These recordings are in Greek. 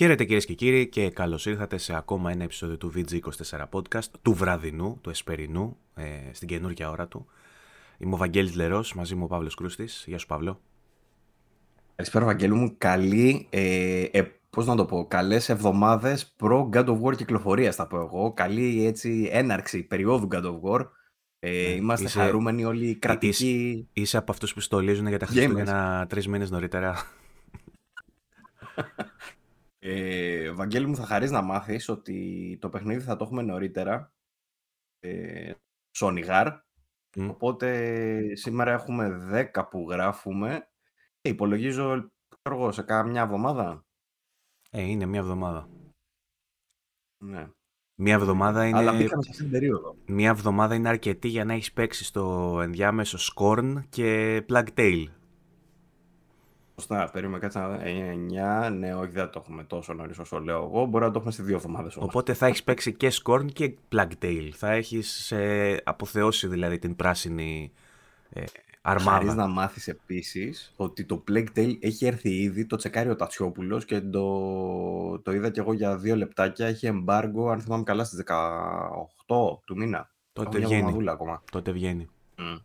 Χαίρετε κυρίες και κύριοι και καλώς ήρθατε σε ακόμα ένα επεισόδιο του VG24 Podcast, του βραδινού, του εσπερινού, ε, στην καινούργια ώρα του. Είμαι ο Βαγγέλης Λερός, μαζί μου ο Παύλος Κρούστης. Γεια σου Παύλο. Καλησπέρα Βαγγέλου μου. Καλή, ε, ε, πώς να το πω, καλές εβδομάδες προ God of War κυκλοφορίας θα πω εγώ. Καλή έτσι έναρξη περίοδου God of War. Ε, ναι, είμαστε είσαι, χαρούμενοι όλοι κρατικοί. Είσαι, είσαι από αυτούς που στολίζουν για τα Χριστούγεννα τρεις μήνες νωρίτερα. Ε, Βαγγέλη μου, θα χαρείς να μάθεις ότι το παιχνίδι θα το έχουμε νωρίτερα ε, Σόνιγαρ. Οπότε σήμερα έχουμε 10 που γράφουμε και υπολογίζω εγώ, σε κάμια εβδομάδα. Ε, είναι μια εβδομάδα. Ναι. Μια εβδομάδα είναι... Αλλά πήγαμε σε αυτήν την περίοδο. Μια εβδομάδα είναι αρκετή για να έχεις παίξει στο ενδιάμεσο Scorn και Plug Tail. Σωστά, περίμενα κάτσε να δω. 9, ναι, όχι, δεν το έχουμε τόσο νωρίς όσο λέω εγώ. Μπορεί να το έχουμε σε δύο εβδομάδες Οπότε θα έχεις παίξει και Scorn και Plug Tail. Θα έχεις ε, αποθεώσει δηλαδή την πράσινη ε, αρμάδα. Χαρείς να μάθεις επίσης ότι το Plague Tail έχει έρθει ήδη, το τσεκάρει ο Τατσιόπουλος και το, το είδα και εγώ για δύο λεπτάκια. Έχει embargo, αν θυμάμαι καλά, στις 18 του μήνα. Τότε βγαίνει. Ακόμα. Τότε βγαίνει. Mm.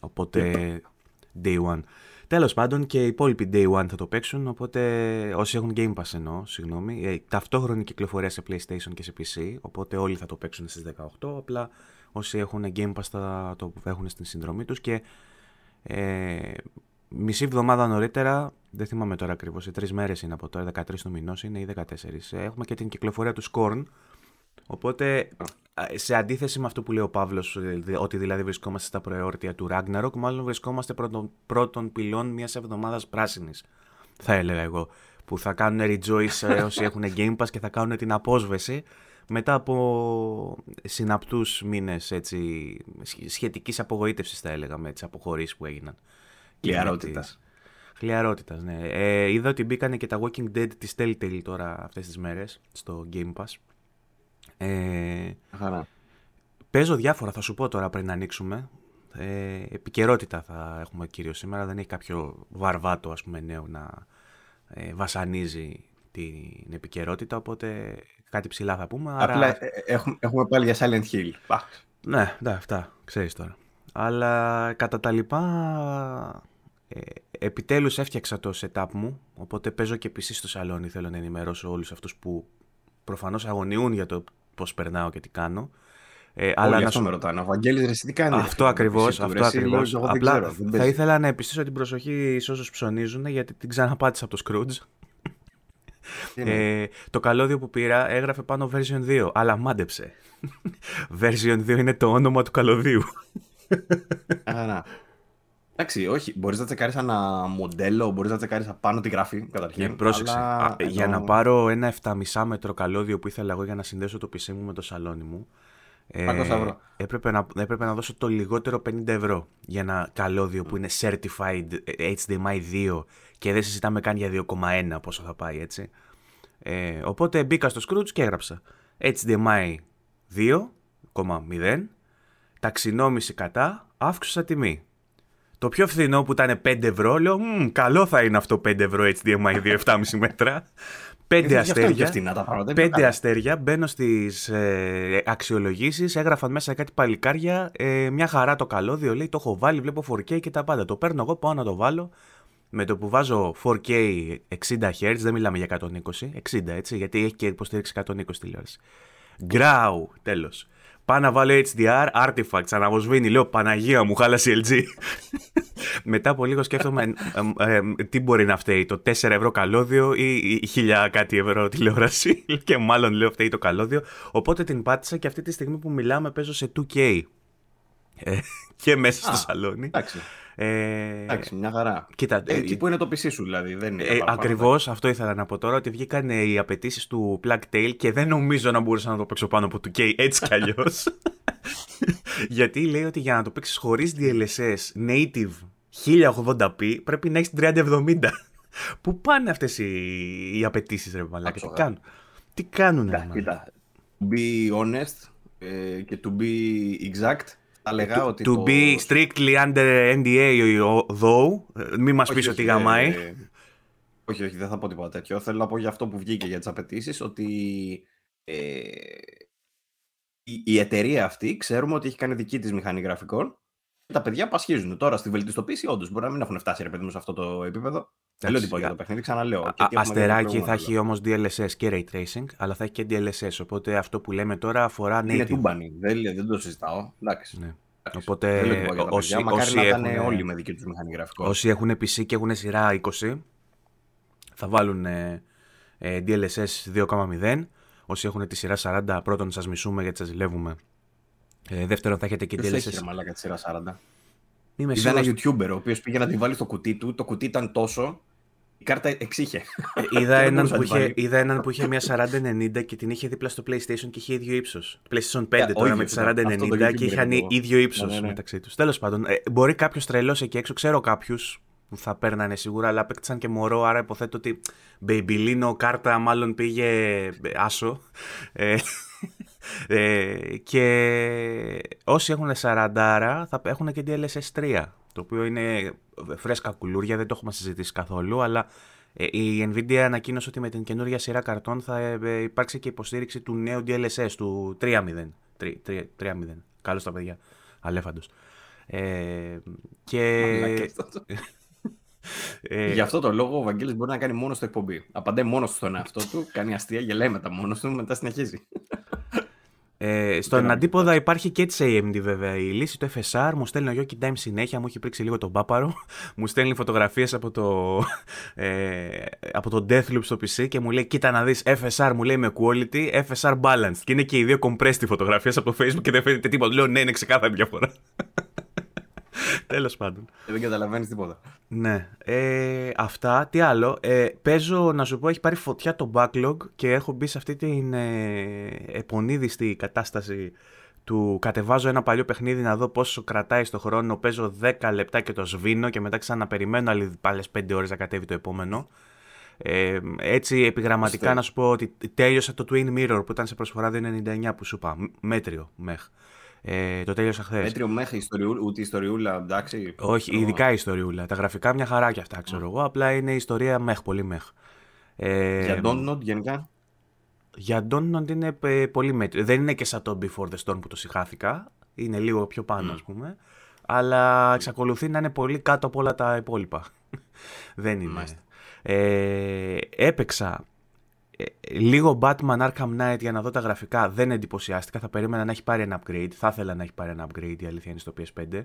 Οπότε, day one. Τέλος πάντων και οι υπόλοιποι Day One θα το παίξουν, οπότε όσοι έχουν Game Pass εννοώ, συγγνώμη, ε, ταυτόχρονη κυκλοφορία σε PlayStation και σε PC, οπότε όλοι θα το παίξουν στις 18, απλά όσοι έχουν Game Pass θα το έχουν στην συνδρομή τους και ε, μισή εβδομάδα νωρίτερα, δεν θυμάμαι τώρα ακριβώς, σε τρεις μέρες είναι από τώρα, 13 του μηνός είναι ή 14, ε, έχουμε και την κυκλοφορία του Scorn, Οπότε, σε αντίθεση με αυτό που λέει ο Παύλος, ότι δηλαδή βρισκόμαστε στα προεόρτια του Ragnarok, μάλλον βρισκόμαστε πρώτον, πρώτον πυλών μιας εβδομάδας πράσινης. Θα έλεγα εγώ. Που θα κάνουν rejoice ε, όσοι έχουν Game Pass και θα κάνουν την απόσβεση μετά από συναπτούς μήνες σχετικής απογοήτευσης, θα έλεγα, με τι αποχωρήσει που έγιναν. Χλιαρότητας. Χλιαρότητας, ναι. Ε, είδα ότι μπήκανε και τα Walking Dead τη Telltale τώρα αυτές τις μέρες στο Game Pass. Ε, Παίζω διάφορα, θα σου πω τώρα πριν να ανοίξουμε. Ε, επικαιρότητα θα έχουμε κύριο σήμερα. Δεν έχει κάποιο βαρβάτο ας πούμε, νέο να ε, βασανίζει την επικαιρότητα, οπότε κάτι ψηλά θα πούμε. Απλά ε, ε, έχουμε, έχουμε πάλι για Silent Hill. Ναι, ναι, αυτά, ξέρεις τώρα. Αλλά κατά τα λοιπά, ε, επιτέλους έφτιαξα το setup μου, οπότε παίζω και PC στο σαλόνι, θέλω να ενημερώσω όλους αυτούς που προφανώς αγωνιούν για το πώς περνάω και τι κάνω. Ε, αλλά αυτό σου... με ρωτάνε. Ο Βαγγέλης ρε, τι κάνεις; Αυτό ακριβώς. Αυτό ακριβώς. Απλά ξέρω, θα ήθελα να επιστήσω την προσοχή σε όσους ψωνίζουν γιατί την ξαναπάτησα από το Scrooge. Ε, το καλώδιο που πήρα έγραφε πάνω version 2, αλλά μάντεψε. version 2 είναι το όνομα του καλωδίου. Άρα. Εντάξει, όχι. Μπορείς να τσεκάρεις ένα μοντέλο, μπορείς να τσεκάρεις απάνω τη γράφη καταρχήν. Ε, πρόσεξε. Αλλά... Για να πάρω ένα 7,5 μέτρο καλώδιο που ήθελα εγώ για να συνδέσω το PC μου με το σαλόνι μου. Ε, ευρώ. Έπρεπε να, έπρεπε να δώσω το λιγότερο 50 ευρώ για ένα καλώδιο που είναι certified HDMI 2 και δεν συζητάμε καν για 2,1 πόσο θα πάει έτσι. Ε, οπότε μπήκα στο Scrooge και έγραψα HDMI 2,0 ταξινόμηση κατά, αύξουσα τιμή. Το πιο φθηνό που ήταν 5 ευρώ, λέω, καλό θα είναι αυτό 5 ευρώ HDMI 2,7,5 μέτρα. 5 αστέρια. Πέντε αστέρια. Μπαίνω στις ε, αξιολογήσεις. Έγραφαν μέσα κάτι παλικάρια. Ε, μια χαρά το καλώδιο. Λέει το έχω βάλει. Βλέπω 4K και τα πάντα. Το παίρνω εγώ. Πάω να το βάλω. Με το που βάζω 4K 60 Hz. Δεν μιλάμε για 120. 60 έτσι. Γιατί έχει και υποστήριξη 120 τηλεόραση. Γκράου. Τέλος. Πάω να βάλω HDR, artifacts, αναβοσβήνει. Λέω Παναγία μου, χάλασε LG. Μετά από λίγο σκέφτομαι ε, ε, τι μπορεί να φταίει, το 4 ευρώ καλώδιο ή 1000 κάτι ευρώ τηλεόραση. και μάλλον λέω φταίει το καλώδιο. Οπότε την πάτησα και αυτή τη στιγμή που μιλάμε παίζω σε 2K. Ε, και μέσα στο σαλόνι. Εντάξει. Ε, εντάξει, μια χαρά. Κοίτα, ε, εκεί που είναι το PC σου, δηλαδή. Δεν είναι ε, Ακριβώς αυτό ήθελα να πω τώρα. Ότι βγήκαν οι απαιτήσεις του Plug Tail και δεν νομίζω να μπορούσα να το παίξω πάνω από το K έτσι κι αλλιώς. Γιατί λέει ότι για να το παίξεις χωρίς DLSS native 1080p πρέπει να έχεις 3070. Πού πάνε αυτές οι, οι απαιτήσεις, ρε Μαλάκα, τι κάνουν; Τι κάνουν, Κοίτα, to be honest ε, και to be exact, θα λέγα ότι. To be strictly under NDA, though, μην μας πεις ότι γαμάει. Ε, όχι, όχι, δεν θα πω τίποτα τέτοιο. Θέλω να πω για αυτό που βγήκε για τις απαιτήσεις, ότι ε, η, η εταιρεία αυτή ξέρουμε ότι έχει κάνει δική της μηχανή γραφικών τα παιδιά πασχίζουν. Τώρα στη βελτιστοποίηση, όντως μπορεί να μην έχουν φτάσει ρε παιδί μου σε αυτό το επίπεδο. Δεν λέω τίποτα για το παιχνίδι, ξαναλέω. αστεράκι θα έχει όμως DLSS και Ray Tracing, αλλά θα έχει και DLSS. Οπότε αυτό που λέμε τώρα αφορά native. Είναι τούμπανι, δεν, δεν το συζητάω. Εντάξει. Ναι. Οπότε όσοι, όσοι έχουν, όλοι με δική τους μηχανή γραφικό. Όσοι έχουν PC και έχουν σειρά 20, θα βάλουν ε, ε, DLSS 2,0. Όσοι έχουν τη σειρά 40, πρώτον σας μισούμε γιατί σας ζηλεύουμε ε, δεύτερον, θα έχετε και DLSS. Δεν έχει μαλάκα τη σειρά 40. Είμαι Είδα ένα YouTuber ο οποίος πήγε να την βάλει στο κουτί του. Το κουτί ήταν τόσο. Η κάρτα εξήχε. Ε, είδα, έναν που είχε, είδα έναν που είχε μια 4090 και την είχε δίπλα στο PlayStation και είχε ίδιο ύψος. PlayStation 5 yeah, τώρα με τη 4090 και είχαν ίδιο ύψος ναι, ναι, ναι. μεταξύ τους. Τέλος πάντων, ε, μπορεί κάποιος τρελός εκεί έξω, ξέρω κάποιους που θα παίρνανε σίγουρα, αλλά απέκτησαν και μωρό, άρα υποθέτω ότι Babyline κάρτα μάλλον πήγε άσο. Ε, ε, και όσοι έχουν 40 θα έχουν και DLSS 3, το οποίο είναι φρέσκα κουλούρια, δεν το έχουμε συζητήσει καθόλου, αλλά ε, η Nvidia ανακοίνωσε ότι με την καινούργια σειρά καρτών θα ε, υπάρξει και υποστήριξη του νέου DLSS, του 3.0. 3.0. Καλώς τα παιδιά, αλέφαντος. Ε, και... Ε, Γι' αυτό το λόγο ο Βαγγέλης μπορεί να κάνει μόνο στο εκπομπή. Απαντάει μόνο στον εαυτό του, κάνει αστεία, γελάει μετά μόνο του, μετά συνεχίζει. Ε, στον αντίποδα υπάρχει και τη AMD βέβαια η λύση, το FSR. Μου στέλνει ο Γιώκη Time συνέχεια, μου έχει πρίξει λίγο τον πάπαρο. μου στέλνει φωτογραφίες από το, ε, από το Deathloop στο PC και μου λέει: Κοίτα να δεις FSR, μου λέει με quality, FSR balanced. Και είναι και οι δύο compressed φωτογραφίες από το Facebook και δεν φαίνεται τίποτα. Λέω: Ναι, είναι ξεκάθαρη διαφορά. Τέλος πάντων. Και δεν καταλαβαίνεις τίποτα. Ναι. Ε, αυτά. Τι άλλο. Ε, παίζω, να σου πω, έχει πάρει φωτιά το backlog και έχω μπει σε αυτή την ε, επονίδιστη κατάσταση του κατεβάζω ένα παλιό παιχνίδι να δω πόσο κρατάει στο χρόνο. Παίζω 10 λεπτά και το σβήνω και μετά ξαναπεριμένω άλλες 5 ώρες να κατέβει το επόμενο. Ε, έτσι επιγραμματικά να σου πω ότι τέλειωσα το Twin Mirror που ήταν σε προσφορά 2,99 που σου είπα. Μέτριο μέχ. Ε, το τέλειωσα χθες. Μέτριο μέχρι ιστοριούλα, ούτε ιστοριούλα, εντάξει. Όχι, ειδικά ιστοριούλα. Τα γραφικά μια χαρά κι αυτά, ξέρω εγώ. Απλά είναι ιστορία μεχ, πολύ μεχ. Ε, για Donut γενικά; Για Donut είναι ε, πολύ μέτριο. Δεν είναι και σαν το Before the Storm που το συγχάθηκα. Είναι λίγο πιο πάνω, mm. ας πούμε. Αλλά εξακολουθεί να είναι πολύ κάτω από όλα τα υπόλοιπα. Δεν είναι. Ε, έπαιξα ε, λίγο Batman Arkham Knight για να δω τα γραφικά δεν εντυπωσιάστηκα. Θα περίμενα να έχει πάρει ένα upgrade. Θα ήθελα να έχει πάρει ένα upgrade, η αλήθεια είναι στο PS5. Ε,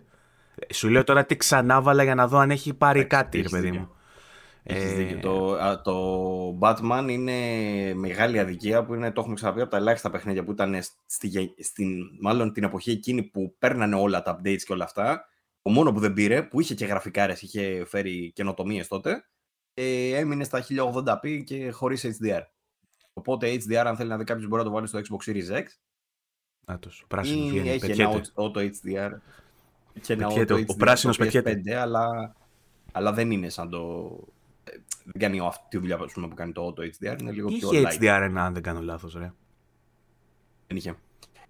σου λέω τώρα τι ξανάβαλα για να δω αν έχει πάρει κάτι, ρε παιδί μου. Ε... Το, το Batman είναι μεγάλη αδικία που είναι, το έχουμε ξαναπεί από τα ελάχιστα παιχνίδια που ήταν στη, στην, μάλλον την εποχή εκείνη που παίρνανε όλα τα updates και όλα αυτά. Το μόνο που δεν πήρε, που είχε και γραφικάρες, είχε φέρει καινοτομίες τότε, ε, έμεινε στα 1080p και χωρίς HDR. Οπότε HDR, αν θέλει να δει κάποιος, μπορεί να το βάλει στο Xbox Series X. Άτος, πράσινο βγαίνει, Έχει ένα auto HDR. Και ένα auto HDR ο πράσινος πετιέται. αλλά, αλλά δεν είναι σαν το. Δεν κάνει αυτή τη δουλειά που κάνει το auto HDR. Είναι λίγο είχε πιο light. HDR ένα, αν δεν κάνω λάθος, ρε; Δεν είχε.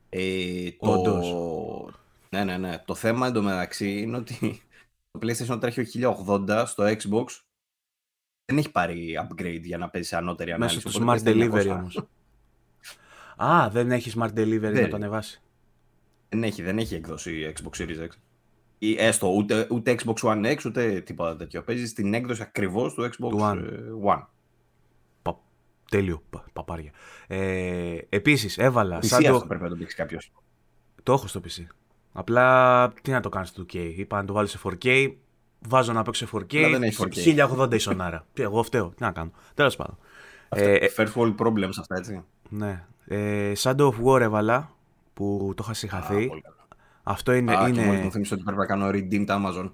Ε, το... Ναι, ναι, ναι. Το θέμα εντωμεταξύ είναι ότι το PlayStation τρέχει 1080 στο Xbox δεν έχει πάρει upgrade για να παίζει σε ανώτερη ανάλυση. Μέσω του Smart Delivery όμως. Α, δεν έχει Smart Delivery δεν. να το ανεβάσει. Δεν έχει, δεν έχει έκδοση Xbox Series X. Ή έστω ούτε, ούτε Xbox One X ούτε τίποτα τέτοιο. Παίζει στην έκδοση ακριβώς του Xbox One. Ε, One. Πα, τέλειο, πα, παπάρια. Ε, Επίσης, έβαλα. PC σαν το... πρέπει να το δείξει κάποιος. Το έχω στο PC. Απλά τι να το κάνεις στο 2K. Είπα να το βάλω σε 4K βάζω να παίξω 4K, 1080 ισονάρα. Τι, εγώ φταίω, τι να κάνω. Τέλος πάντων. Ε, ε, first world problems αυτά, έτσι. Ναι. Ε, Shadow of War έβαλα, που το είχα συγχαθεί. Αυτό είναι. Α, είναι... Και μόλις μου θύμισε ότι πρέπει να κάνω redeem τα Amazon.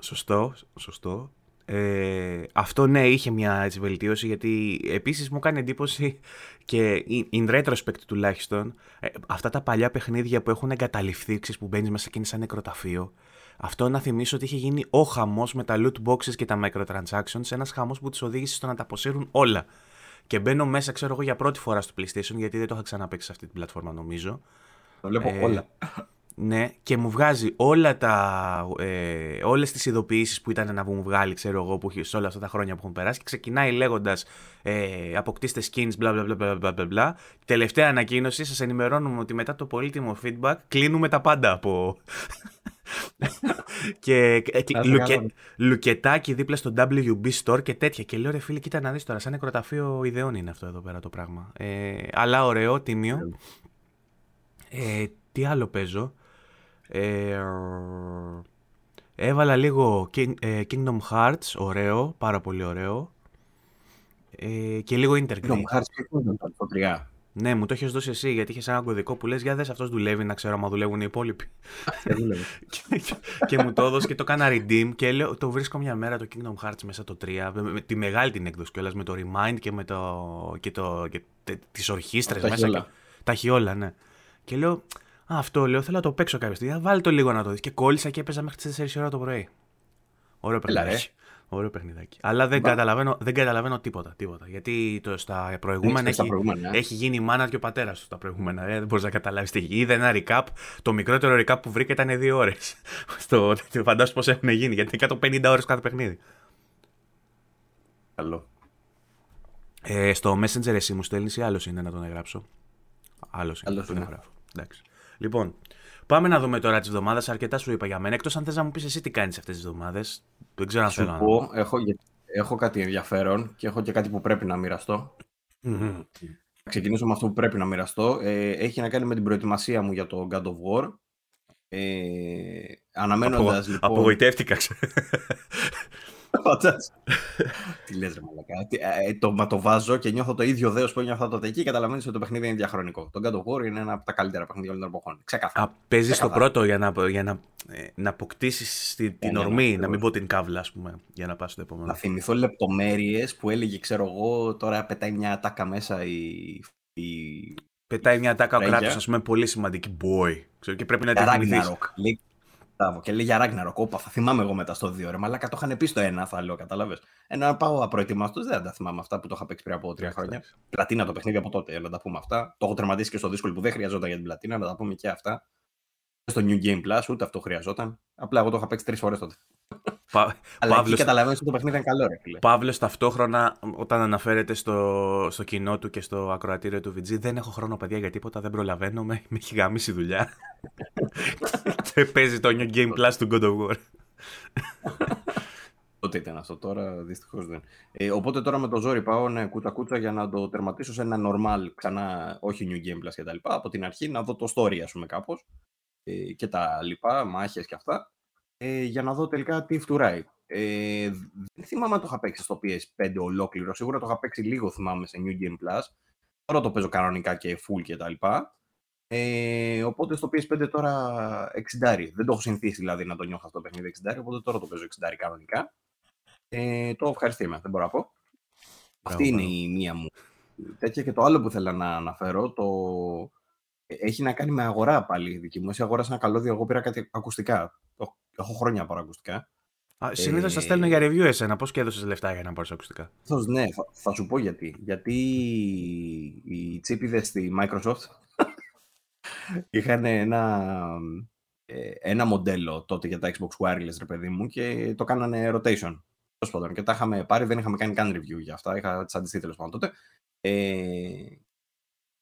Σωστό, σωστό. Ε, αυτό ναι, είχε μια έτσι, βελτίωση γιατί επίσης μου κάνει εντύπωση και in retrospect τουλάχιστον ε, αυτά τα παλιά παιχνίδια που έχουν εγκαταλειφθεί, ξέρεις, που μπαίνεις μέσα και είναι σαν νεκροταφείο. Αυτό να θυμίσω ότι είχε γίνει ο χαμός με τα loot boxes και τα microtransactions, ένας χαμός που τους οδήγησε στο να τα αποσύρουν όλα. Και μπαίνω μέσα, ξέρω εγώ, για πρώτη φορά στο PlayStation, γιατί δεν το είχα ξαναπέξει σε αυτή την πλατφόρμα, νομίζω. Το βλέπω ε, όλα. Ναι, και μου βγάζει όλα τα, ε, όλες τις ειδοποιήσεις που ήταν να μου βγάλει, ξέρω εγώ, που, σε όλα αυτά τα χρόνια που έχουν περάσει και ξεκινάει λέγοντας ε, αποκτήστε skins, μπλα μπλα μπλα μπλα μπλα μπλα. Τελευταία ανακοίνωση, σας ενημερώνουμε ότι μετά το πολύτιμο feedback κλείνουμε τα πάντα από... και λουκε, λουκετάκι δίπλα στο WB Store και τέτοια. Και λέω ρε φίλε, κοίτα να δεις τώρα, σαν νεκροταφείο ιδεών είναι αυτό εδώ πέρα το πράγμα. Ε, αλλά ωραίο, τίμιο. Ε, τι άλλο παίζω; Ε, έβαλα λίγο ε, Kingdom Hearts, ωραίο, πάρα πολύ ωραίο. Ε, και λίγο Intergrade. Kingdom Hearts και Kingdom Hearts Ναι, μου το έχεις δώσει εσύ γιατί είχες ένα κωδικό που λες: Για δες αυτός δουλεύει, να ξέρω αν δουλεύουν οι υπόλοιποι. και, και μου το έδωσε και το έκανα redeem και λέω: Το βρίσκω μια μέρα το Kingdom Hearts μέσα το 3. Με, τη μεγάλη την έκδοση κιόλας με το Remind και με το. και, το, και τις ορχήστρες μέσα. Και, τα έχει όλα, ναι. Και λέω: αυτό λέω, θέλω να το παίξω κάποια στιγμή. Βάλει το λίγο να το δεις. Και κόλλησα και έπαιζα μέχρι τις 4 ώρα το πρωί. Ωραίο παιχνιδάκι. Ωραίο παιχνιδάκι. Αλλά δεν καταλαβαίνω, δεν καταλαβαίνω τίποτα, τίποτα. Γιατί το, στα προηγούμενα, έχεις, προηγούμενα έχει γίνει η μάνα και ο πατέρας του στα προηγούμενα. Ε, δεν μπορείς να καταλάβεις τι. Είδε ένα recap. Το μικρότερο recap που βρήκα ήταν 2 ώρες. Φαντάζομαι πώς έχουν γίνει. Γιατί είναι 150 ώρες κάθε παιχνίδι. Καλό. Ε, στο Messenger εσύ μου στέλνεις ή άλλος είναι να τον εγγράψω; Άλλος είναι. Τον εγγράφω. Εντάξει. Λοιπόν, πάμε να δούμε τώρα τις εβδομάδες. Αρκετά σου είπα για μένα. Εκτός αν θες να μου πεις εσύ τι κάνεις αυτές τις εβδομάδες. Δεν ξέρω αν θέλω πω, να. Έχω, έχω κάτι ενδιαφέρον και έχω και κάτι που πρέπει να μοιραστώ. Mm-hmm. Θα ξεκινήσω με αυτό που πρέπει να μοιραστώ. Ε, έχει να κάνει με την προετοιμασία μου για το God of War. Ε, αναμένοντας, Απο, λοιπόν... Απογοητεύτηκα. Τι λες ρε μαλακά. Ε, το, μα το βάζω και νιώθω το ίδιο δέος που ένιωθα τότε εκεί και καταλαβαίνεις ότι το παιχνίδι είναι διαχρονικό. Το God of War είναι ένα από τα καλύτερα παιχνίδια όλων των εποχών. Ξεκάθαρα. Α, παίζεις το πρώτο για να, για να, ε, να αποκτήσεις την ναι, ναι, ορμή, ναι, να μην πω την κάβλα, ας πούμε, για να πας στο επόμενο. Να θυμηθώ λεπτομέρειες που έλεγε, ξέρω εγώ, τώρα πετάει μια ατάκα μέσα η... η... Πετάει μια ατάκα ο κράτος, ας πούμε, πολύ σημαντική boy. Ξέρω, και πρέπει να την θυμηθείς. Μπράβο, και λέει για Ragnarok. Όπα, θα θυμάμαι εγώ μετά στο 2 ρε. Μαλάκα το είχαν πει στο ένα, θα λέω, κατάλαβες. Ένα πάω απροετοίμαστο, δεν τα θυμάμαι αυτά που το είχα παίξει πριν από τρία χρόνια. Πλατίνα το παιχνίδι από τότε, να τα πούμε αυτά. Το έχω τερματίσει και στο δύσκολο που δεν χρειαζόταν για την πλατίνα, να τα πούμε και αυτά. Στο New Game Plus, ούτε αυτό χρειαζόταν. Απλά εγώ το είχα παίξει τρεις φορές τότε. Πα... Αλλά Παύλος... εκεί καταλαβαίνεις ότι το παιχνίδι ήταν καλό, ρε φίλε. Παύλος ταυτόχρονα, όταν αναφέρεται στο, στο κοινό του και στο ακροατήριο του VG, δεν έχω χρόνο, παιδιά, για τίποτα, δεν προλαβαίνω, με, με έχει γαμίσει δουλειά. και παίζει το New Game Plus του God of War. Τότε ήταν αυτό, τώρα δυστυχώς δεν. Ε, οπότε τώρα με το ζόρι πάω ναι, κούτσα κούτσα για να το τερματίσω σε ένα normal, ξανά, όχι New Game Plus και τα λοιπά, από την αρχή να δω το story, ας πούμε, κάπως. Ε, και τα λοιπά, μάχες και αυτά ε, για να δω τελικά τι φτουράει. Ε, δεν θυμάμαι αν το είχα παίξει στο PS5 ολόκληρο. Σίγουρα το είχα παίξει λίγο, θυμάμαι, σε New Game Plus. Τώρα το παίζω κανονικά και full και τα λοιπά. Ε, οπότε στο PS5 τώρα 60. Δεν το έχω συνηθίσει δηλαδή να το νιώθω αυτό το παιχνίδι 60, οπότε τώρα το παίζω 60 κανονικά. Ε, το ευχαριστούμε, δεν μπορώ να πω. Αυτή είναι η μία μου τέτοια. Και το άλλο που θέλω να αναφέρω, το... έχει να κάνει με αγορά πάλι δική μου. Εσύ αγόρασα ένα καλώδιο, εγώ πήρα κάτι ακουστικά. Έχω χρόνια από ακουστικά. Συνήθως ε... θα στέλνω για review εσένα. Πώς και έδωσε λεφτά για να πάρεις ακουστικά; ναι, θα, θα, σου πω γιατί. Γιατί οι τσίπηδες στη Microsoft είχαν ένα, ε, ένα μοντέλο τότε για τα Xbox Wireless, ρε παιδί μου, και το κάνανε rotation. Και τα είχαμε πάρει, δεν είχαμε κάνει καν review για αυτά. Είχα τσαντιστεί τέλος πάντων τότε. Ε,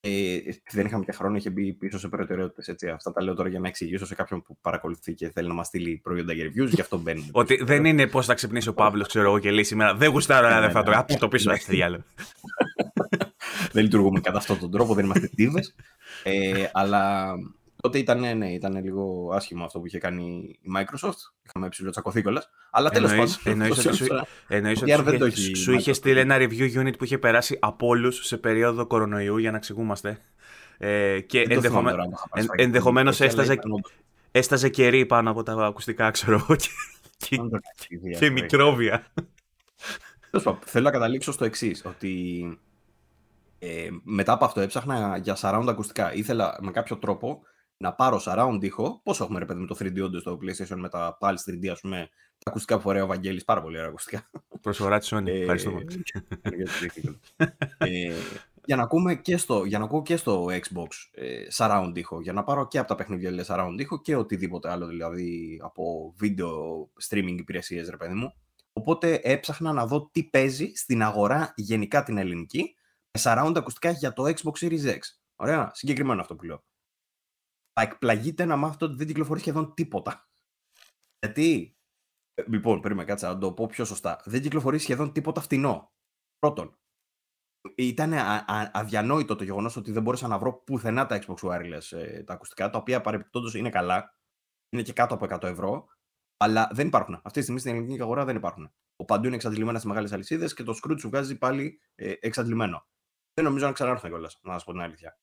ε, δεν είχαμε και χρόνο, είχε μπει πίσω σε προτεραιότητες. Αυτά τα λέω τώρα για να εξηγήσω σε κάποιον που παρακολουθεί και θέλει να μας στείλει προϊόντα για reviews, γι' αυτό μπαίνουν. Ότι δεν είναι πώς θα ξυπνήσει ο Παύλος, ξέρω εγώ και λέει σήμερα. Δεν γουστάρω ένα δεφάτο. Από το πίσω, έτσι διάλογο. Δεν λειτουργούμε κατά αυτόν τον τρόπο, δεν είμαστε τίβε. Ε, αλλά τότε ήταν, ναι, ήταν λίγο άσχημο αυτό που είχε κάνει η Microsoft. Είχαμε ψηλοτσακωθεί κιόλας. Αλλά τέλος πάντων. Εννοείς ότι σου είχε στείλει ένα review unit που είχε περάσει από όλους σε περίοδο κορονοϊού για να εξηγούμαστε. Ε, και ενδεχομένως έσταζε, έσταζε κερί πάνω από τα ακουστικά, ξέρω εγώ. Και, και, και μικρόβια. Θέλω να καταλήξω στο εξής, ότι ε, μετά από αυτό έψαχνα για surround ακουστικά. Ήθελα με κάποιο τρόπο να πάρω surround ήχο. Πόσο έχουμε ρε παιδί με το 3D όντως στο PlayStation με τα πάλι 3D, ας πούμε, τα ακουστικά που φοράει ο Βαγγέλης, πάρα πολύ ωραία ακουστικά. Προσφορά της Sony. Ευχαριστώ ε, για, να ακούμε και στο, για να ακούω και στο Xbox ε, surround ήχο, για να πάρω και από τα παιχνίδια λέει, surround ήχο και οτιδήποτε άλλο, δηλαδή από video streaming υπηρεσίες, ρε παιδί μου. Οπότε έψαχνα να δω τι παίζει στην αγορά γενικά την ελληνική με surround ακουστικά για το Xbox Series X. Ωραία, συγκεκριμένο αυτό που λέω. Θα εκπλαγείτε να μάθετε ότι δεν κυκλοφορεί σχεδόν τίποτα. Γιατί, ε, λοιπόν, με κάτσα να το πω πιο σωστά. Δεν κυκλοφορεί σχεδόν τίποτα φτηνό. Πρώτον, ήταν αδιανόητο το γεγονός ότι δεν μπόρεσα να βρω πουθενά τα Xbox Wireless ε, τα ακουστικά, τα οποία παρεμπιπτόντως είναι καλά. Είναι και κάτω από 100 ευρώ. Αλλά δεν υπάρχουν. Αυτή τη στιγμή στην ελληνική αγορά δεν υπάρχουν. Ο παντού είναι εξαντλημένα στις μεγάλες αλυσίδες και το Scrooge σου βγάζει πάλι ε, εξαντλημένο. Δεν νομίζω να ξανάρθουν κιόλας, να σας πω την αλήθεια.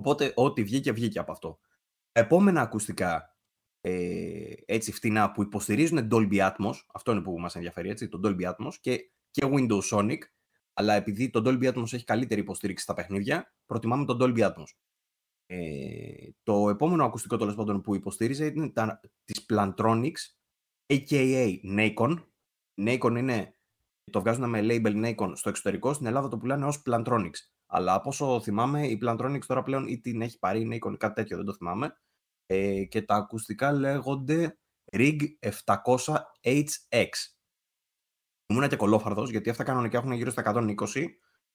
Οπότε, ό,τι βγήκε, βγήκε από αυτό. Επόμενα ακουστικά ε, έτσι φτηνά που υποστηρίζουν Dolby Atmos, αυτό είναι που μας ενδιαφέρει, έτσι, το Dolby Atmos και, και Windows Sonic, αλλά επειδή το Dolby Atmos έχει καλύτερη υποστήριξη στα παιχνίδια, προτιμάμε το Dolby Atmos. Ε, το επόμενο ακουστικό τέλος πάντων που υποστήριζε ήταν τα, της Plantronics, a.k.a. Nacon. Nacon είναι, το βγάζουν με label Nacon στο εξωτερικό, στην Ελλάδα το πουλάνε ως Plantronics. Αλλά από όσο θυμάμαι, η Plantronics τώρα πλέον ή την έχει πάρει η Nacon κάτι τέτοιο, δεν το θυμάμαι. Ε, και τα ακουστικά λέγονται RIG 700HX. Ήμουνα και κολόφαρδος, γιατί αυτά κανονικά έχουν γύρω στα 120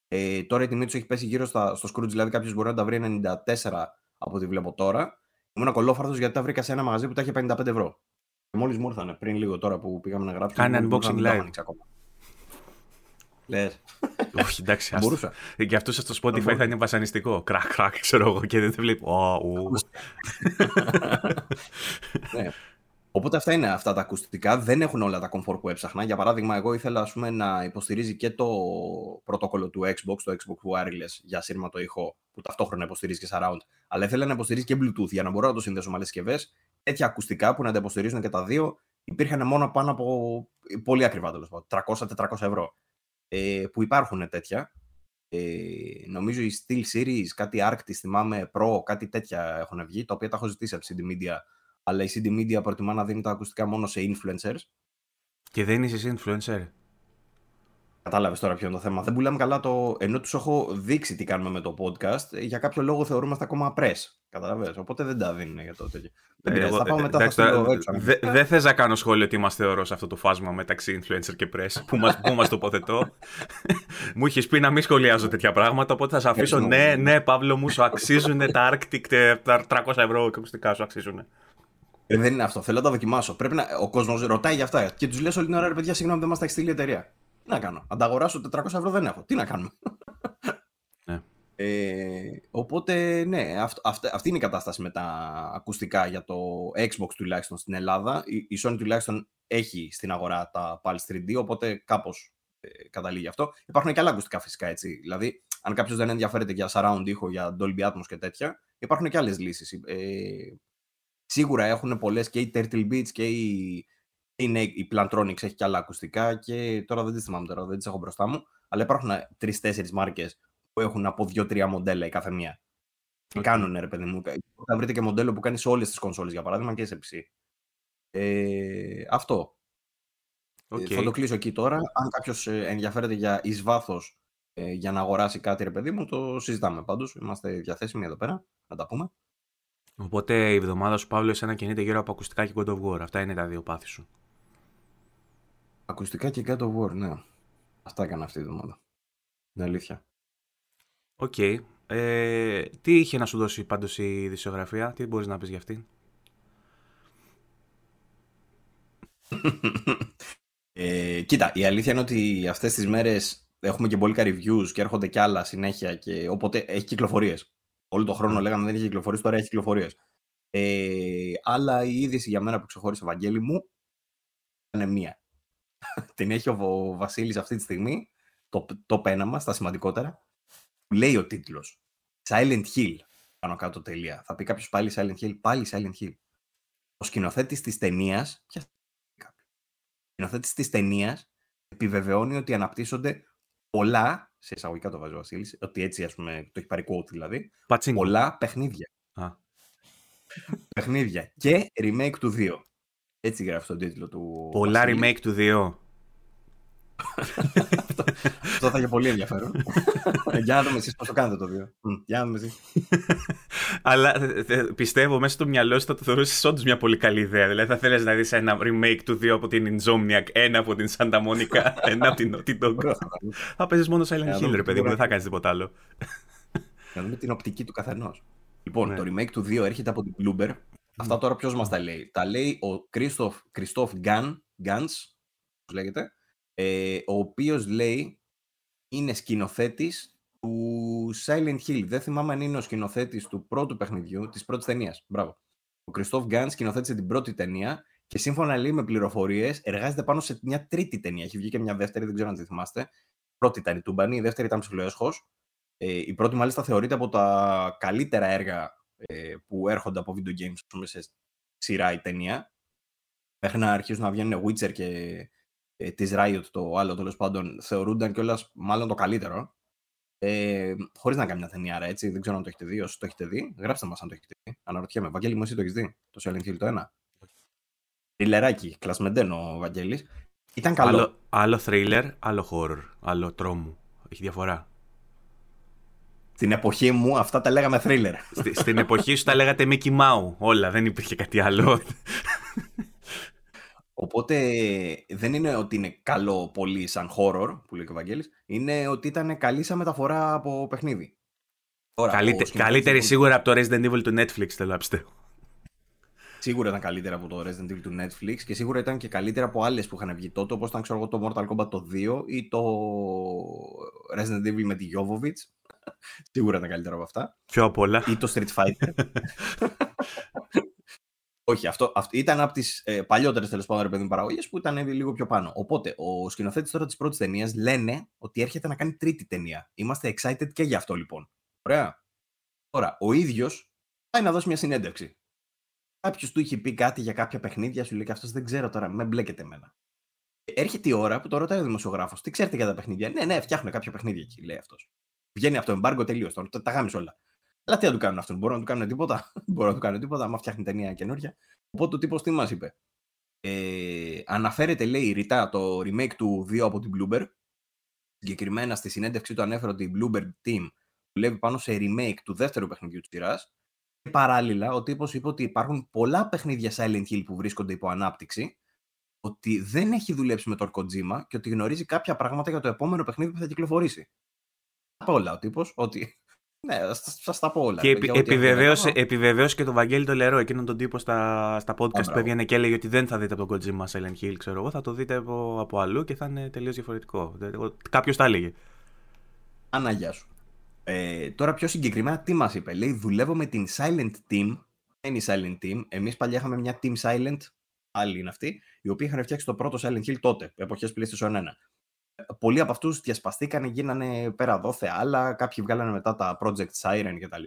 ε, τώρα η τιμή τους έχει πέσει γύρω στα, στο Scrooge, δηλαδή κάποιος μπορεί να τα βρει 94 από ό,τι βλέπω τώρα. Ήμουν κολόφαρδος γιατί τα βρήκα σε ένα μαγαζί που τα είχε 55 ευρώ. Και μόλις μου ήρθανε πριν λίγο τώρα που πήγαμε να γράψουμε. Κάνει unboxing live. Λε. Όχι, εντάξει. Μπορούσα. Για αυτούς στο Spotify θα είναι βασανιστικό. Κρακ, κρακ, ξέρω εγώ και δεν te βλέπω. ναι. Οπότε αυτά είναι αυτά τα ακουστικά. Δεν έχουν όλα τα comfort που έψαχνα. Για παράδειγμα, εγώ ήθελα ας πούμε, να υποστηρίζει και το πρωτόκολλο του Xbox, το Xbox Wireless για σύρματο ήχο, που ταυτόχρονα υποστηρίζει και surround. Αλλά ήθελα να υποστηρίζει και Bluetooth για να μπορώ να το συνδέσω με άλλες συσκευές. Τέτοια ακουστικά που να τα υποστηρίζουν και τα δύο υπήρχαν μόνο πάνω από πολύ ακριβά τέλος πάντων. 300-400 ευρώ. Ε, που υπάρχουν τέτοια. Ε, νομίζω η Steel Series, κάτι Arctis, θυμάμαι Pro, κάτι τέτοια έχουν βγει, τα οποία τα έχω ζητήσει από CD Media αλλά η CD Media προτιμά να δίνει τα ακουστικά μόνο σε influencers. Και δεν είσαι influencer. Κατάλαβες τώρα ποιο είναι το θέμα. Δεν πουλάμε καλά το. ενώ τους έχω δείξει τι κάνουμε με το podcast, για κάποιο λόγο θεωρούμαστε ακόμα press. Κατάλαβε. Οπότε δεν τα δίνουν για το τέτοιο. Δεν θα πάω μετά. Δεν θες να κάνω σχόλιο ότι είμαστε θεωρώ σε αυτό το φάσμα μεταξύ influencer και press που μας που μας τοποθετώ. μου είχε πει να μην σχολιάζω τέτοια πράγματα. Οπότε θα σε αφήσω. Ναι, ναι, Παύλο μου, σου αξίζουν τα Arctic, τα 300 ευρώ ακουστικά σου αξίζουν. Ε, δεν είναι αυτό. Θέλω να τα δοκιμάσω. Πρέπει να... Ο κόσμος ρωτάει για αυτά. Και τους λέω όλη την ώρα, ρε παιδιά, συγγνώμη, δεν μας τα έχει στείλει η εταιρεία. Τι να κάνω. Αν τα αγοράσω 400 ευρώ δεν έχω. Τι να κάνουμε; Ναι. Ε, οπότε, ναι, αυ, αυ, αυτή είναι η κατάσταση με τα ακουστικά για το Xbox τουλάχιστον στην Ελλάδα. Η, η Sony τουλάχιστον έχει στην αγορά τα Pulse 3D, οπότε κάπως ε, καταλήγει αυτό. Υπάρχουν και άλλα ακουστικά φυσικά έτσι. Δηλαδή, αν κάποιος δεν ενδιαφέρεται για surround ήχο, για Dolby Atmos και τέτοια, υπάρχουν και άλλες λύσεις. Ε, Σίγουρα έχουν πολλές και οι Turtle Beach και η, είναι η Plantronics έχει και άλλα ακουστικά και τώρα δεν τις θυμάμαι τώρα, δεν τις έχω μπροστά μου. Αλλά υπάρχουν τρει-τέσσερι μάρκες που έχουν από δύο-τρία μοντέλα η κάθε μία. Και κάνουν ρε παιδί μου. Θα βρείτε και μοντέλο που κάνεις σε όλες τις κονσόλες για παράδειγμα και σε PC. Ε, αυτό. Okay. Ε, θα το κλείσω εκεί τώρα. Αν κάποιος ε, ενδιαφέρεται για εις βάθος ε, για να αγοράσει κάτι, ρε παιδί μου, το συζητάμε πάντως. Είμαστε διαθέσιμοι εδώ πέρα να τα πούμε. Οπότε η εβδομάδα σου, Παύλο, εσένα κινείται γύρω από ακουστικά και God of War. Αυτά είναι τα δύο πάθη σου. Ακουστικά και God of War, ναι. Αυτά έκανα αυτή η εβδομάδα. Είναι αλήθεια. OK. Okay. Ε, τι είχε να σου δώσει πάντως η ειδησεογραφία, τι μπορείς να πεις για αυτήν; ε, κοίτα, η αλήθεια είναι ότι αυτές τις μέρες έχουμε και πολλοί reviews και έρχονται κι άλλα συνέχεια και οπότε έχει κυκλοφορίες. Όλο τον χρόνο λέγαμε δεν είχε κυκλοφορήσει, τώρα έχει κυκλοφορίες. Ε, αλλά η είδηση για μένα που ξεχώρισε, Βαγγέλη μου, είναι μία. Την έχει ο Βασίλης αυτή τη στιγμή, το, το πέναμα στα σημαντικότερα. Λέει ο τίτλος. Silent Hill. Πάνω κάτω τελεία. Θα πει κάποιος πάλι Silent Hill. Πάλι Silent Hill. ο σκηνοθέτης της ταινίας. Ποια ο σκηνοθέτης της ταινίας επιβεβαιώνει ότι αναπτύσσονται πολλά. Σε εισαγωγικά το βάζει ο Βασίλης, ότι έτσι ας πούμε, το έχει πάρει quote δηλαδή. Πατσίνγκο. Πολλά παιχνίδια. Α. παιχνίδια. Και remake του 2. Έτσι γράφει τον τίτλο του. Πολλά Βασίλη. remake του 2. Αυτό, αυτό θα είχε πολύ ενδιαφέρον. Για να δούμε εσείς πώ το κάνετε το 2. Μμ, Για να δούμε εσείς. Αλλά ε, ε, πιστεύω μέσα στο μυαλό σου θα το θεωρούσες όντως μια πολύ καλή ιδέα. Δηλαδή θα θέλει να δεις ένα remake του 2 από την Insomniac, ένα από την Santa Monica, ένα από την Naughty Dog. Θα παίζεις μόνο Silent να Hill, δούμε ρε τι παιδί μου, μπορεί δεν θα να κάνεις τίποτα άλλο. Να δούμε την οπτική του καθενός. Λοιπόν, Ναι. το remake του 2 έρχεται από την Bloomberg. Αυτά τώρα ποιος μας τα λέει; Τα λέει ο Christoph, Christoph Γκάν, Gans, όπως λέγεται, ε, ο οποίος λέει είναι σκηνοθέτης του Silent Hill. Δεν θυμάμαι αν είναι ο σκηνοθέτης του πρώτου παιχνιδιού, της πρώτης ταινίας. Μπράβο. Ο Christoph Γκάν σκηνοθέτησε την πρώτη ταινία και σύμφωνα λέει με πληροφορίες εργάζεται πάνω σε μια τρίτη ταινία. Έχει βγει και μια δεύτερη, δεν ξέρω αν τη θυμάστε. Η πρώτη ήταν η Τούμπανη, η δεύτερη ήταν ψηλοέσχος. Ε, η πρώτη μάλιστα θεωρείται από τα καλύτερα έργα ε, που έρχονται από video games ας πούμε, σε σειρά η ταινία. Μέχρι να αρχίσουν να βγαίνουν Witcher και ε, της Riot το άλλο τέλος πάντων θεωρούνταν κιόλας μάλλον το καλύτερο. Ε, Χωρίς να κάνει μια ταινία, άρα, έτσι. Δεν ξέρω αν το έχετε δει. Όσοι το έχετε δει, γράψτε μας αν το έχετε δει. Αναρωτιέμαι. Βαγγέλη, μου εσύ το έχεις δει. Το Silent Hill το 1. Τριλεράκι, κλασμεντένο ο Βαγγέλης. Ήταν καλό. Άλλο, άλλο thriller, άλλο horror, άλλο τρόμο. Έχει διαφορά. Στην εποχή μου αυτά τα λέγαμε thriller. Στη- στην εποχή σου τα λέγατε Mickey Mouse. Όλα, δεν υπήρχε κάτι άλλο. Οπότε δεν είναι ότι είναι καλό πολύ σαν horror, που λέει και ο Βαγγέλης, είναι ότι ήταν καλή σαν μεταφορά από παιχνίδι. Τώρα, ο Καλύτε, σκηνοθέτης καλύτερη λοιπόν- σίγουρα από το Resident Evil του Netflix, θέλω να πιστεύω. Σίγουρα ήταν καλύτερα από το Resident Evil του Netflix και σίγουρα ήταν και καλύτερα από άλλες που είχαν βγει τότε, όπως ήταν ξέρω εγώ, το Mortal Kombat το 2 ή το Resident Evil με τη Jovovich. σίγουρα ήταν καλύτερα από αυτά. Πιο απ' όλα. Ή το Street Fighter. Όχι, αυτό, αυτό ήταν από τις ε, παλιότερες τέλος πάντων ρε παιδί παραγωγές που ήταν ε, λίγο πιο πάνω. Οπότε, ο σκηνοθέτης τώρα της πρώτης ταινίας λένε ότι έρχεται να κάνει τρίτη ταινία. Είμαστε excited και γι' αυτό λοιπόν. Ωραία. Τώρα, ο ίδιος πάει να δώσει μια συνέντευξη. Κάποιος του είχε πει κάτι για κάποια παιχνίδια, σου λέει και αυτός δεν ξέρω τώρα, με μπλέκεται εμένα. Έρχεται η ώρα που το ρωτάει ο δημοσιογράφος, Τι ξέρετε για τα παιχνίδια; Ναι, ναι, φτιάχνουν κάποια παιχνίδια εκεί, λέει αυτός. Βγαίνει από το εμπάργκο τελείως. Τα, τα γάμισε όλα. Αλλά τι να του κάνουν αυτόν, μπορούν να του κάνουν τίποτα. μπορούν να του κάνουν τίποτα, άμα φτιάχνει ταινία καινούργια. Οπότε ο τύπος τι μας είπε; Ε, αναφέρεται, λέει, ρητά το remake του 2 από την Bloomberg. Συγκεκριμένα στη συνέντευξή του ανέφερε ότι η Bloomberg Team δουλεύει πάνω σε remake του δεύτερου παιχνιδιού της σειράς. Και παράλληλα, ο τύπος είπε ότι υπάρχουν πολλά παιχνίδια Silent Hill που βρίσκονται υπό ανάπτυξη, ότι δεν έχει δουλέψει με τον Kojima και ότι γνωρίζει κάποια πράγματα για το επόμενο παιχνίδι που θα κυκλοφορήσει. Τα πω όλα ο τύπος, ότι... Ναι, σας τα πω όλα. Και επι, Για ό,τι έχω επιβεβαίωσε, να κάνω. επιβεβαίωσε και τον Βαγγέλη το Λερό, εκείνον τον τύπο στα, στα podcast μπράβο. που έβγαινε και έλεγε ότι δεν θα δείτε από τον Kojima Silent Hill, ξέρω εγώ, θα το δείτε από, από αλλού και θα είναι τελείως διαφορετικό. Κάποιος τα έλεγε. Ανά, γεια σου. Ε, τώρα πιο συγκεκριμένα τι μας είπε; Λέει δουλεύω με την Silent Team. Είναι η Silent Team. Εμείς παλιά είχαμε μια Team Silent, άλλη είναι αυτή, οι οποίοι είχαν φτιάξει το πρώτο Silent Hill τότε, εποχές PlayStation 1. Ε, Πολλοί από αυτούς διασπαστήκανε, γίνανε πέρα δόθε άλλα, κάποιοι βγάλανε μετά τα Project Siren κτλ.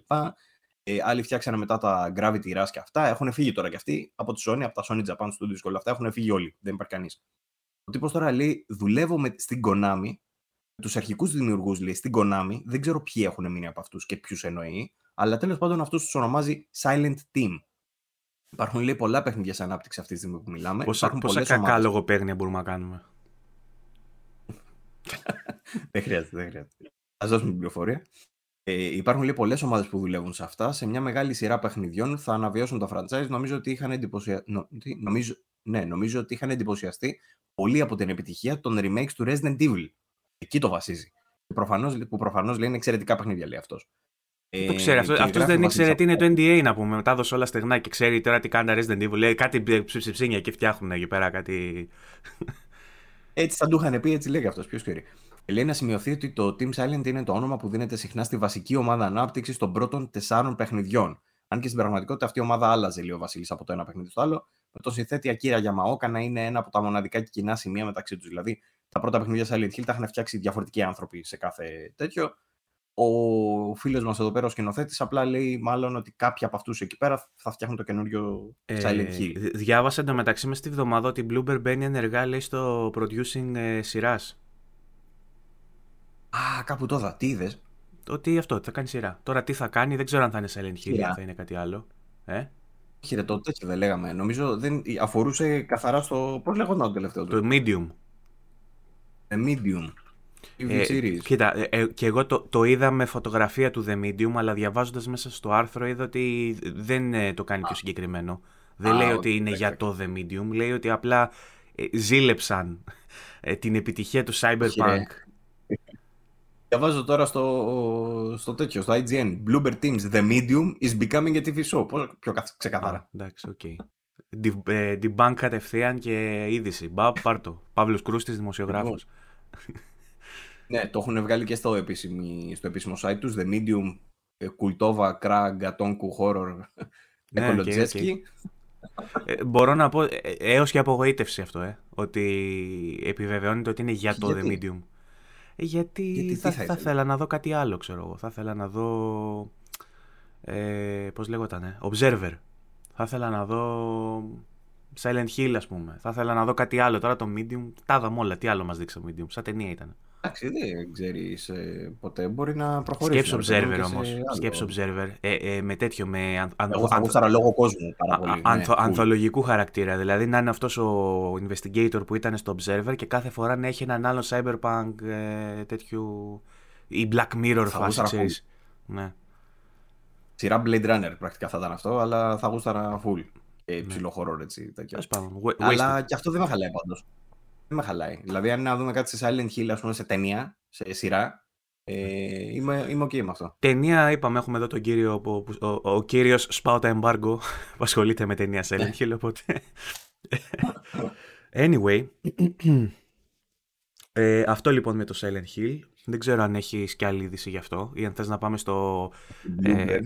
Ε, άλλοι φτιάξανε μετά τα Gravity Rush και αυτά. Έχουν φύγει τώρα και αυτοί από τη Sony, από τα Sony Japan Studios και όλα αυτά. Έχουν φύγει όλοι. Δεν υπάρχει κανείς. Ο τύπος τώρα λέει, δουλεύω με, στην Konami τους αρχικούς δημιουργούς λέει στην Konami, δεν ξέρω ποιοι έχουν μείνει από αυτούς και ποιους εννοεί, αλλά τέλος πάντων αυτούς τους ονομάζει Silent Team. Υπάρχουν λέει πολλά παιχνίδια σε ανάπτυξη αυτής τη στιγμή που μιλάμε. Πόσα, Υπάρχουν πόσα πολλές κακά ομάδες. λογοπαίγνια μπορούμε να κάνουμε. Δεν χρειάζεται, δεν χρειάζεται. Α δώσουμε την πληροφορία. Ε, υπάρχουν λέει πολλέ ομάδε που δουλεύουν σε αυτά. Σε μια μεγάλη σειρά παιχνιδιών θα αναβιώσουν τα franchise. Νομίζω ότι είχαν, εντυπωσια... νο... τι? νομίζω... Ναι, νομίζω ότι είχαν εντυπωσιαστεί πολύ από την επιτυχία των remakes του Resident Evil. Εκεί το βασίζει. Και προφανώς, που προφανώ λέει είναι εξαιρετικά παιχνίδια, λέει αυτό. το ξέρει. Αυτό, αυτός δεν ήξερε τι είναι το NDA να πούμε. Μετά έδωσε όλα στεγνά και ξέρει τώρα τι κάνει τα Resident Evil. Λέει κάτι ψιψιψίνια και φτιάχνουν εκεί πέρα κάτι. Έτσι θα του είχαν πει, έτσι λέει αυτός. Ποιος ξέρει. Λέει να σημειωθεί ότι το Team Silent είναι το όνομα που δίνεται συχνά στη βασική ομάδα ανάπτυξης των πρώτων τεσσάρων παιχνιδιών. Αν και στην πραγματικότητα αυτή η ομάδα άλλαζε, λέει ο Βασίλης, από το ένα παιχνίδι στο άλλο, με τον συνθέτη Ακύρα Γιαμαόκα να είναι ένα από τα μοναδικά και κοινά σημεία μεταξύ τους. Δηλαδή, τα πρώτα παιχνίδια Silent Hill τα είχαν φτιάξει διαφορετικοί άνθρωποι σε κάθε τέτοιο. Ο φίλος μας εδώ πέρα, ο σκηνοθέτης, απλά λέει μάλλον ότι κάποιοι από αυτούς εκεί πέρα θα φτιάχνουν το καινούριο ε, Silent Hill. Διάβασα εντωμεταξύ μες στη βδομάδα ότι η Bloomberg μπαίνει ενεργά, λέει, στο producing ε, σειράς. Α, κάπου τώρα. Τι είδες; Ότι αυτό, θα κάνει σειρά. Τώρα τι θα κάνει, δεν ξέρω αν θα είναι Silent Hill ή αν θα είναι κάτι άλλο. Ε; Κύριε, το τέτοιο δεν λέγαμε. Νομίζω δεν αφορούσε καθαρά στο. Πώς λέγονταν το τελευταίο του; Το Medium. The Medium. Ε, κοίτα, ε, ε, και εγώ το, το είδα με φωτογραφία του The Medium, αλλά διαβάζοντας μέσα στο άρθρο είδα ότι δεν ε, το κάνει πιο συγκεκριμένο. Δεν λέει ότι είναι για το The Medium, λέει ότι απλά ε, ζήλεψαν την επιτυχία του Cyberpunk. Διαβάζω τώρα στο, στο τέτοιο, στο IGN. Bloober Team's, The Medium is becoming a TV show. Πώς, πιο ξεκάθαρα. εντάξει, OK. Okay. Debunk κατευθείαν και είδηση. Μπα, πάρτο. Παύλος Κρούστης, δημοσιογράφος. Ναι, το έχουν βγάλει και στο, επίσημη, στο επίσημο site τους. The Medium, Κουλτόβα, Κρά, Γκατόνκου, Horror, Εκολοτζέσκι. Ε, μπορώ να πω, ε, έως και απογοήτευση αυτό, ε, ότι επιβεβαιώνεται ότι είναι για το The Medium. Ε, γιατί, γιατί θα, θα, ήθελα να δω κάτι άλλο, ξέρω εγώ. Θα ήθελα να δω, ε, πώς λέγονταν, Observer. Θα ήθελα να δω Silent Hill, ας πούμε. Θα ήθελα να δω κάτι άλλο. Τώρα το Medium, τα είδαμε όλα. Τι άλλο μας δείξε το Medium, σαν ταινία ήταν. Εντάξει, δεν ξέρεις ε, ποτέ. Μπορεί να προχωρήσει. Σκέψω observer όμως. Σκέψω observer. Ε, ε, με τέτοιο. Με αν, Εγώ θα αν, λόγω κόσμου πάρα πολύ. Ναι, ανθολογικού χαρακτήρα. Δηλαδή να είναι αυτός ο investigator που ήταν στο observer και κάθε φορά να έχει έναν άλλο cyberpunk ε, τέτοιου. ή Black Mirror φάση, ξέρεις. Ναι. Σειρά Blade Runner πρακτικά θα ήταν αυτό, αλλά θα γούσταρα full. Και ναι. ψηλό χώρο έτσι. Αλλά και αυτό δεν με χαλάει πάντως δεν με χαλάει. Δηλαδή, αν να δούμε κάτι σε Silent Hill, ας πούμε, σε ταινία, σε σειρά, ε, είμαι, είμαι ok με αυτό. Ταινία, είπαμε, έχουμε εδώ τον κύριο, ο, ο, ο κύριος Σπάουτα Embargo, που ασχολείται με ταινία Silent ναι. Hill, οπότε... anyway, ε, αυτό λοιπόν με το Silent Hill. Δεν ξέρω αν έχεις κι άλλη είδηση γι' αυτό ή αν θες να πάμε στο... Ε,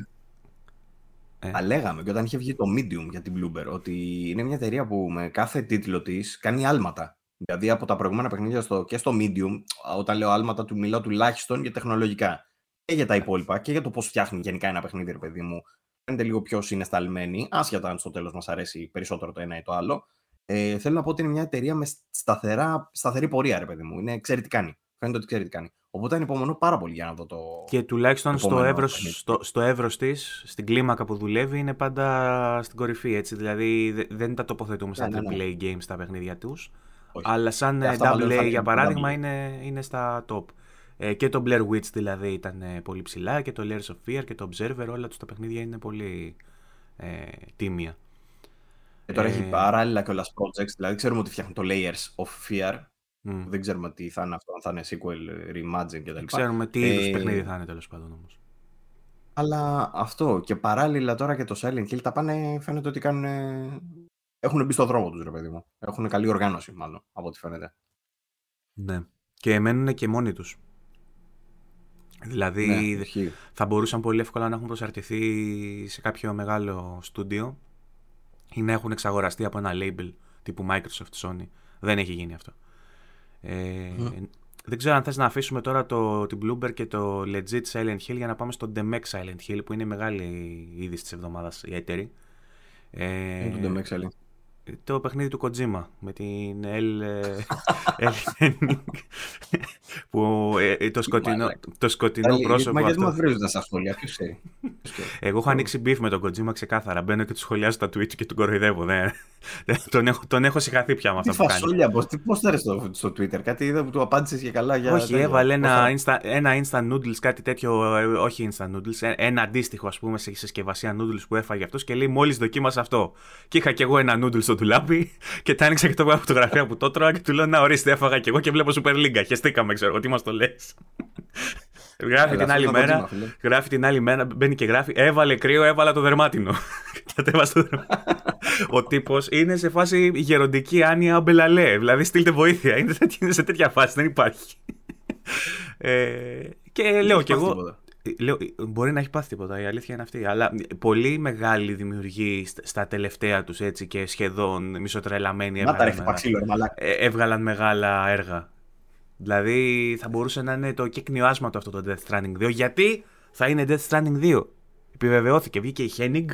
ε. λέγαμε και όταν είχε βγει το Medium για την Bloomberg ότι είναι μια εταιρεία που με κάθε τίτλο της κάνει άλματα. Δηλαδή από τα προηγούμενα παιχνίδια στο, και στο Medium, όταν λέω άλματα του, μιλάω τουλάχιστον για τεχνολογικά. Και για τα υπόλοιπα και για το πώς φτιάχνει γενικά ένα παιχνίδι, ρε παιδί μου. Φαίνεται λίγο πιο συναισθαλμένη, άσχετα αν στο τέλος μας αρέσει περισσότερο το ένα ή το άλλο. Ε, θέλω να πω ότι είναι μια εταιρεία με σταθερά, σταθερή πορεία, ρε παιδί μου. Είναι, ξέρει τι κάνει. Φαίνεται ότι ξέρει τι κάνει. Οπότε ανυπομονώ πάρα πολύ για να δω το. Και τουλάχιστον στο εύρος στο, στο εύρος της, στην κλίμακα που δουλεύει, είναι πάντα στην κορυφή. Έτσι. Δηλαδή δεν τα τοποθετούμε σαν ναι, ναι, ναι. AAA games τα παιχνίδια τους. Αλλά σαν AA για παράδειγμα είναι, είναι στα top. Ε, και το Blair Witch δηλαδή ήταν ε, πολύ ψηλά και το Layers of Fear και το Observer όλα τους τα παιχνίδια είναι πολύ ε, τίμια. Και τώρα έχει παράλληλα και όλα projects, δηλαδή ξέρουμε ότι φτιάχνουν το Layers of Fear Δεν ξέρουμε τι θα είναι αυτό, αν θα είναι sequel, reimagine κτλ. Ξέρουμε τι είδους παιχνίδι θα είναι τέλος πάντων όμως. Αλλά αυτό και παράλληλα τώρα και το Silent Hill τα πάνε, φαίνεται ότι κάνουν έχουν μπει στο δρόμο τους, ρε παιδί μου. Έχουν καλή οργάνωση, μάλλον, από ό,τι φαίνεται. Ναι. Και μένουν και μόνοι τους. Δηλαδή, ναι, θα μπορούσαν πολύ εύκολα να έχουν προσαρτηθεί σε κάποιο μεγάλο στούντιο ή να έχουν εξαγοραστεί από ένα label τύπου Microsoft, Sony. Δεν έχει γίνει αυτό. Ε, Δεν ξέρω αν θες να αφήσουμε τώρα το, την Bloomberg και το legit Silent Hill για να πάμε στο Demex Silent Hill που είναι η μεγάλη είδηση της εβδομάδας η έτερη. Ε, το Demex Silent το παιχνίδι του Kojima με την L. που ε, το σκοτεινό, το σκοτεινό πρόσωπο. Μα γιατί μας βρίζουν στα σχόλια, ποιος ξέρει. Εγώ έχω ανοίξει beef με τον Kojima ξεκάθαρα. Μπαίνω και του σχολιάζω στα Twitch και τον κοροϊδεύω. Ναι. τον, έχω, τον έχω συγχαθεί πια με αυτό που κάνει. Τι πώς θα στο, στο Twitter, κάτι είδα που του απάντησες και καλά για. Όχι, έβαλε ένα, insta, ένα instant noodles, κάτι τέτοιο. Ε, όχι instant noodles, ένα αντίστοιχο ας πούμε σε συσκευασία noodles που έφαγε αυτός και λέει μόλις δοκίμασα αυτό. Και είχα κι εγώ ένα noodles στο τουλάπι και τα άνοιξα και το φωτογραφία που το τρώγα και του λέω Να ορίστε, έφαγα κι εγώ και βλέπω Super League. Χεστήκαμε, ξέρω τι μας το λες. Γράφει την άλλη μέρα, γράφει την άλλη μέρα, μπαίνει και γράφει, έβαλε κρύο, έβαλα το δερμάτινο. Κατέβασε το δερμάτινο. Ο τύπος είναι σε φάση γεροντική άνοια μπελαλέ. Δηλαδή, στείλτε βοήθεια. Είναι σε τέτοια φάση, δεν υπάρχει. Ε, και λέω κι εγώ. Λέω, μπορεί να έχει πάθει τίποτα, η αλήθεια είναι αυτή. Αλλά πολύ μεγάλη δημιουργή στα τελευταία τους έτσι και σχεδόν μισοτρελαμένοι έβγαλαν, ε, έβγαλαν μεγάλα έργα. Δηλαδή θα μπορούσε να είναι το κύκνιο άσματο αυτό το Death Stranding 2. Γιατί θα είναι Death Stranding 2. Επιβεβαιώθηκε, βγήκε η Henning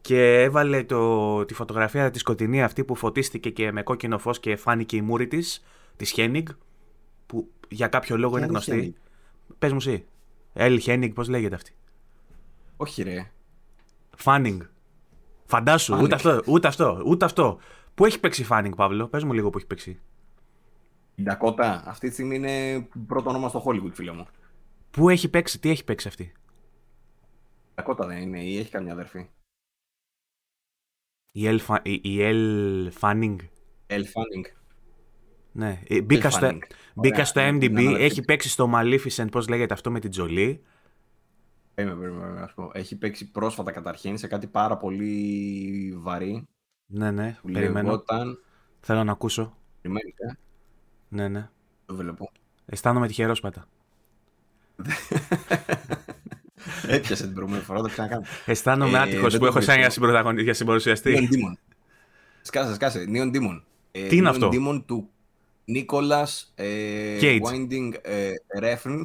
και έβαλε το, τη φωτογραφία της σκοτεινή αυτή που φωτίστηκε και με κόκκινο φως και φάνηκε η μούρη της, της Henning, που για κάποιο λόγο είναι γνωστή. Πες μου εσύ. Ελ Henning, πώς λέγεται αυτή; Όχι ρε. Φάνινγκ. Φαντάσου, ούτε αυτό, ούτε αυτό, ούτε αυτό. Πού έχει παίξει Φάνινγκ, Παύλο, πες μου λίγο που έχει παίξει. Η Ντακότα, αυτή τη στιγμή είναι πρώτο όνομα στο Hollywood, φίλε μου. Πού έχει παίξει, τι έχει παίξει αυτή; Η Ντακότα δεν είναι, ή έχει καμιά αδερφή. Η Ελ, η Ελ Φάνινγκ. Ελ Φάνινγκ. Ναι, ε, μπήκα, στο, μπήκα στο MDB, έχει παίξει στο Maleficent, πώς λέγεται αυτό με την Τζολί; Περίμενε, να πω. Έχει παίξει πρόσφατα καταρχήν σε κάτι πάρα πολύ βαρύ. Ναι, ναι, περιμένω. Λεγόταν... Θέλω να ακούσω. Περιμένεις, ε. Ναι, ναι. Το βλέπω. Αισθάνομαι τυχερός πατά. Έπιασε την προηγούμενη φορά, το ξανακάνω. Αισθάνομαι ε, άτυχος που έχω σαν για συμπαρουσιαστή. Neon Demon. Σκάσε, σκάσε. Neon Demon. Ε, Τι είναι αυτό; Demon του Νίκολας ε, Winding ε, Refn.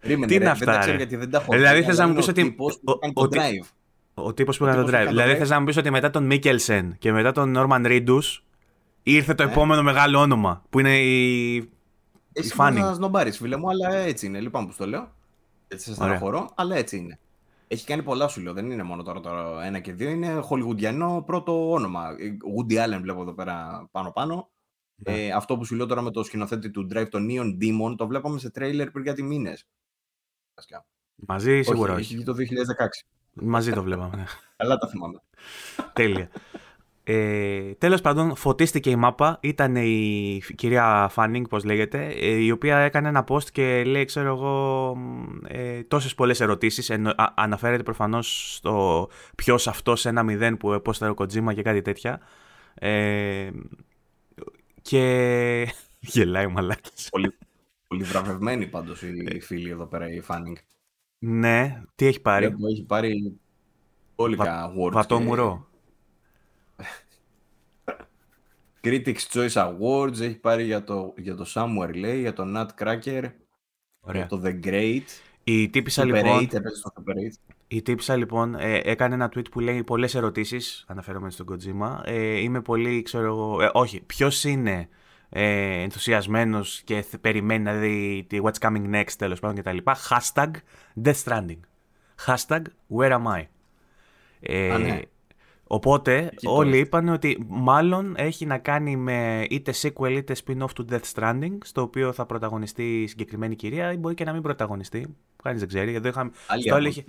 Τι είναι αυτά, ρε; Γιατί δεν τα έχω δηλαδή θες να μου πεις ότι. Ο τύπος που έκανε το drive. Δηλαδή θες να μου πεις ότι μετά τον Μίκελσεν και μετά τον Νόρμαν Ρίντου ήρθε το επόμενο μεγάλο όνομα που είναι η. Εσύ μπορείς να σνομπάρει, φίλε μου, αλλά έτσι είναι. Λυπάμαι που το λέω. Έτσι σε στεναχωρώ, αλλά έτσι είναι. Έχει κάνει πολλά σου λέω. Δεν είναι μόνο τώρα το ένα και δύο. Είναι χολιγουντιανό πρώτο όνομα. Woody Allen βλέπω εδώ πέρα πάνω-πάνω. Ναι. Ε, αυτό που σου λέω τώρα με το σκηνοθέτη του Drive, το Neon Demon, το βλέπαμε σε τρέιλερ πριν κάτι μήνες. Μαζί σίγουρα όχι. Έχει το 2016. Μαζί το βλέπαμε. Ναι. Καλά τα θυμάμαι. Τέλεια. Ε, τέλος πάντων, φωτίστηκε η μάπα. Ήταν η κυρία Φάνινγκ, πώς λέγεται, ε, η οποία έκανε ένα post και λέει, ξέρω εγώ, ε, τόσες πολλές ερωτήσεις. αναφέρεται προφανώς στο ποιος αυτός σε ένα μηδέν που έπωσε ο Κοτζίμα και κάτι τέτοια. Ε, και γελάει ο μαλάκης. Πολύ, πολύ βραβευμένη πάντως η ε. φίλη εδώ πέρα, η Φάνινγκ. Ναι, τι έχει πάρει; Έχει πάρει όλικα awards. Βατόμουρο. Critics Choice Awards, έχει πάρει για το, για το Somewhere λέει, για το Nutcracker, για το The Great. Η τύπησα λοιπόν, η τύπησα λοιπόν ε, έκανε ένα tweet που λέει πολλές ερωτήσεις, αναφέρομαι στον Kojima. Ε, είμαι πολύ, ξέρω εγώ, ε, όχι, ποιος είναι ε, ενθουσιασμένος και περιμένει να δει τη What's Coming Next τέλος πάντων κτλ. Hashtag Death Stranding. Hashtag Where am I; Ε, ναι. Οπότε όλοι είπαν ότι μάλλον έχει να κάνει με είτε sequel είτε spin-off του Death Stranding, στο οποίο θα πρωταγωνιστεί η συγκεκριμένη κυρία ή μπορεί και να μην πρωταγωνιστεί. Κανείς δεν ξέρει. Εδώ είχαμε... Στο είχε...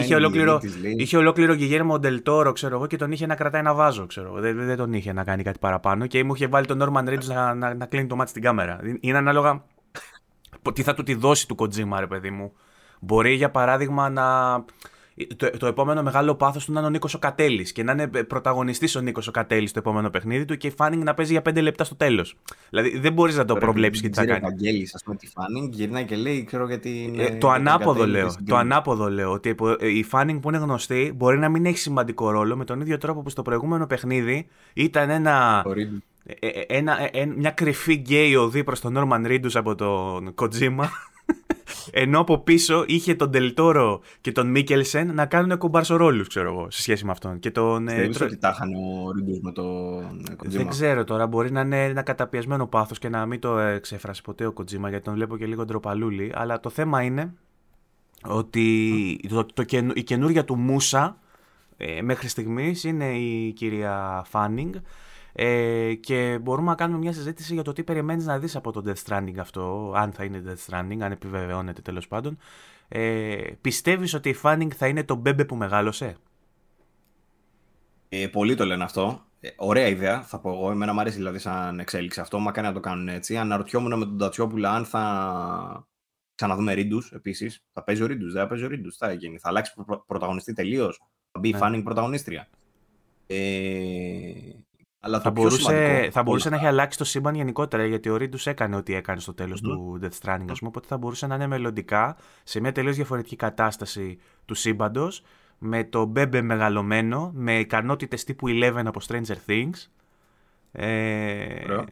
είχε, ολόκληρο, είχε ολόκληρο Γιγέρμο Ντελτόρο, ξέρω εγώ, και τον είχε να κρατάει ένα βάζο. Ξέρω. Δεν, δεν τον είχε να κάνει κάτι παραπάνω. Και μου είχε βάλει τον Norman Reedus να, να, να κλείνει το μάτι στην κάμερα. Είναι ανάλογα τι θα του τη δώσει του Kojima, ρε παιδί μου. Μπορεί για παράδειγμα να το, το επόμενο μεγάλο πάθος του να είναι ο Νίκος ο Κατέλης και να είναι πρωταγωνιστής ο Νίκος ο Κατέλης στο επόμενο παιχνίδι του και η Φάνινγκ να παίζει για 5 λεπτά στο τέλος. Δηλαδή δεν μπορείς να το προβλέψεις και τι θα κάνει. Ο Κατέλη, ας πούμε, τη Φάνινγκ γυρνάει και λέει, ξέρω γιατί. Είναι, ε, το ανάποδο λέω. Το ανάποδο λέω. Ότι η Fanning που είναι γνωστή μπορεί να μην έχει σημαντικό ρόλο με τον ίδιο τρόπο που στο προηγούμενο παιχνίδι ήταν ένα. Ε, ε, ένα, ε, μια κρυφή γκέι ωδή προς τον Νόρμαν Ρίντους από τον Κοτζίμα ενώ από πίσω είχε τον Ντελ Τόρο και τον Μίκελσεν να κάνουν κομπαρσορόλους, ξέρω εγώ, σε σχέση με αυτόν. Και τον, ε, τρο... ότι τα είχαν ο Ρίντους με τον Κοτζίμα; Δεν ξέρω τώρα, μπορεί να είναι ένα καταπιεσμένο πάθος και να μην το εξέφρασε ποτέ ο Κοτζίμα, γιατί τον βλέπω και λίγο ντροπαλούλη. Αλλά το θέμα είναι ότι το, το, η καινούργια του Μούσα ε, μέχρι στιγμής είναι η κυρία Φάνινγκ ε, και μπορούμε να κάνουμε μια συζήτηση για το τι περιμένεις να δεις από το Death Stranding αυτό, αν θα είναι Death Stranding, αν επιβεβαιώνεται τέλος πάντων. Ε, πιστεύεις ότι η Fanning θα είναι το μπέμπε που μεγάλωσε; Ε, πολλοί το λένε αυτό. Ε, ωραία ιδέα, θα πω εγώ. Εμένα μου αρέσει δηλαδή σαν εξέλιξη αυτό. Μα κάνει να το κάνουν έτσι. Αναρωτιόμουν με τον Τατσιόπουλα αν θα ξαναδούμε Ρίντους επίσης. Θα παίζει ο Ρίντους, δεν θα παίζει ο Ρίντους. Θα γίνει. Θα αλλάξει πρωταγωνιστή τελείως. Θα μπει η ναι. πρωταγωνίστρια. Ε, αλλά θα μπορούσε, θα μπορούσε να έχει αλλάξει το σύμπαν γενικότερα γιατί ο Ρίντου έκανε ό,τι έκανε στο τελο του Death Stranding, ας πούμε. Οπότε θα μπορούσε να είναι μελλοντικά σε μια τελείως διαφορετική κατάσταση του σύμπαντος με το Μπέμπε μεγαλωμένο, με ικανότητες τύπου 11 από Stranger Things. Ε,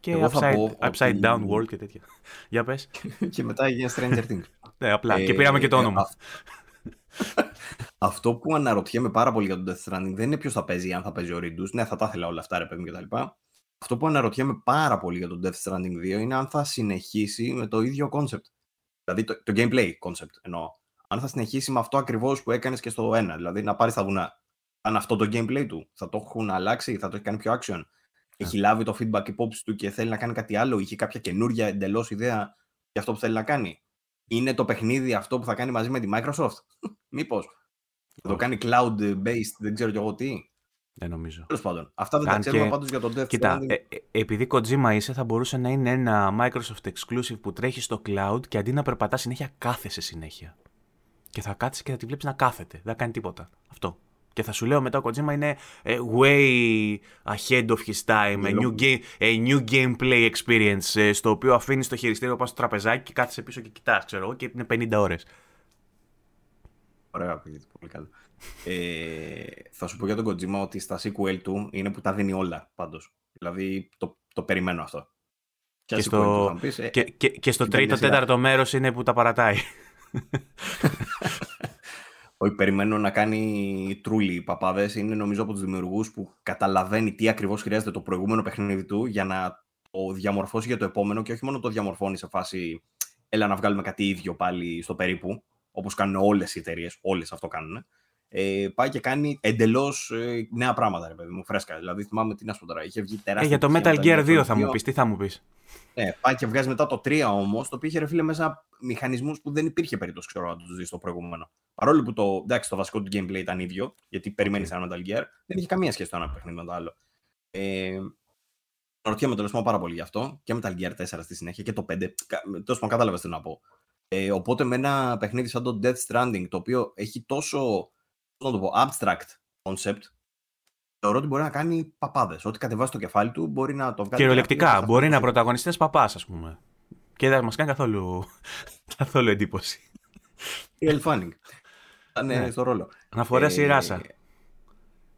Και upside, upside down world και τέτοια. Για πες. και μετά έγινε Stranger Things. ναι, απλά. και πήραμε και το όνομα. Αυτό που αναρωτιέμαι πάρα πολύ για τον Death Stranding δεν είναι ποιος θα παίζει, αν θα παίζει ο Ridus. Ναι, θα τα ήθελα όλα αυτά, ρε παιδί κτλ. Αυτό που αναρωτιέμαι πάρα πολύ για τον Death Stranding 2 είναι αν θα συνεχίσει με το ίδιο concept. Δηλαδή το, το gameplay concept εννοώ. Αν θα συνεχίσει με αυτό ακριβώς που έκανες και στο 1. Δηλαδή να πάρεις τα βουνά. Αν αυτό το gameplay του θα το έχουν αλλάξει, θα το έχει κάνει πιο action. Έχει λάβει το feedback υπόψη του και θέλει να κάνει κάτι άλλο. Είχε κάποια καινούργια εντελώς ιδέα για αυτό που θέλει να κάνει. Είναι το παιχνίδι αυτό που θα κάνει μαζί με τη Microsoft; Μήπως. Θα το κάνει cloud-based, δεν ξέρω κι εγώ τι. Δεν νομίζω. Τέλος πάντων. Αυτά δεν τα ξέρουμε και... πάντως για τον Death Κοίτα, ε, ε, επειδή Kojima είσαι, θα μπορούσε να είναι ένα Microsoft exclusive που τρέχει στο cloud και αντί να περπατάς συνέχεια, κάθεσαι συνέχεια. Και θα κάτσεις και θα τη βλέπεις να κάθεται. Δεν θα κάνει τίποτα. Αυτό. Και θα σου λέω μετά ο Kojima είναι ε, way ahead of his time, a new, game, a new gameplay experience, ε, στο οποίο αφήνεις το χειριστήριο πάνω στο τραπεζάκι και κάθεσαι πίσω και κοιτάς, ξέρω εγώ, και είναι 50 ώρε. Ωραία, πολύ καλό. Ε, θα σου πω για τον Kojima ότι στα sequel του είναι που τα δίνει όλα πάντως. Δηλαδή το, το περιμένω αυτό. Και, στο, πεις, ε, και, και, και στο τρίτο, τέταρτο μέρος είναι που τα παρατάει. Όχι, περιμένω να κάνει τρούλι παπάδες. Είναι νομίζω από τους δημιουργούς που καταλαβαίνει τι ακριβώς χρειάζεται το προηγούμενο παιχνίδι του για να το διαμορφώσει για το επόμενο και όχι μόνο το διαμορφώνει σε φάση έλα να βγάλουμε κάτι ίδιο πάλι στο περίπου, όπως κάνουν όλες οι εταιρείες, όλες αυτό κάνουν ε, πάει και κάνει εντελώς ε, νέα πράγματα, ρε παιδί μου, φρέσκα. Δηλαδή, θυμάμαι τι να σου πω τώρα. Είχε βγει τεράστια. Ε, για το Metal Gear 2 θα μου πεις, τι θα μου πεις; Ναι, πάει και βγάζει μετά το 3 όμως, το οποίο είχε ρε φίλε μέσα μηχανισμούς που δεν υπήρχε περίπτωση ξέρω, να τους δεις στο προηγούμενο. Παρόλο που το, εντάξει, το βασικό του gameplay ήταν ίδιο, γιατί περιμένεις ένα Metal Gear, δεν είχε καμία σχέση το ένα παιχνίδι με το άλλο. Ε, Ρωτιέμαι τέλο πάντων πάρα πολύ γι' αυτό και Metal Gear 4 στη συνέχεια και το 5. Τέλος πάντων, κατάλαβες τι να πω. Ε, οπότε με ένα παιχνίδι σαν το Death Stranding, το οποίο έχει τόσο να το πω, abstract concept, θεωρώ ότι μπορεί να κάνει παπάδες. Ό,τι κατεβάσει το κεφάλι του μπορεί να το βγάλει. Κυριολεκτικά. Μπορεί να πρωταγωνιστές παπάς, ας πούμε. Και δεν μας κάνει καθόλου, καθόλου εντύπωση. Η Ελφάνινγκ. Ήταν ναι. στο ρόλο. Να φορέσει ε, η ράσα.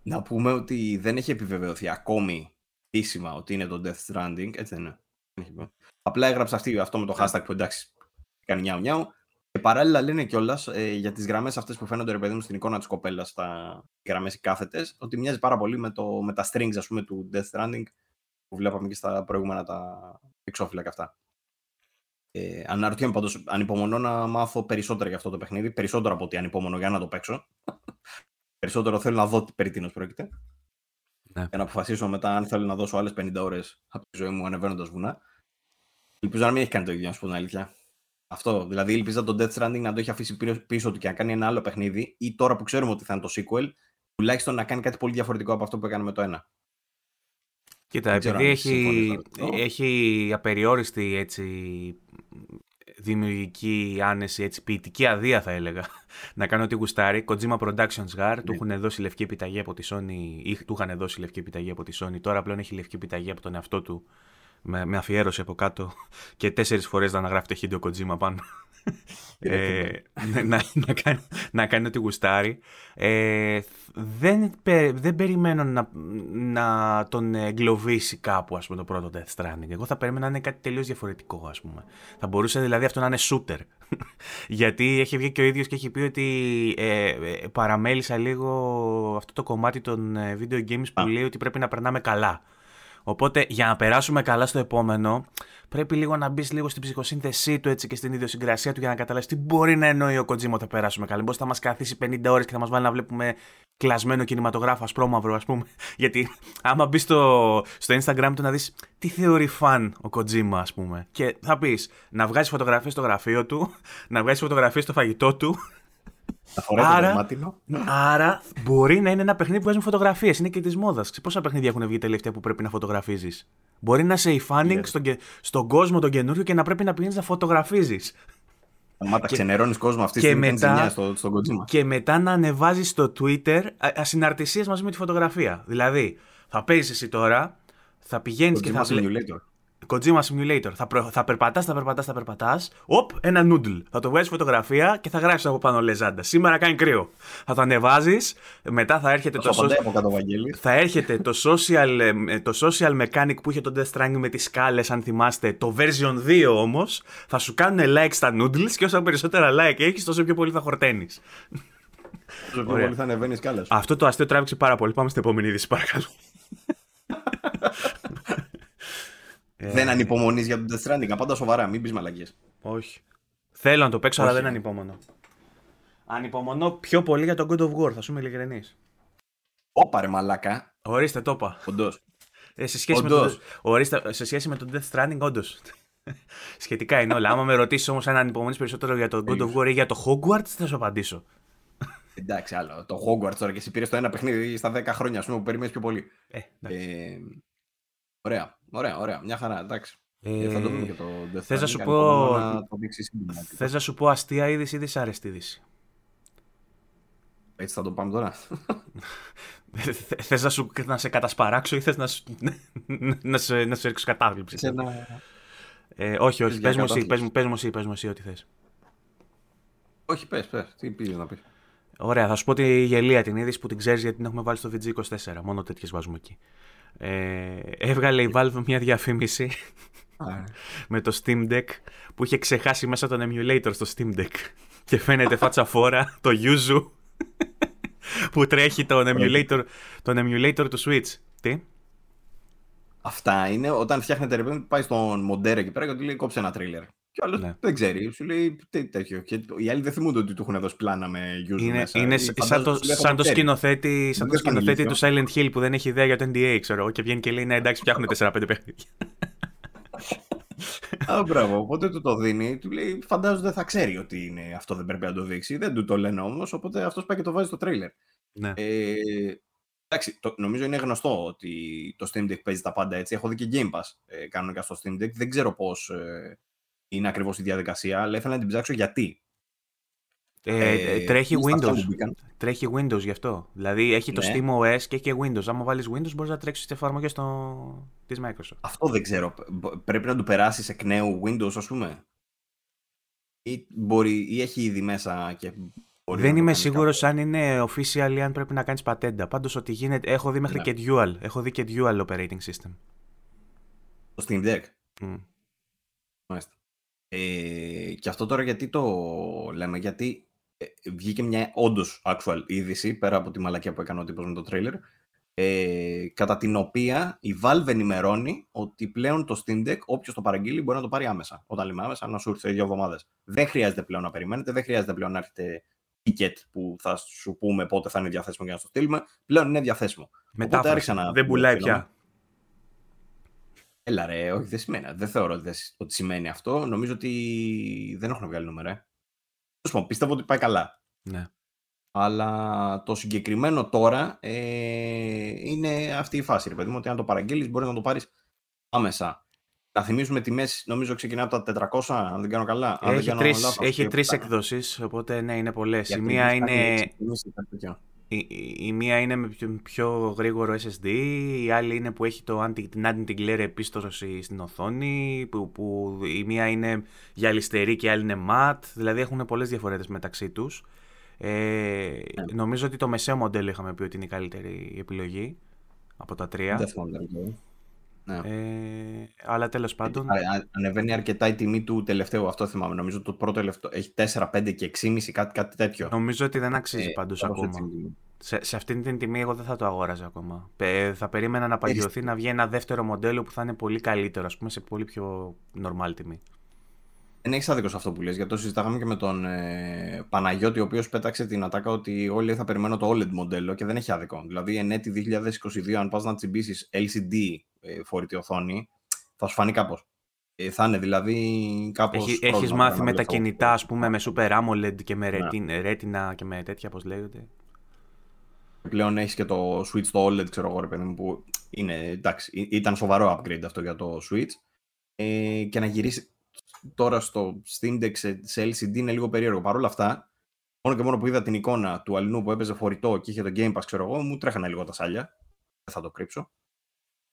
Να πούμε ότι δεν έχει επιβεβαιωθεί ακόμη επίσημα ότι είναι το Death Stranding. Έτσι δεν είναι. Απλά έγραψε αυτή, αυτό με το hashtag που εντάξει κάνει νιάου νιάου. Και παράλληλα λένε κιόλας ε, για τις γραμμές αυτές που φαίνονται ρε παιδί μου στην εικόνα της κοπέλας, στα γραμμές οι κάθετες, ότι μοιάζει πάρα πολύ με, το, με τα strings ας πούμε, του Death Stranding που βλέπαμε και στα προηγούμενα τα εξώφυλλα και αυτά. Ε, αναρωτιέμαι πάντως, ανυπομονώ να μάθω περισσότερα για αυτό το παιχνίδι. Περισσότερο από ότι ανυπομονώ για να το παίξω. περισσότερο θέλω να δω τι περί τίνος πρόκειται. Ναι. Για να αποφασίσω μετά αν θέλω να δώσω άλλες 50 ώρες από τη ζωή μου ανεβαίνοντας βουνά. Ελπίζω να μην έχει κάνει το ίδιο, να σου πω την αλήθεια. Αυτό. Δηλαδή, ελπίζα τον Death Stranding να το έχει αφήσει πίσω του και να κάνει ένα άλλο παιχνίδι, ή τώρα που ξέρουμε ότι θα είναι το sequel, τουλάχιστον να κάνει κάτι πολύ διαφορετικό από αυτό που έκανε με το ένα. Κοίτα, επειδή έχει, έχει απεριόριστη έτσι, δημιουργική άνεση, έτσι, ποιητική αδεία θα έλεγα, να κάνει ό,τι γουστάρει. Kojima Productions GAR, του ναι. έχουν δώσει λευκή επιταγή από τη Sony, ή του είχαν δώσει λευκή επιταγή από τη Sony, τώρα πλέον έχει λευκή επιταγή από τον εαυτό του με, με αφιέρωση από κάτω και τέσσερις φορές να αναγράφει το Hideo Kojima πάνω. ε, να, να, κάνει, να κάνει ό,τι γουστάρει. Ε, δεν, δεν περιμένω να, να τον εγκλωβίσει κάπου ας πούμε, το πρώτο Death Stranding. Εγώ θα περίμενα να είναι κάτι τελείως διαφορετικό ας πούμε. Θα μπορούσε δηλαδή αυτό να είναι shooter. Γιατί έχει βγει και ο ίδιος και έχει πει ότι ε, ε, παραμέλησα λίγο αυτό το κομμάτι των ε, video games που λέει ότι πρέπει να περνάμε καλά. Οπότε για να περάσουμε καλά στο επόμενο, πρέπει λίγο να μπεις λίγο στην ψυχοσύνθεσή του έτσι και στην ιδιοσυγκρασία του για να καταλάβεις τι μπορεί να εννοεί ο Κοτζίμο ότι θα περάσουμε καλά. Μπορεί θα μας καθίσει 50 ώρες και θα μας βάλει να βλέπουμε κλασμένο κινηματογράφο ασπρόμαυρο, ας πούμε. Γιατί άμα μπεις στο, στο Instagram του να δεις τι θεωρεί φαν ο Κοτζίμα, ας πούμε. Και θα πεις να βγάζει φωτογραφίες στο γραφείο του, να βγάζει φωτογραφίες στο φαγητό του άρα, άρα μπορεί να είναι ένα παιχνίδι που βγάζει φωτογραφίες. Είναι και της μόδας. Πόσα παιχνίδια έχουν βγει τελευταία που πρέπει να φωτογραφίζεις; Μπορεί να είσαι η Fanning στον, στον κόσμο τον καινούριο και να πρέπει να πηγαίνεις να φωτογραφίζεις. Μα τα ξενερώνεις κόσμο αυτή τη στιγμή στο, στον Kojima. Και μετά να ανεβάζεις στο Twitter ασυναρτησίες μαζί με τη φωτογραφία. Δηλαδή, θα παίζεις εσύ τώρα, θα πηγαίνεις και θα. Simulator. Kojima Simulator. Θα, προ... θα περπατάς, θα περπατάς, θα περπατάς. Οπ, ένα noodle. Θα το βγάλει φωτογραφία και θα γράψεις από πάνω λεζάντα. Σήμερα κάνει κρύο. Θα το ανεβάζεις. Μετά θα έρχεται το, το, θα έρχεται το social, ε, το social mechanic που είχε το Death Stranding με τις σκάλες, αν θυμάστε. Το version 2 όμως. Θα σου κάνουν like στα noodles και όσο περισσότερα like έχεις, τόσο πιο πολύ θα χορταίνεις. Όσο πιο πολύ θα ανεβαίνεις σκάλες. Αυτό το αστείο τράβηξε πάρα πολύ. Πάμε στην επόμενη είδηση, παρακαλώ. Δεν ανυπομονείς για τον Death Stranding. Απάντα σοβαρά, μην πεις μαλακίες. Όχι. Θέλω να το παίξω, αλλά δεν ανυπομονώ. Ανυπομονώ πιο πολύ για τον God of War, θα σου είμαι ειλικρινής. Όπα ρε μαλάκα. Ορίστε, το είπα. Όντως. Ε, σε, σχέση με το, ορίστε, σε σχέση με τον Death Stranding, όντως. Σχετικά είναι όλα. Άμα με ρωτήσεις όμως αν ανυπομονείς περισσότερο για τον God of War ή για το Hogwarts, θα σου απαντήσω. Εντάξει, άλλο. Το Hogwarts τώρα και εσύ πήρες το ένα παιχνίδι στα 10 χρόνια, ας πούμε, που περιμένει πιο πολύ. Ε, ε, ωραία, ωραία, ωραία. Μια χαρά, εντάξει. Ε, θα το δούμε και το Death Θες να σου πω, θες να σου πω αστεία είδηση ή δυσάρεστη είδηση. Έτσι θα το πάμε τώρα. θες να, σου, να σε κατασπαράξω ή θες να, σου, να, σε, να σε ρίξω κατάβληψη. Ε, όχι, όχι. Πες μου, εσύ, πες, μου, πες μου εσύ, πες μου εσύ ό,τι θες. Όχι, πες, πες. Τι πήγες να πεις. Ωραία, θα σου πω τη γελία την είδηση που την ξέρεις γιατί την έχουμε βάλει στο VG24. Μόνο τέτοιες βάζουμε εκεί. Ε, έβγαλε η Valve μια διαφήμιση με το Steam Deck που είχε ξεχάσει μέσα τον emulator στο Steam Deck. Και φαίνεται φάτσα φόρα το Yuzu που τρέχει τον emulator, τον emulator του Switch. Τι; Αυτά είναι όταν φτιάχνετε ρε πάει στον Μοντέρα εκεί πέρα και του λέει κόψε ένα τρίλερ. Και ο ναι. δεν ξέρει. Σου λέει τι τέτοιο. Και οι άλλοι δεν θυμούνται ότι του έχουν δώσει πλάνα με user είναι, μέσα. Είναι σαν το, σαν το σκηνοθέτη, σαν το σκηνοθέτη του Silent Hill που δεν έχει ιδέα για το NDA, ξέρω Και βγαίνει και λέει ναι, εντάξει, φτιάχνουν 4-5 παιχνίδια. Α, μπράβο. Οπότε του το δίνει, του λέει: Φαντάζομαι δεν θα ξέρει ότι είναι, αυτό δεν πρέπει να το δείξει. Δεν του το λένε όμως, οπότε αυτός πάει και το βάζει στο τρέιλερ. Ναι. Ε, εντάξει, το, νομίζω είναι γνωστό ότι το Steam Deck παίζει τα πάντα έτσι. Έχω δει και Game Pass ε, κανονικά στο Steam Deck. Δεν ξέρω πώς ε, είναι ακριβώς η διαδικασία, αλλά ήθελα να την ψάξω γιατί. Ε, ε, τρέχει Windows. Τρέχει Windows γι' αυτό. Δηλαδή έχει το ναι. Steam OS και έχει και Windows. Αν βάλεις Windows, μπορείς να τρέξεις τις εφαρμογές στο... της Microsoft. Αυτό δεν ξέρω. Πρέπει να του περάσεις εκ νέου Windows, ας πούμε; Ή, μπορεί, ή έχει ήδη μέσα και. Μπορεί δεν είμαι σίγουρος αν είναι official ή αν πρέπει να κάνεις πατέντα. Πάντως ότι γίνεται. Έχω δει μέχρι ναι. και dual. Έχω δει και dual operating system. Το Steam Deck; Mm. Μάλιστα. Ε, και αυτό τώρα γιατί το λέμε, γιατί ε, βγήκε μια όντως actual είδηση, πέρα από τη μαλακία που έκανε ο τύπος με το trailer, ε, κατά την οποία η Valve ενημερώνει ότι πλέον το Steam Deck, όποιος το παραγγείλει, μπορεί να το πάρει άμεσα. Όταν λέμε άμεσα, να σου έρθει δύο εβδομάδες. Δεν χρειάζεται πλέον να περιμένετε, δεν χρειάζεται πλέον να έρθετε ticket που θα σου πούμε πότε θα είναι διαθέσιμο για να το στείλουμε. Πλέον είναι διαθέσιμο. Μετά να... Δεν πουλάει πια. Έλα ρε, όχι, δεν σημαίνει. Δεν θεωρώ ότι, σημαίνει αυτό. Νομίζω ότι δεν έχουν βγάλει νούμερα. Ε. Πιστεύω ότι πάει καλά. Ναι. Αλλά το συγκεκριμένο τώρα ε, είναι αυτή η φάση. Ρε παιδί μου, ότι αν το παραγγείλεις, μπορείς να το πάρεις άμεσα. Να θυμίσουμε τιμές, νομίζω ξεκινά από τα 400, αν δεν κάνω καλά. Έχει τρεις έχει τρεις εκδόσεις, οπότε ναι, είναι πολλές. Η μία είναι. Η, η, μία είναι με πιο, πιο, γρήγορο SSD, η άλλη είναι που έχει το anti, την anti-glare επίστρωση στην οθόνη, που, που η μία είναι γυαλιστερή και η άλλη είναι matte, δηλαδή έχουν πολλές διαφορές μεταξύ τους. Ε, ναι. Νομίζω ότι το μεσαίο μοντέλο είχαμε πει ότι είναι η καλύτερη επιλογή από τα τρία. Ναι. Ε, αλλά τέλος πάντων... ανεβαίνει αρκετά η τιμή του τελευταίου, αυτό θυμάμαι. Νομίζω το πρώτο τελευταίο έχει 4, 5 και 6,5 κάτι, κάτι τέτοιο. Νομίζω ότι δεν αξίζει ε, πάντως ακόμα. Σε, σε αυτήν την τιμή εγώ δεν θα το αγόραζα ακόμα. Ε, θα περίμενα να παγιωθεί να βγει ένα δεύτερο μοντέλο που θα είναι πολύ καλύτερο, ας πούμε, σε πολύ πιο normal τιμή. Δεν έχεις άδικο σε αυτό που λες, γιατί το συζητάγαμε και με τον ε, Παναγιώτη, ο οποίος πέταξε την ατάκα ότι όλοι θα περιμένω το OLED μοντέλο και δεν έχει άδικο. Δηλαδή, εν έτη 2022, αν πας να τσιμπήσεις LCD ε, φορητή οθόνη, θα σου φανεί κάπως. Ε, θα είναι δηλαδή κάπως... Έχει, έχεις μάθει με τα κινητά, ας πούμε, με Super AMOLED και με ναι. Retina και με τέτοια, πώς λέγεται; Πλέον έχεις και το Switch το OLED, ξέρω εγώ, ρε παιδί μου, που είναι, εντάξει, ήταν σοβαρό upgrade αυτό για το Switch. Ε, και να γυρίσεις τώρα στο Steam Deck σε, σε LCD είναι λίγο περίεργο. Παρ' όλα αυτά, μόνο και μόνο που είδα την εικόνα του αλληνού που έπαιζε φορητό και είχε το Game Pass, ξέρω εγώ, μου τρέχανε λίγο τα σάλια. Δεν θα το κρύψω.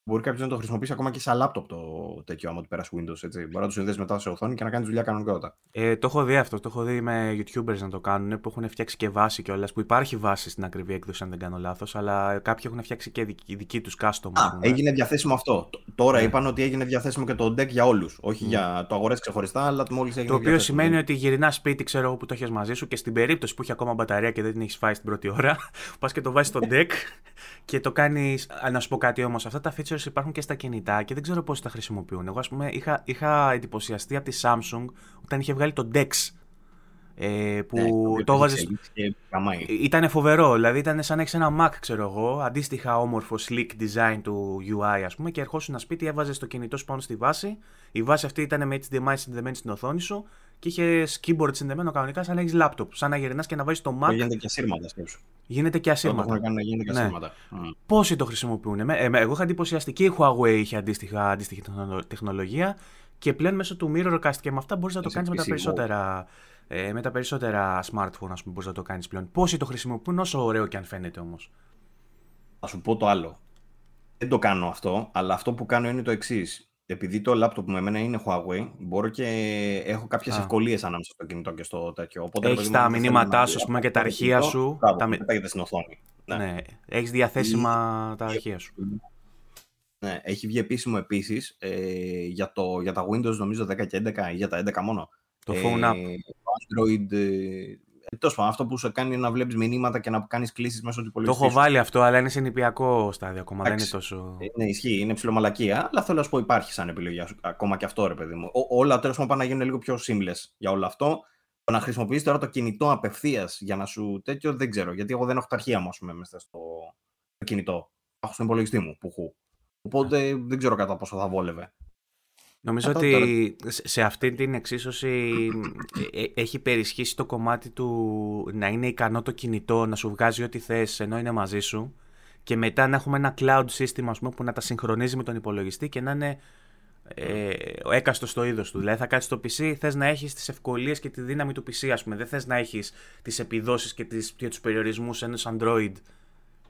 Μπορεί κάποιος να το χρησιμοποιήσει ακόμα και σαν laptop το τέτοιο, άμα του περάσει Windows. Έτσι. Μπορεί να το συνδέσεις μετά σε οθόνη και να κάνεις δουλειά κανονικότητα. Ε, το έχω δει αυτό. Το έχω δει με YouTubers να το κάνουν που έχουν φτιάξει και βάση κιόλα. Που υπάρχει βάση στην ακριβή έκδοση, αν δεν κάνω λάθος. Αλλά κάποιοι έχουν φτιάξει και δική, δική τους custom. Α, έγινε διαθέσιμο αυτό. Τώρα yeah. Ναι. είπαν ότι έγινε διαθέσιμο και το deck για όλους. Όχι mm. για το αγορές ξεχωριστά, αλλά μόλις έγινε. Το οποίο σημαίνει ότι γυρνά σπίτι, ξέρω εγώ που το έχεις μαζί σου και στην περίπτωση που έχει ακόμα μπαταρία και δεν την έχεις φάει στην πρώτη ώρα, πας και το βάζεις στο deck και το κάνεις. Να σου πω κάτι όμως, αυτά τα features υπάρχουν και στα κινητά και δεν ξέρω πώς τα χρησιμοποιούν. Εγώ, ας πούμε, είχα, είχα εντυπωσιαστεί από τη Samsung όταν είχε βγάλει το Dex. Ε, που ναι, το έβαζε. Ήταν φοβερό. Δηλαδή ήταν σαν να έχεις ένα Mac, ξέρω εγώ, αντίστοιχα όμορφο slick design του UI, ας πούμε, και ερχόσουν ένα σπίτι, έβαζες το κινητό σου πάνω στη βάση. Η βάση αυτή ήταν με HDMI συνδεμένη στην οθόνη σου και είχε keyboard συνδεμένο κανονικά σαν να έχεις laptop. Σαν να γυρνάς και να βάζεις το Mac. Γίνεται και ασύρματα, σκέψου. Γίνεται και ασύρματα. Το γίνεται και ασύρματα. Ναι. Mm. Πόσοι το χρησιμοποιούν. Ε, εγώ είχα εντυπωσιαστεί και η Huawei είχε αντίστοιχα, αντίστοιχη τεχνολογία και πλέον μέσω του Mirrorcast και με αυτά μπορείς να το κάνεις με τα περισσότερα. Ε, με τα περισσότερα smartphone, ας πούμε, μπορείς να το κάνεις πλέον. Πόσοι το χρησιμοποιούν, όσο ωραίο και αν φαίνεται όμως. Θα σου πω το άλλο. Δεν το κάνω αυτό, αλλά αυτό που κάνω είναι το εξής επειδή το laptop μου εμένα είναι Huawei, μπορώ και έχω κάποιες ευκολίες ανάμεσα στο κινητό και στο τέτοιο. Έχεις τα μηνύματά σου, πούμε, και τα αρχεία σου. τα πετάγεται στην οθόνη. Ναι. ναι. Έχεις διαθέσιμα τα αρχεία σου. Ναι, έχει βγει επίσημο επίσης ε, για, για τα Windows νομίζω 10 και 11 ή για τα 11 μόνο. Το phone app. Ε, Android ε, Τέλος πάντων, αυτό που σου κάνει να βλέπεις μηνύματα και να κάνεις κλήσεις μέσω του υπολογιστή. Το έχω βάλει αυτό, αλλά είναι σε νηπιακό στάδιο ακόμα. Δεν είναι τόσο. Ναι, ισχύει, είναι ψηλομαλακία, αλλά θέλω να σου πω υπάρχει σαν επιλογή ακόμα και αυτό, ρε παιδί μου. Ό, όλα τέλος πάντων πάνε να γίνουν λίγο πιο seamless για όλο αυτό. Το να χρησιμοποιήσει τώρα το κινητό απευθείας για να σου τέτοιο δεν ξέρω. Γιατί εγώ δεν έχω τα αρχεία μου, ας πούμε, μέσα στο κινητό. Έχω στον υπολογιστή μου που έχω. Οπότε δεν ξέρω κατά πόσο θα βόλευε. Νομίζω ότι σε αυτή την εξίσωση ε, ε, έχει περισχύσει το κομμάτι του να είναι ικανό το κινητό να σου βγάζει ό,τι θες ενώ είναι μαζί σου και μετά να έχουμε ένα cloud system πούμε, που να τα συγχρονίζει με τον υπολογιστή και να είναι ε, ο έκαστος στο είδος του. Δηλαδή θα κάτσεις στο PC, θες να έχεις τις ευκολίες και τη δύναμη του PC, ας πούμε. Δεν θες να έχεις τις επιδόσεις και, και τους περιορισμούς ενός Android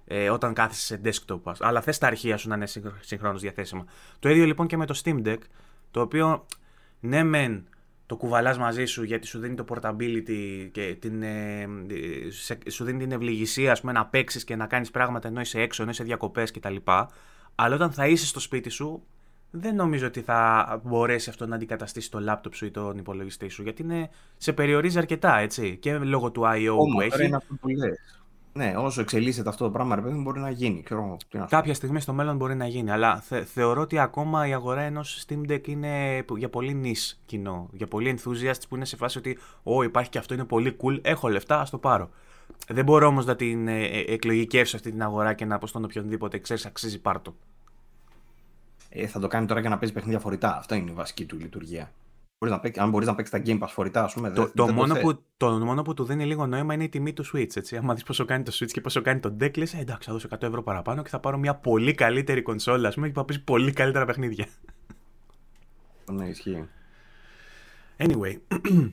ε, όταν κάθεσαι σε desktop. Αλλά θες τα αρχεία σου να είναι συγχρόνως διαθέσιμα. Το ίδιο λοιπόν και με το Steam Deck το οποίο ναι μεν το κουβαλάς μαζί σου γιατί σου δίνει το portability και την, ε, σου δίνει την ευληγησία ας πούμε, να παίξεις και να κάνεις πράγματα ενώ είσαι έξω, ενώ είσαι διακοπές κτλ. Αλλά όταν θα είσαι στο σπίτι σου δεν νομίζω ότι θα μπορέσει αυτό να αντικαταστήσει το λάπτοπ σου ή τον υπολογιστή σου γιατί είναι, σε περιορίζει αρκετά έτσι και λόγω του I.O. που έχει. Είναι αυτό που λες. Ναι, όσο εξελίσσεται αυτό το πράγμα, ρε παιδί μπορεί να γίνει. Ξέρω, Κάποια στιγμή στο μέλλον μπορεί να γίνει. Αλλά θεωρώ ότι ακόμα η αγορά ενός Steam Deck είναι για πολύ νης κοινό. Για πολύ enthusiasts που είναι σε φάση ότι, Ω, υπάρχει και αυτό, είναι πολύ cool. Έχω λεφτά, ας το πάρω. Δεν μπορώ όμως να την ε, ε, εκλογικεύσω αυτή την αγορά και να πω στον οποιονδήποτε ξέρεις, αξίζει πάρτο. Ε, θα το κάνει τώρα για να παίζει παιχνίδια φορητά. Αυτό είναι η βασική του λειτουργία να παίξεις, αν μπορείς να παίξεις τα Game Pass φορητά, ας πούμε. Το, το, μόνο που, το μόνο που του δίνει λίγο νόημα είναι η τιμή του Switch. Έτσι. Αν δεις πόσο κάνει το Switch και πόσο κάνει το deck, λες, ε, εντάξει, θα δώσω 100 ευρώ παραπάνω και θα πάρω μια πολύ καλύτερη κονσόλα, ας πούμε, και θα παίζει πολύ καλύτερα παιχνίδια. Ναι, ισχύει. Anyway,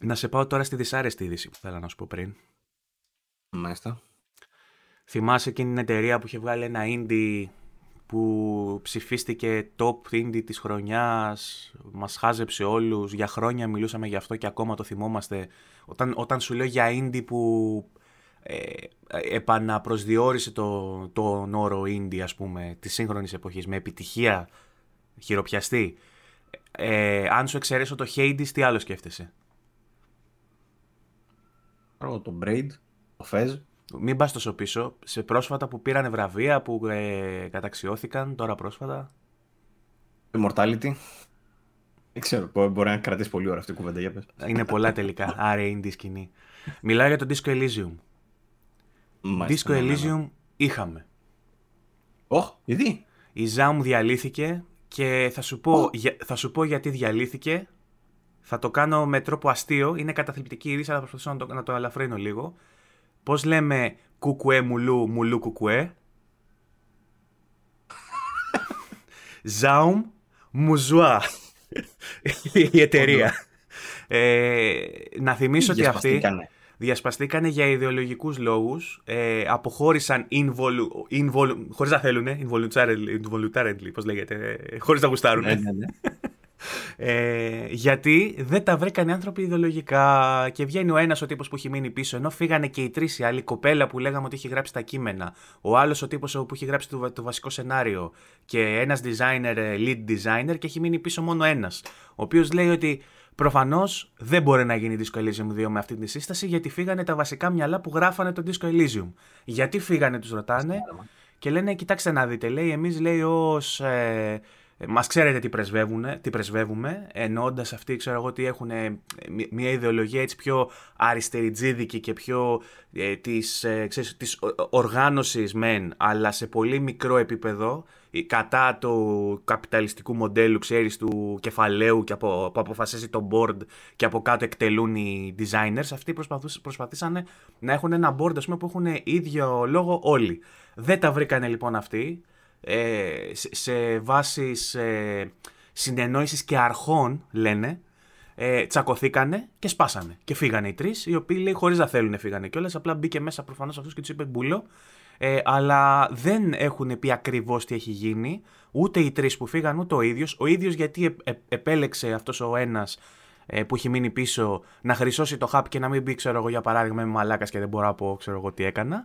να σε πάω τώρα στη δυσάρεστη είδηση που θέλω να σου πω πριν. Μάλιστα. Θυμάσαι εκείνη την εταιρεία που είχε βγάλει ένα indie που ψηφίστηκε top indie της χρονιάς, μας χάζεψε όλους, για χρόνια μιλούσαμε γι' αυτό και ακόμα το θυμόμαστε. Όταν, όταν σου λέω για indie που ε, επαναπροσδιορίσε το, τον όρο indie ας πούμε της σύγχρονης εποχής με επιτυχία χειροπιαστή, ε, αν σου εξαιρέσω το Hades, τι άλλο σκέφτεσαι; Το Braid, το Fez. Μην πας τόσο πίσω. Σε πρόσφατα που πήραν βραβεία, που ε, καταξιώθηκαν τώρα πρόσφατα. Immortality. Δεν ξέρω, μπορεί να κρατήσει πολύ ώρα αυτή η κουβέντα, για πες. Είναι πολλά τελικά. Άρα είναι σκηνή. Μιλάω για το Disco Elysium. Disco ναι, ναι, ναι. Elysium είχαμε. Όχ, γιατί; Η Zaum διαλύθηκε και θα σου, πω, θα σου πω γιατί διαλύθηκε. Θα το κάνω με τρόπο αστείο. Είναι καταθλιπτική είδηση, αλλά θα προσπαθήσω να το, να το ελαφρύνω λίγο. Πώς λέμε κουκουέ μουλού, μουλού κουκουέ; Ζάουμ Μουζουά. Η εταιρεία. Ε, να θυμίσω ότι αυτή... διασπαστήκανε για ιδεολογικούς λόγους, ε, αποχώρησαν involu, involu, χωρίς να θέλουν, involuntarily, involuntarily πώς λέγεται, ε, χωρίς να γουστάρουν. Ναι, ναι, ναι. Ε, γιατί δεν τα βρήκαν οι άνθρωποι ιδεολογικά και βγαίνει ο ένας ο τύπος που έχει μείνει πίσω ενώ φύγανε και οι τρεις οι άλλοι, η κοπέλα που λέγαμε ότι έχει γράψει τα κείμενα ο άλλος ο τύπος που έχει γράψει το, το βασικό σενάριο και ένας designer, ε, lead designer και έχει μείνει πίσω μόνο ένας ο οποίος λέει ότι Προφανώς δεν μπορεί να γίνει Disco Elysium 2 με αυτή τη σύσταση γιατί φύγανε τα βασικά μυαλά που γράφανε το Disco Elysium. Γιατί φύγανε, τους ρωτάνε και λένε: Κοιτάξτε να δείτε, λέει, εμείς λέει ως ε, Μας ξέρετε τι, τι πρεσβεύουμε, εννοώντα αυτοί, ξέρω εγώ, ότι έχουν μια ιδεολογία έτσι πιο αριστεριτζίδικη και πιο ε, της, ε, ξέρεις, της οργάνωσης μεν, αλλά σε πολύ μικρό επίπεδο, κατά του καπιταλιστικού μοντέλου, ξέρεις, του κεφαλαίου και από, που αποφασίζει το board και από κάτω εκτελούν οι designers, αυτοί προσπαθήσαν να έχουν ένα board, ας πούμε, που έχουν ίδιο λόγο όλοι. Δεν τα βρήκανε λοιπόν αυτοί, ε, σε βάσεις ε, συνεννόησης και αρχών, λένε, ε, τσακωθήκανε και σπάσανε. Και φύγανε οι τρεις, οι οποίοι λέει χωρίς να θέλουν φύγανε κιόλας. Απλά μπήκε μέσα προφανώς αυτός και τους είπε μπουλό. Ε, αλλά δεν έχουν πει ακριβώς τι έχει γίνει. Ούτε οι τρεις που φύγαν, ούτε ο ίδιος. Ο ίδιος γιατί επέλεξε αυτός ο ένας ε, που έχει μείνει πίσω να χρυσώσει το hub και να μην μπει, ξέρω εγώ, για παράδειγμα, με μαλάκας και δεν μπορώ να πω, ξέρω εγώ, τι έκανα.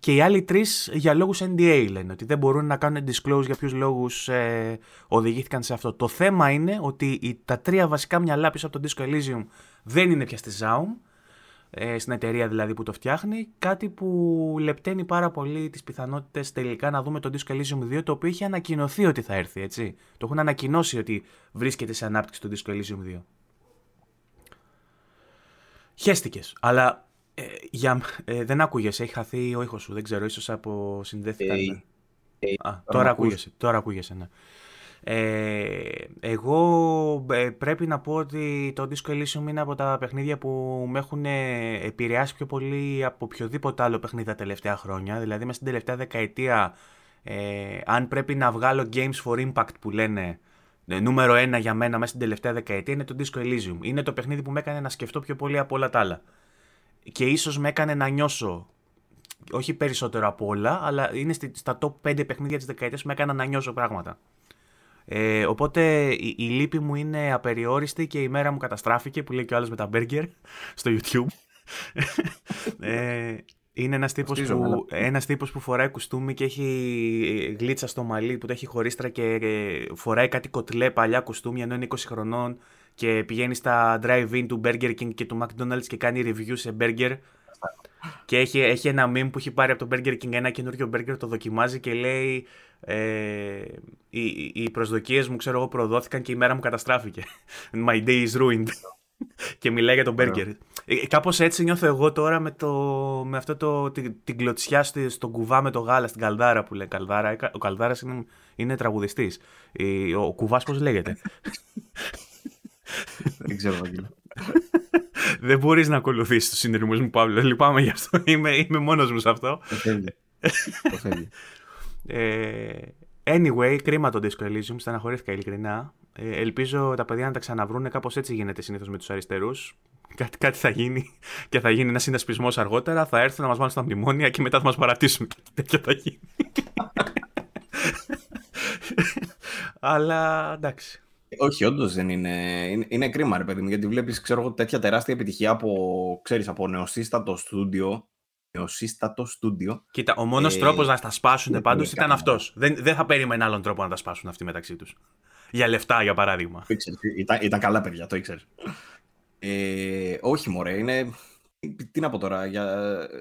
Και οι άλλοι τρεις για λόγους NDA λένε ότι δεν μπορούν να κάνουν disclose για ποιους λόγους ε, οδηγήθηκαν σε αυτό. Το θέμα είναι ότι τα τρία βασικά μυαλά πίσω από το Disco Elysium δεν είναι πια στη Zaum, ε, στην εταιρεία δηλαδή που το φτιάχνει. Κάτι που λεπταίνει πάρα πολύ τις πιθανότητες τελικά να δούμε το Disco Elysium 2, το οποίο έχει ανακοινωθεί ότι θα έρθει, έτσι. Το έχουν ανακοινώσει ότι βρίσκεται σε ανάπτυξη το Disco Elysium 2. Χαίστηκες. Αλλά ε, για, ε, δεν ακούγεσαι, έχει χαθεί ο ήχος σου, δεν ξέρω, ίσως από συνδέθηκαν. Ε, ε, Α, τώρα ακούγεσαι, τώρα ακούγεσαι, ναι. Ε, εγώ ε, πρέπει να πω ότι το Disco Elysium είναι από τα παιχνίδια που με έχουν επηρεάσει πιο πολύ από οποιοδήποτε άλλο παιχνίδι τα τελευταία χρόνια. Δηλαδή, μέσα στην τελευταία δεκαετία, ε, αν πρέπει να βγάλω Games for Impact που λένε νούμερο ένα για μένα μέσα στην τελευταία δεκαετία, είναι το Disco Elysium. Είναι το παιχνίδι που με έκανε να σκεφτώ πιο πολύ από όλα τα άλλα και ίσως με έκανε να νιώσω όχι περισσότερο από όλα, αλλά είναι στα top 5 παιχνίδια της δεκαετίας που με έκανα να νιώσω πράγματα. Ε, οπότε η, η, λύπη μου είναι απεριόριστη και η μέρα μου καταστράφηκε που λέει και ο άλλος με τα μπέργκερ στο YouTube. ε, είναι ένας τύπος, που, ένας τύπος που φοράει κουστούμι και έχει γλίτσα στο μαλλί που το έχει χωρίστρα και φοράει κάτι κοτλέ παλιά κουστούμια ενώ είναι 20 χρονών και πηγαίνεις στα drive-in του Burger King και του McDonald's και κάνει review σε burger. Και έχει, έχει ένα meme που έχει πάρει από το Burger King ένα καινούριο burger, το δοκιμάζει και λέει ε, οι, οι προσδοκίες μου ξέρω εγώ προδόθηκαν και η μέρα μου καταστράφηκε. My day is ruined. και μιλάει για τον burger. Ε, Κάπως έτσι νιώθω εγώ τώρα με, το, με αυτό το, την, την κλωτσιά στον κουβά με το γάλα, στην καλδάρα που λέει καλδάρα. Ο καλδάρας είναι, είναι τραγουδιστής. Ο κουβάς πώς λέγεται; Δεν ξέρω, Βαγγέλη. Δεν μπορείς να ακολουθήσεις τους συνειρμούς μου, Παύλο. Λυπάμαι γι' αυτό. Είμαι, είμαι μόνος μου σε αυτό. ε, anyway, κρίμα το Disco Elysium. Στεναχωρήθηκα ειλικρινά. Ε, ελπίζω τα παιδιά να τα ξαναβρούν. Κάπως έτσι γίνεται συνήθως με τους αριστερούς. Κάτι, κάτι θα γίνει και θα γίνει ένας συνασπισμός αργότερα. Θα έρθουν να μας βάλουν στα μνημόνια και μετά θα μας παρατήσουν. Τέτοια θα γίνει. Αλλά εντάξει. Όχι, όντως δεν είναι. είναι. Είναι κρίμα, ρε παιδί μου, γιατί βλέπεις τέτοια τεράστια επιτυχία από, ξέρεις, από νεοσύστατο στούντιο. Νεοσύστατο στούντιο. Κοίτα, ο μόνος ε, τρόπος να τα σπάσουν πάντως ήταν αυτός. Δεν, δεν θα περίμενε άλλον τρόπο να τα σπάσουν αυτοί μεταξύ τους. Για λεφτά, για παράδειγμα. ήταν, ήταν καλά παιδιά, το ήξερες. Ε, όχι, μωρέ, είναι. Τι να πω τώρα, για...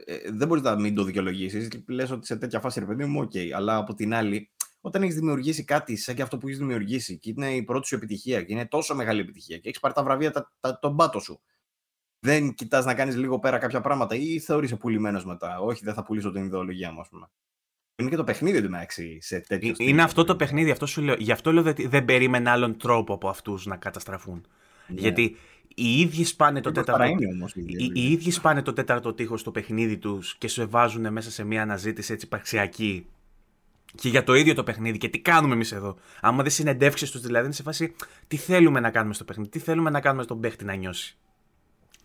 ε, δεν μπορείς να μην το δικαιολογήσεις. Λες ότι σε τέτοια φάση, ρε παιδί μου, OK. Okay. Αλλά από την άλλη, όταν έχεις δημιουργήσει κάτι σαν και αυτό που έχεις δημιουργήσει και είναι η πρώτη σου επιτυχία και είναι τόσο μεγάλη επιτυχία και έχεις πάρει τα βραβεία τα, τα, τον πάτο σου. Δεν κοιτάς να κάνεις λίγο πέρα κάποια πράγματα ή θεωρείσαι πουλημένος μετά. Όχι, δεν θα πουλήσω την ιδεολογία μου, ας πούμε. Είναι και το παιχνίδι του μεταξύ σε τέτοιο ε, Είναι αυτό το παιχνίδι, αυτό σου λέω. Γι' αυτό λέω ότι δεν περίμενε άλλον τρόπο από αυτούς να καταστραφούν. Ναι. Γιατί οι ίδιοι σπάνε το, τέταρτο, οι, οι ίδιοι σπάνε το τέταρτο τείχος στο παιχνίδι τους και σε βάζουν μέσα σε μια αναζήτηση έτσι υπαρξιακή και για το ίδιο το παιχνίδι και τι κάνουμε εμείς εδώ. Άμα δεν συνεντεύξεις τους δηλαδή, είναι σε φάση τι θέλουμε να κάνουμε στο παιχνίδι, τι θέλουμε να κάνουμε στον παίχτη να νιώσει.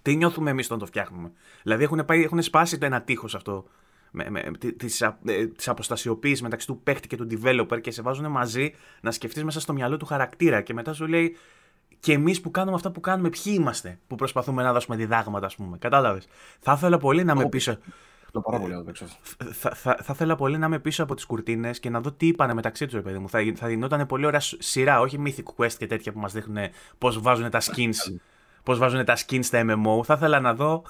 Τι νιώθουμε εμείς όταν το φτιάχνουμε. Δηλαδή έχουν, πάει, έχουν σπάσει το ένα τείχος αυτό με, με, της, ε, της αποστασιοποίησης μεταξύ του παίχτη και του developer και σε βάζουν μαζί να σκεφτείς μέσα στο μυαλό του χαρακτήρα και μετά σου λέει και εμείς που κάνουμε αυτά που κάνουμε, ποιοι είμαστε που προσπαθούμε να δώσουμε διδάγματα, ας πούμε. Κατάλαβες. Θα ήθελα πολύ να με πίσω. Το πάρα πολύ θα, θα, θα ήθελα πολύ να είμαι πίσω από τις κουρτίνες και να δω τι είπανε μεταξύ τους, παιδί μου. Θα, θα γινόταν πολύ ωραία σειρά, όχι Mythic Quest και τέτοια που μας δείχνουν πώς βάζουν τα skins. Πώς βάζουν τα skins στα MMO. Θα ήθελα να δω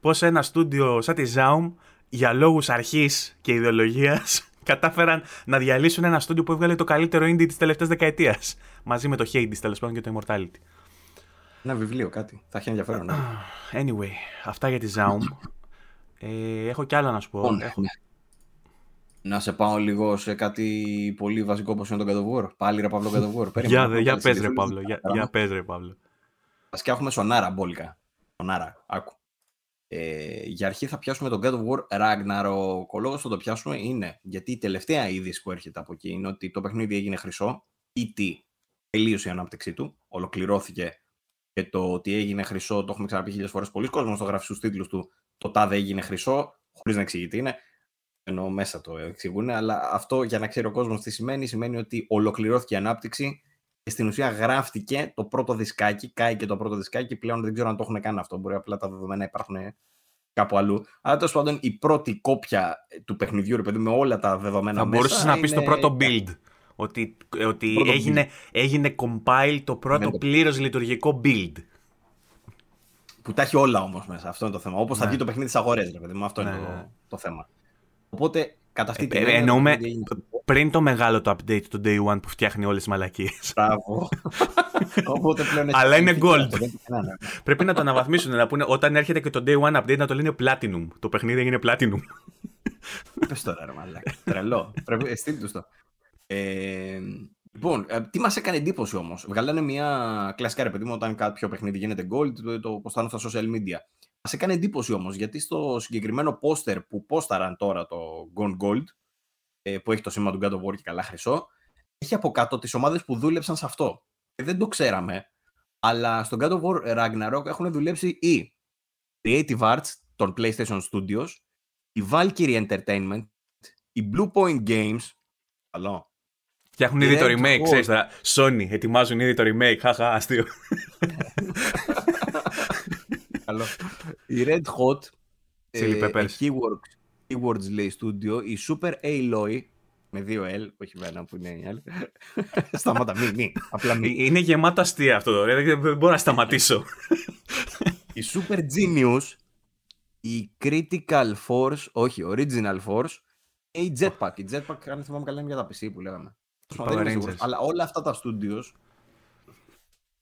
πώς ένα στούντιο σαν τη Zaum για λόγους αρχής και ιδεολογίας κατάφεραν να διαλύσουν ένα στούντιο που έβγαλε το καλύτερο indie της τελευταίας δεκαετίας. Μαζί με το Hades τέλος πάντων και το Immortality. Ένα βιβλίο, κάτι. Θα έχει ενδιαφέρον. Ναι. Anyway, αυτά για τη Zaum. Ε, έχω κι άλλα να σου πω. Λοιπόν, έχω... Να σε πάω λίγο σε κάτι πολύ βασικό όπως είναι το God of War. Πάλι ρε Παύλο God of War. για για πες ρε Παύλο. Για, για πες ρε Παύλο. Βασικά έχουμε σονάρα μπόλικα. Σονάρα, άκου. Ε, για αρχή θα πιάσουμε τον God of War Ragnarok. Ο λόγος που το πιάσουμε είναι γιατί η τελευταία είδηση που έρχεται από εκεί είναι ότι το παιχνίδι έγινε χρυσό ή τι τελείωσε η ανάπτυξή του, ολοκληρώθηκε και το ότι έγινε χρυσό το έχουμε ξαναπεί χίλιες φορές. Πολλοί κόσμοι το γράφει στους τίτλους του το τάδε έγινε χρυσό, χωρίς να εξηγεί τι είναι. Ενώ μέσα το εξηγούν, αλλά αυτό για να ξέρει ο κόσμος τι σημαίνει, σημαίνει ότι ολοκληρώθηκε η ανάπτυξη και στην ουσία γράφτηκε το πρώτο δισκάκι, κάει και το πρώτο δισκάκι. Πλέον δεν ξέρω αν το έχουν κάνει αυτό. Μπορεί απλά τα δεδομένα υπάρχουν κάπου αλλού. Αλλά τέλος πάντων η πρώτη κόπια του παιχνιδιού, ρε παιδί, με όλα τα δεδομένα Θα μπορούσες να πεις το πρώτο build. Ότι, ότι έγινε, έγινε compile το πρώτο πλήρως λειτουργικό build. Που τα έχει όλα όμως μέσα. Αυτό είναι το θέμα. Όπως ναι. θα βγει το παιχνίδι στις αγορές, ρε παιδί μου. Αυτό ναι, είναι το, ναι. το θέμα. Οπότε κατά αυτή τη ε, Εννοούμε πριν το μεγάλο το update του Day One που φτιάχνει όλες τις μαλακίες. Μπράβο. Οπότε πλέον Αλλά είναι gold. Πρέπει να το αναβαθμίσουν. Να πούνε όταν έρχεται και το Day One update να το λένε Platinum. Το παιχνίδι έγινε Platinum. Πες τώρα, ρε μαλάκα. Τρελό. Πρέπει στείλ το. Ε, Λοιπόν, ε, τι μας έκανε εντύπωση όμως; Βγάλανε μια κλασικά ρε παιδί μου, όταν κάποιο παιχνίδι γίνεται gold, το, το ποστάρουν στα social media. Μας έκανε εντύπωση όμως, γιατί στο συγκεκριμένο poster που πόσταραν τώρα το Gone Gold, ε, που έχει το σήμα του God of War και καλά χρυσό, έχει από κάτω τις ομάδες που δούλεψαν σε αυτό. Και δεν το ξέραμε, αλλά στο God of War Ragnarok έχουν δουλέψει οι Creative Arts των PlayStation Studios, η Valkyrie Entertainment, η Blue Point Games, καλό, Φτιάχνουν ήδη το remake, ξέρεις τώρα. Sony, ετοιμάζουν ήδη το remake, χαχα, αστείο. Καλό. Η Red Hot, Chili ε, Peppers. Keywords, Keywords λέει studio, η Super Aloy, με δύο L, όχι ένα που είναι η άλλη. Σταμάτα, μη, μη, απλά μη. Είναι γεμάτο αστεία αυτό, δεν μπορώ να σταματήσω. η Super Genius, η Critical Force, όχι, Original Force, και η Jetpack. Η Jetpack, αν θυμάμαι καλά, είναι για τα PC που λέγαμε. Αλλά όλα αυτά τα studios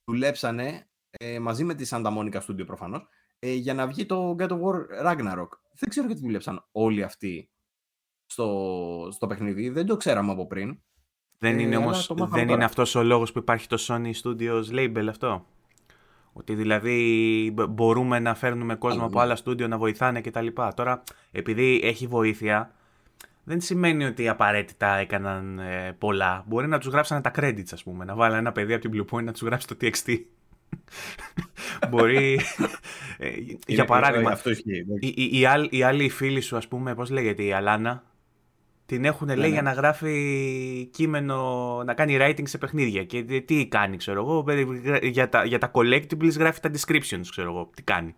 δουλέψανε ε, μαζί με τη Santa Monica Studio προφανώς ε, για να βγει το God of War Ragnarok. Δεν ξέρω γιατί δουλέψαν όλοι αυτοί στο, στο παιχνίδι. Δεν το ξέραμε από πριν. Δεν είναι, ε, όμως, δεν είναι αυτός ο λόγος που υπάρχει το Sony Studios label αυτό; Ότι δηλαδή μπορούμε να φέρνουμε κόσμο από άλλα στούντιο να βοηθάνε κτλ. Τώρα, επειδή έχει βοήθεια, δεν σημαίνει ότι απαραίτητα έκαναν ε, πολλά. Μπορεί να τους γράψανε τα credits, ας πούμε. Να βάλει ένα παιδί από την Blue Point να τους γράψει το TXT. Μπορεί. ε, για παράδειγμα. Αυτό ισχύει. Η, η, η, άλλη, η άλλη φίλη σου, ας πούμε, πώς λέγεται, η Αλάνα, την έχουν λέει ναι, για ναι. να γράφει κείμενο, να κάνει writing σε παιχνίδια. Και τι κάνει, ξέρω εγώ. Για τα, για τα collectibles γράφει τα descriptions, ξέρω εγώ. Τι κάνει.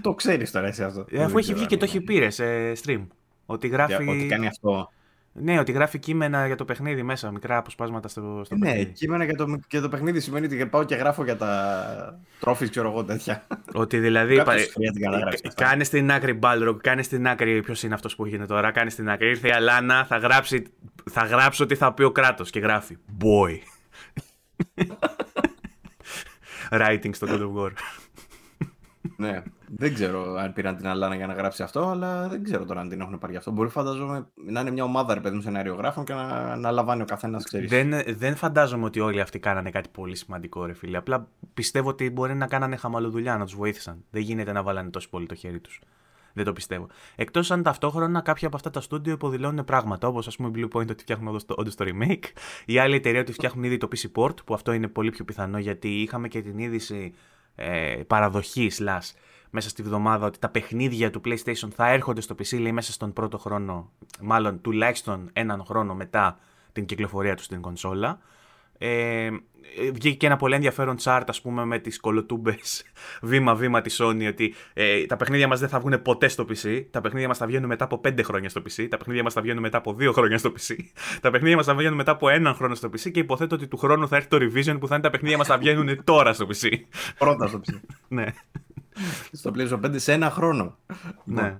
Το ξέρεις τώρα εσύ αυτό. Ε, αφού έχει βγει και το έχει πήρε σε stream. Ότι γράφει. Ότι κάνει αυτό. Ναι, ότι γράφει κείμενα για το παιχνίδι μέσα, μικρά αποσπάσματα στο, στο ναι, παιχνίδι. Ναι, κείμενα για το, για το παιχνίδι σημαίνει ότι πάω και γράφω για τα τρόφις, ξέρω εγώ τέτοια. Ότι δηλαδή. πα... Κάνει στην άκρη Balrog, κάνει στην άκρη. Ποιος είναι αυτός που γίνεται τώρα, κάνει στην άκρη. Ήρθε η Αλάνα, θα, γράψει, θα γράψω τι θα πει ο κράτος και γράφει. Boy. Writing στο God of War ναι, δεν ξέρω αν πήραν την Αλάνα για να γράψει αυτό, αλλά δεν ξέρω τώρα αν την έχουν πάρει αυτό. Μπορεί φαντάζομαι να είναι μια ομάδα ρε παιδί μου σενάριογράφων και να, να λαμβάνει ο καθένας, ξέρεις. Δεν, δεν φαντάζομαι ότι όλοι αυτοί κάνανε κάτι πολύ σημαντικό, ρε φίλε. Απλά πιστεύω ότι μπορεί να κάνανε χαμαλοδουλειά, να τους βοήθησαν. Δεν γίνεται να βάλανε τόσο πολύ το χέρι τους. Δεν το πιστεύω. Εκτός αν ταυτόχρονα κάποια από αυτά τα στούντιο υποδηλώνουν πράγματα, όπως ας πούμε η Blue Point ότι φτιάχνουν όντω το remake, η άλλη εταιρεία ότι φτιάχνουν ήδη το PC Port, που αυτό είναι πολύ πιο πιθανό γιατί είχαμε και την είδηση ε, παραδοχή slash μέσα στη βδομάδα ότι τα παιχνίδια του PlayStation θα έρχονται στο PC λέει μέσα στον πρώτο χρόνο, μάλλον τουλάχιστον έναν χρόνο μετά την κυκλοφορία του στην κονσόλα. Ε, βγήκε και ένα πολύ ενδιαφέρον chart ας πούμε με τις κολοτούμπες βήμα-βήμα της Sony ότι ε, τα παιχνίδια μας δεν θα βγουν ποτέ στο PC, τα παιχνίδια μας θα βγαίνουν μετά από 5 χρόνια στο PC, τα παιχνίδια μας θα βγαίνουν μετά από 2 χρόνια στο PC, τα παιχνίδια μας θα βγαίνουν μετά από έναν χρόνο στο PC και υποθέτω ότι του χρόνου θα έρθει το revision που θα είναι τα παιχνίδια μας θα βγαίνουν τώρα στο PC. Πρώτα στο PC. ναι. Στο PlayStation 5 σε ένα χρόνο. Ναι.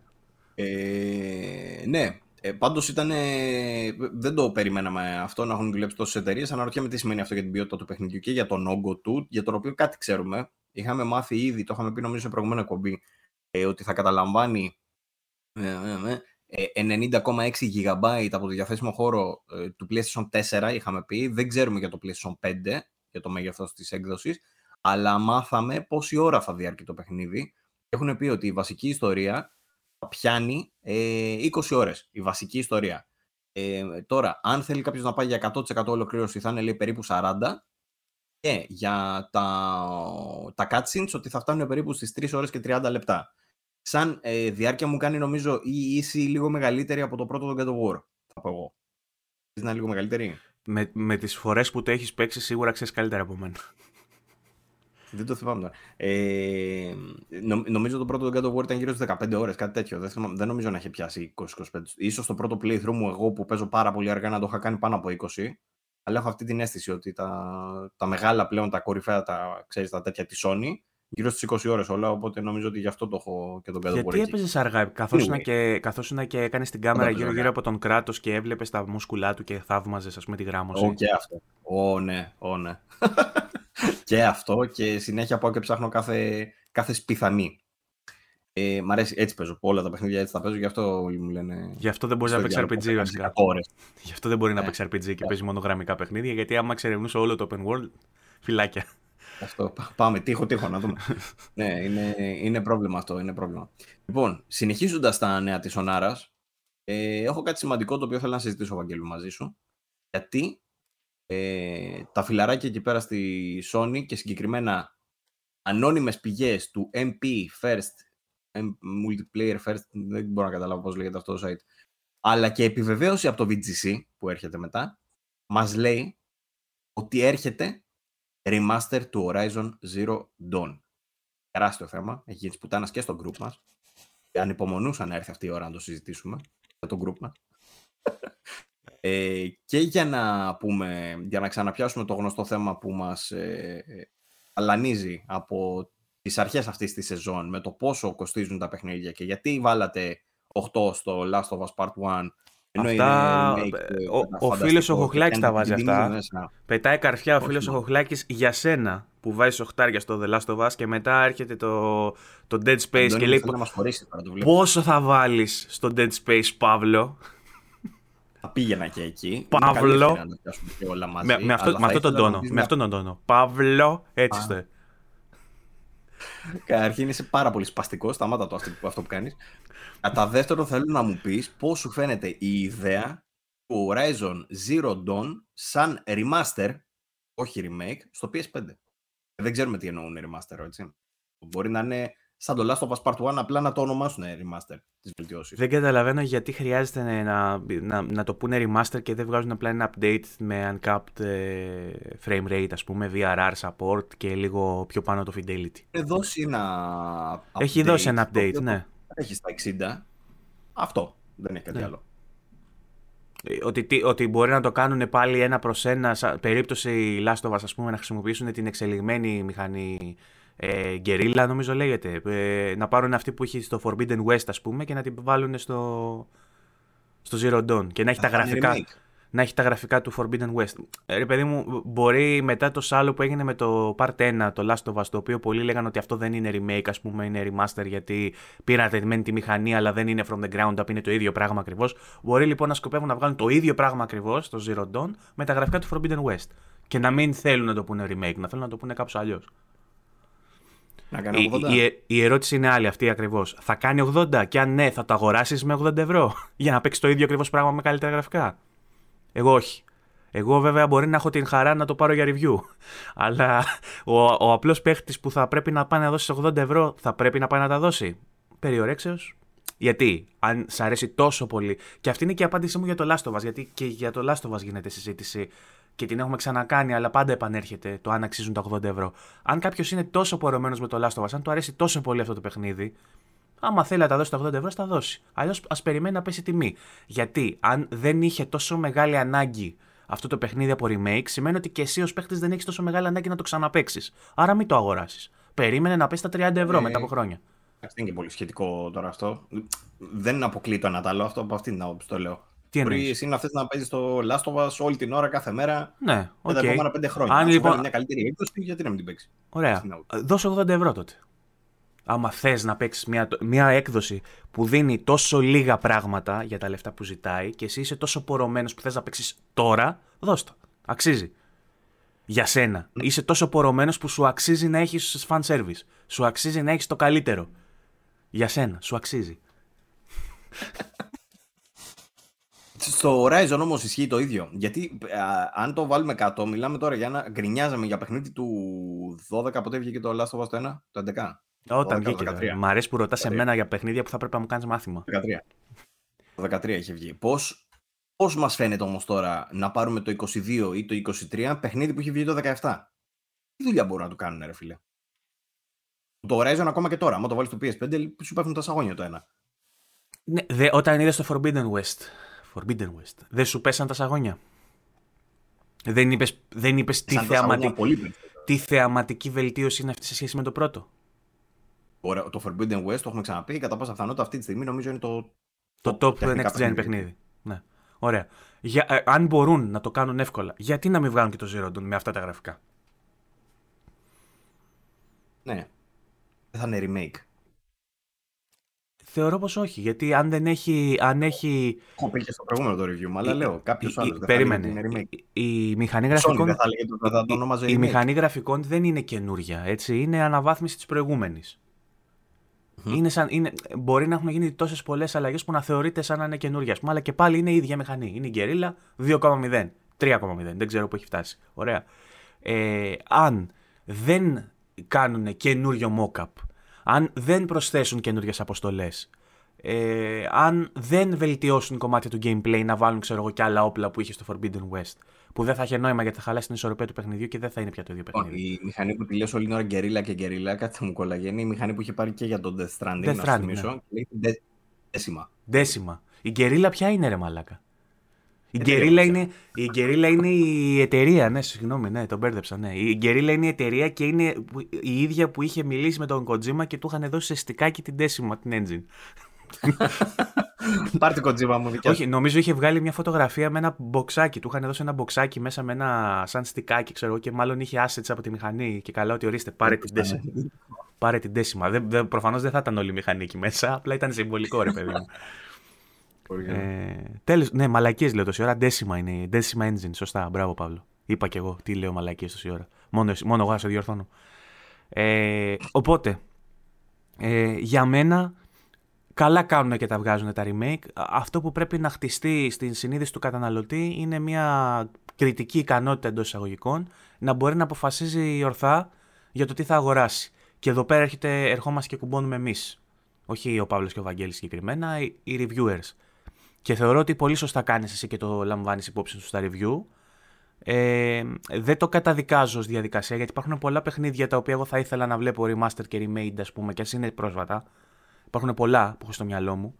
Ε, ναι, ε, Πάντως ήταν. Δεν το περιμέναμε αυτό να έχουν δουλέψει τόσες εταιρείες. Αναρωτιέμαι τι σημαίνει αυτό για την ποιότητα του παιχνιδιού και για τον όγκο του, για τον οποίο κάτι ξέρουμε. Είχαμε μάθει ήδη, το είχαμε πει νομίζω σε προηγούμενο εκπομπή, ε, ότι θα καταλαμβάνει ε, 90,6 ε, GB από το διαθέσιμο χώρο ε, του PlayStation 4, είχαμε πει. Δεν ξέρουμε για το PlayStation 5, για το μέγεθος της έκδοσης, αλλά μάθαμε πόση ώρα θα διάρκει το παιχνίδι. Έχουν πει ότι η βασική ιστορία πιάνει ε, 20 ώρες η βασική ιστορία. Ε, τώρα, αν θέλει κάποιος να πάει για 100% ολοκλήρωση, θα είναι λέει, περίπου 40 και για τα, τα cutscenes ότι θα φτάνουν περίπου στις 3 ώρες και 30 λεπτά. Σαν ε, διάρκεια μου κάνει νομίζω η ίση λίγο μεγαλύτερη από το πρώτο τον God of War, θα πω εγώ. να είναι λίγο μεγαλύτερη. Με, με τις φορές που το έχεις παίξει σίγουρα ξέρεις καλύτερα από μένα. Δεν το θυμάμαι Ε, νο, νομίζω το πρώτο God of War ήταν γύρω στις 15 ώρες, κάτι τέτοιο. Δεν, θυμάμαι, δεν νομίζω να έχει πιάσει 20-25. σω το πρώτο playthrough μου, εγώ που παίζω πάρα πολύ αργά, να το είχα κάνει πάνω από 20. Αλλά έχω αυτή την αίσθηση ότι τα, τα μεγάλα πλέον, τα κορυφαία, τα, ξέρεις, τα τέτοια της Sony, γύρω στις 20 ώρες όλα. Οπότε νομίζω ότι γι' αυτό το έχω και τον God of War. Γιατί έπαιζες αργά, καθώς anyway. και, καθώς και έκανες την κάμερα γύρω-γύρω από τον κράτος και έβλεπες τα μουσκουλά του και θαύμαζες, ας πούμε, τη γράμμωση. Ω, και αυτό. Ω, ναι, ω, ναι. και αυτό και συνέχεια πάω και ψάχνω κάθε, κάθε σπιθανή. Ε, μ' αρέσει, έτσι παίζω. Όλα τα παιχνίδια έτσι τα παίζω, γι' αυτό μου λένε. Γι' αυτό δεν μπορείς να παίξεις RPG βασικά. Γι' αυτό δεν μπορεί να παίξεις RPG και παίζεις μόνο γραμμικά παιχνίδια, γιατί άμα εξερευνούσε όλο το open world, φυλάκια. Αυτό. Πάμε, τείχο, τείχο, να δούμε. ναι, είναι, είναι πρόβλημα αυτό. Είναι πρόβλημα. Λοιπόν, συνεχίζοντας τα νέα της Ονάρας, ε, έχω κάτι σημαντικό το οποίο θέλω να συζητήσω, Βαγγέλου, μαζί σου. Γιατί ε, τα φιλαράκια εκεί πέρα στη Sony και συγκεκριμένα ανώνυμες πηγές του MP First, Multiplayer First, δεν μπορώ να καταλάβω πώς λέγεται αυτό το site, αλλά και επιβεβαίωση από το VGC που έρχεται μετά, μας λέει ότι έρχεται remaster του Horizon Zero Dawn. Τεράστιο θέμα, έχει γίνει πουτάνας και στο group μας. Και ανυπομονούσα να έρθει αυτή η ώρα να το συζητήσουμε για το group μας. Ε, και για να, πούμε, για να ξαναπιάσουμε το γνωστό θέμα που μας ε, ε, αλανίζει από τις αρχές αυτής της σεζόν με το πόσο κοστίζουν τα παιχνίδια και γιατί βάλατε 8 στο Last of Us Part 1 Αυτά, ο, ο φίλος ο Χοχλάκης τα βάζει αυτά. Πετάει καρφιά ο φίλος ο Χοχλάκης για σένα που βάζει οχτάρια στο The Last of Us και μετά έρχεται το, το Dead Space και λέει πόσο θα βάλεις στο Dead Space Παύλο; Θα πήγαινα και εκεί. Παύλο. με, με, αυτό, με αυτόν τον τόνο. Με αυτόν τον τόνο. Παύλο, έτσι είστε. Καταρχήν είσαι πάρα πολύ σπαστικός. Σταμάτα το αυτό που κάνεις. Κατά δεύτερον, θέλω να μου πεις πώς σου φαίνεται η ιδέα του Horizon Zero Dawn σαν remaster, όχι remake, στο PS5. Δεν ξέρουμε τι εννοούν remaster, έτσι. Μπορεί να είναι σαν το Last of Us Part 1 απλά να το ονομάσουν remaster τις βελτιώσεις. Δεν καταλαβαίνω γιατί χρειάζεται να, να, να το πούνε remaster και δεν βγάζουν απλά ένα update με uncapped ε, frame rate ας πούμε, VRR support και λίγο πιο πάνω το fidelity. Έχει δώσει ένα update. Έχει δώσει ένα update, ναι. Έχει στα 60. Αυτό. Δεν έχει κάτι ναι. άλλο. Ε, ότι, ότι μπορεί να το κάνουν πάλι ένα προς ένα, περίπτωση Last of Us, ας πούμε, να χρησιμοποιήσουν την εξελιγμένη μηχανή ε, Guerrilla νομίζω λέγεται. Ε, να πάρουν αυτή που έχει στο Forbidden West ας πούμε και να την βάλουν στο, στο Zero Dawn και να έχει, τα γραφικά, να έχει τα γραφικά του Forbidden West. Ε, ρε παιδί μου, μπορεί μετά το σάλο που έγινε με το Part 1, το Last of Us, το οποίο πολλοί λέγανε ότι αυτό δεν είναι remake, ας πούμε, είναι remaster γιατί πήραν τη μηχανή αλλά δεν είναι from the ground up, είναι το ίδιο πράγμα ακριβώς. Μπορεί λοιπόν να σκοπεύουν να βγάλουν το ίδιο πράγμα ακριβώς στο Zero Dawn με τα γραφικά του Forbidden West. Και να μην θέλουν να το πούνε remake, να θέλουν να το πούνε κάπως αλλιώς. Να κάνει 80. Η, η, η, ερώτηση είναι άλλη αυτή ακριβώς. Θα κάνει 80 και αν ναι, θα το αγοράσεις με 80 ευρώ; Για να παίξεις το ίδιο ακριβώς πράγμα με καλύτερα γραφικά; Εγώ όχι. Εγώ βέβαια μπορεί να έχω την χαρά να το πάρω για review. Αλλά ο, ο απλός παίχτης που θα πρέπει να πάει να δώσει 80 ευρώ θα πρέπει να πάει να τα δώσει. Περιορέξεως. Γιατί, αν σ' αρέσει τόσο πολύ. Και αυτή είναι και η απάντησή μου για το Last of Us. Γιατί και για το Last of Us γίνεται συζήτηση και την έχουμε ξανακάνει, αλλά πάντα επανέρχεται το αν αξίζουν τα 80 ευρώ. Αν κάποιος είναι τόσο πορωμένος με το Last of Us, αν του αρέσει τόσο πολύ αυτό το παιχνίδι, άμα θέλει να τα δώσει τα 80 ευρώ, θα δώσει. Αλλιώς ας περιμένει να πέσει τιμή. Γιατί αν δεν είχε τόσο μεγάλη ανάγκη αυτό το παιχνίδι από remake, σημαίνει ότι και εσύ ως παίχτης δεν έχεις τόσο μεγάλη ανάγκη να το ξαναπέξει. Άρα μην το αγοράσεις. Περίμενε να πέσει τα 30 ευρώ ε, μετά από χρόνια. Δεν είναι και πολύ σχετικό τώρα αυτό. Δεν αποκλεί το ένα άλλο αυτό από αυτήν την άποψη το λέω. Τι Μπορεί εσύ να θες να παίζεις το Last of Us όλη την ώρα, κάθε μέρα. Ναι, okay. τα επόμενα πέντε χρόνια. Αν λοιπόν... μια καλύτερη έκδοση, γιατί να μην την παίξεις; Ωραία. Δώσε 80 ευρώ τότε. Άμα θες να παίξεις μια, μια έκδοση που δίνει τόσο λίγα πράγματα για τα λεφτά που ζητάει και εσύ είσαι τόσο πορωμένος που θες να παίξεις τώρα, δώσ' το. Αξίζει. Για σένα. Ναι. Είσαι τόσο πορωμένος που σου αξίζει να έχεις fan service. Σου αξίζει να έχεις το καλύτερο. Για σένα. Σου αξίζει. Στο Horizon όμως ισχύει το ίδιο. Γιατί αν το βάλουμε κάτω, μιλάμε τώρα για ένα. Γκρινιάζαμε για παιχνίδι του 12, πότε βγήκε το Last of Us το 1, το 11. Όταν βγήκε. Μ' αρέσει που ρωτάς εμένα για παιχνίδια που θα πρέπει να μου κάνεις μάθημα. 13. Το 13 είχε βγει. Πώς πώς μας φαίνεται όμως τώρα να πάρουμε το 22 ή το 23 παιχνίδι που είχε βγει το 17. Τι δουλειά μπορούν να του κάνουν, ρε φίλε; Το Horizon ακόμα και τώρα. Αν το βάλεις στο PS5, σου πέφτουν τα σαγόνια το ένα. Ναι, δε, όταν είδες το Forbidden West Forbidden West. Δεν σου πέσαν τα σαγόνια. Δεν είπες δεν είπες τι, θεαματική, τι θεαματική βελτίωση είναι αυτή σε σχέση με το πρώτο; Ωραία, το Forbidden West το έχουμε ξαναπεί. Κατά πάσα πιθανότητα αυτή τη στιγμή νομίζω είναι το. Το top next gen παιχνίδι. Ναι. Ωραία. Για, ε, αν μπορούν να το κάνουν εύκολα, γιατί να μην βγάλουν και το Zero Dawn με αυτά τα γραφικά; Ναι. Δεν θα είναι remake. Θεωρώ πως όχι. Γιατί αν δεν έχει. Αν έχει... Έχω πει και στο προηγούμενο το review, αλλά λέω κάποιος άλλος. Περίμενε. Η, μηχανή γραφικών. Δεν θα το, η, η μηχανή γραφικών δεν είναι καινούρια. Έτσι. Είναι αναβάθμιση της προηγούμενης. Mm-hmm. Είναι σαν, είναι, μπορεί να έχουν γίνει τόσες πολλές αλλαγές που να θεωρείται σαν να είναι καινούρια. Αλλά και πάλι είναι η ίδια μηχανή. Είναι η Guerrilla 2,0. 3,0. Δεν ξέρω πού έχει φτάσει. Ωραία. Ε, αν δεν κάνουν καινούριο mock-up αν δεν προσθέσουν καινούριε αποστολές, ε, αν δεν βελτιώσουν κομμάτια του gameplay να βάλουν ξέρω εγώ και άλλα όπλα που είχε στο Forbidden West, που δεν θα είχε νόημα γιατί θα χαλάσει την ισορροπία του παιχνιδιού και δεν θα είναι πια το ίδιο παιχνίδι. Η μηχανή που τη λέω όλη την ώρα γκερίλα και γκερίλα, κάτι θα μου κολλαγένει. Η μηχανή που είχε πάρει και για τον Death Stranding, Death να θυμίσω. Ναι. Δέσιμα. Δέσιμα. Η γκερίλα ποια είναι, ρε Μαλάκα; Η Γκερίλα είναι, η είναι η εταιρεία, ναι, συγγνώμη, ναι, τον μπέρδεψα, ναι. Η Γκερίλα είναι η εταιρεία και είναι η ίδια που είχε μιλήσει με τον Kojima και του είχαν δώσει σε στικάκι την Decima, την engine. Πάρ την Kojima μου, δικιά Όχι, νομίζω είχε βγάλει μια φωτογραφία με ένα μποξάκι. Του είχαν δώσει ένα μποξάκι μέσα με ένα σαν στικάκι, ξέρω και μάλλον είχε assets από τη μηχανή. Και καλά ότι ορίστε, πάρε την Decima. πάρε την Decima. Προφανώς δεν θα ήταν όλη η μηχανή εκεί μέσα, απλά ήταν συμβολικό, ρε παιδί μου. Ε, τέλος, ναι, μαλακίες λέω τόση ώρα. Decima είναι. Decima engine. Σωστά. Μπράβο, Παύλο. Είπα και εγώ τι λέω μαλακίες τόση ώρα. Μόνο, μόνο εγώ να σε διορθώνω. Ε, οπότε, ε, για μένα, καλά κάνουν και τα βγάζουν τα remake. Αυτό που πρέπει να χτιστεί στην συνείδηση του καταναλωτή είναι μια κριτική ικανότητα εντός εισαγωγικών να μπορεί να αποφασίζει ορθά για το τι θα αγοράσει. Και εδώ πέρα έρχεται, ερχόμαστε και κουμπώνουμε εμείς. Όχι ο Παύλος και ο Βαγγέλης συγκεκριμένα, οι reviewers. Και θεωρώ ότι πολύ σωστά κάνεις εσύ και το λαμβάνεις υπόψη σου στα review. Ε, δεν το καταδικάζω ως διαδικασία γιατί υπάρχουν πολλά παιχνίδια τα οποία εγώ θα ήθελα να βλέπω remaster και remade ας πούμε και ας είναι πρόσφατα. Υπάρχουν πολλά που έχω στο μυαλό μου.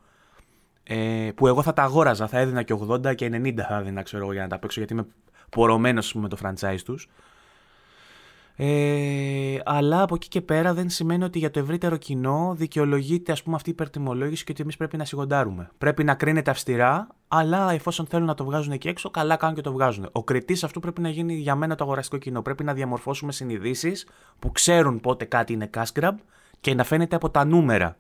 Ε, που εγώ θα τα αγόραζα, θα έδινα και 80 και 90 θα έδινα ξέρω εγώ για να τα παίξω γιατί είμαι πορωμένος με το franchise τους. Ε, αλλά από εκεί και πέρα δεν σημαίνει ότι για το ευρύτερο κοινό δικαιολογείται ας πούμε, αυτή η υπερτιμολόγηση και ότι εμείς πρέπει να σιγοντάρουμε. Πρέπει να κρίνεται αυστηρά, αλλά εφόσον θέλουν να το βγάζουν εκεί έξω, καλά κάνουν και το βγάζουν. Ο κριτής αυτού πρέπει να γίνει για μένα το αγοραστικό κοινό. Πρέπει να διαμορφώσουμε συνειδήσεις που ξέρουν πότε κάτι είναι cash grab και να φαίνεται από τα νούμερα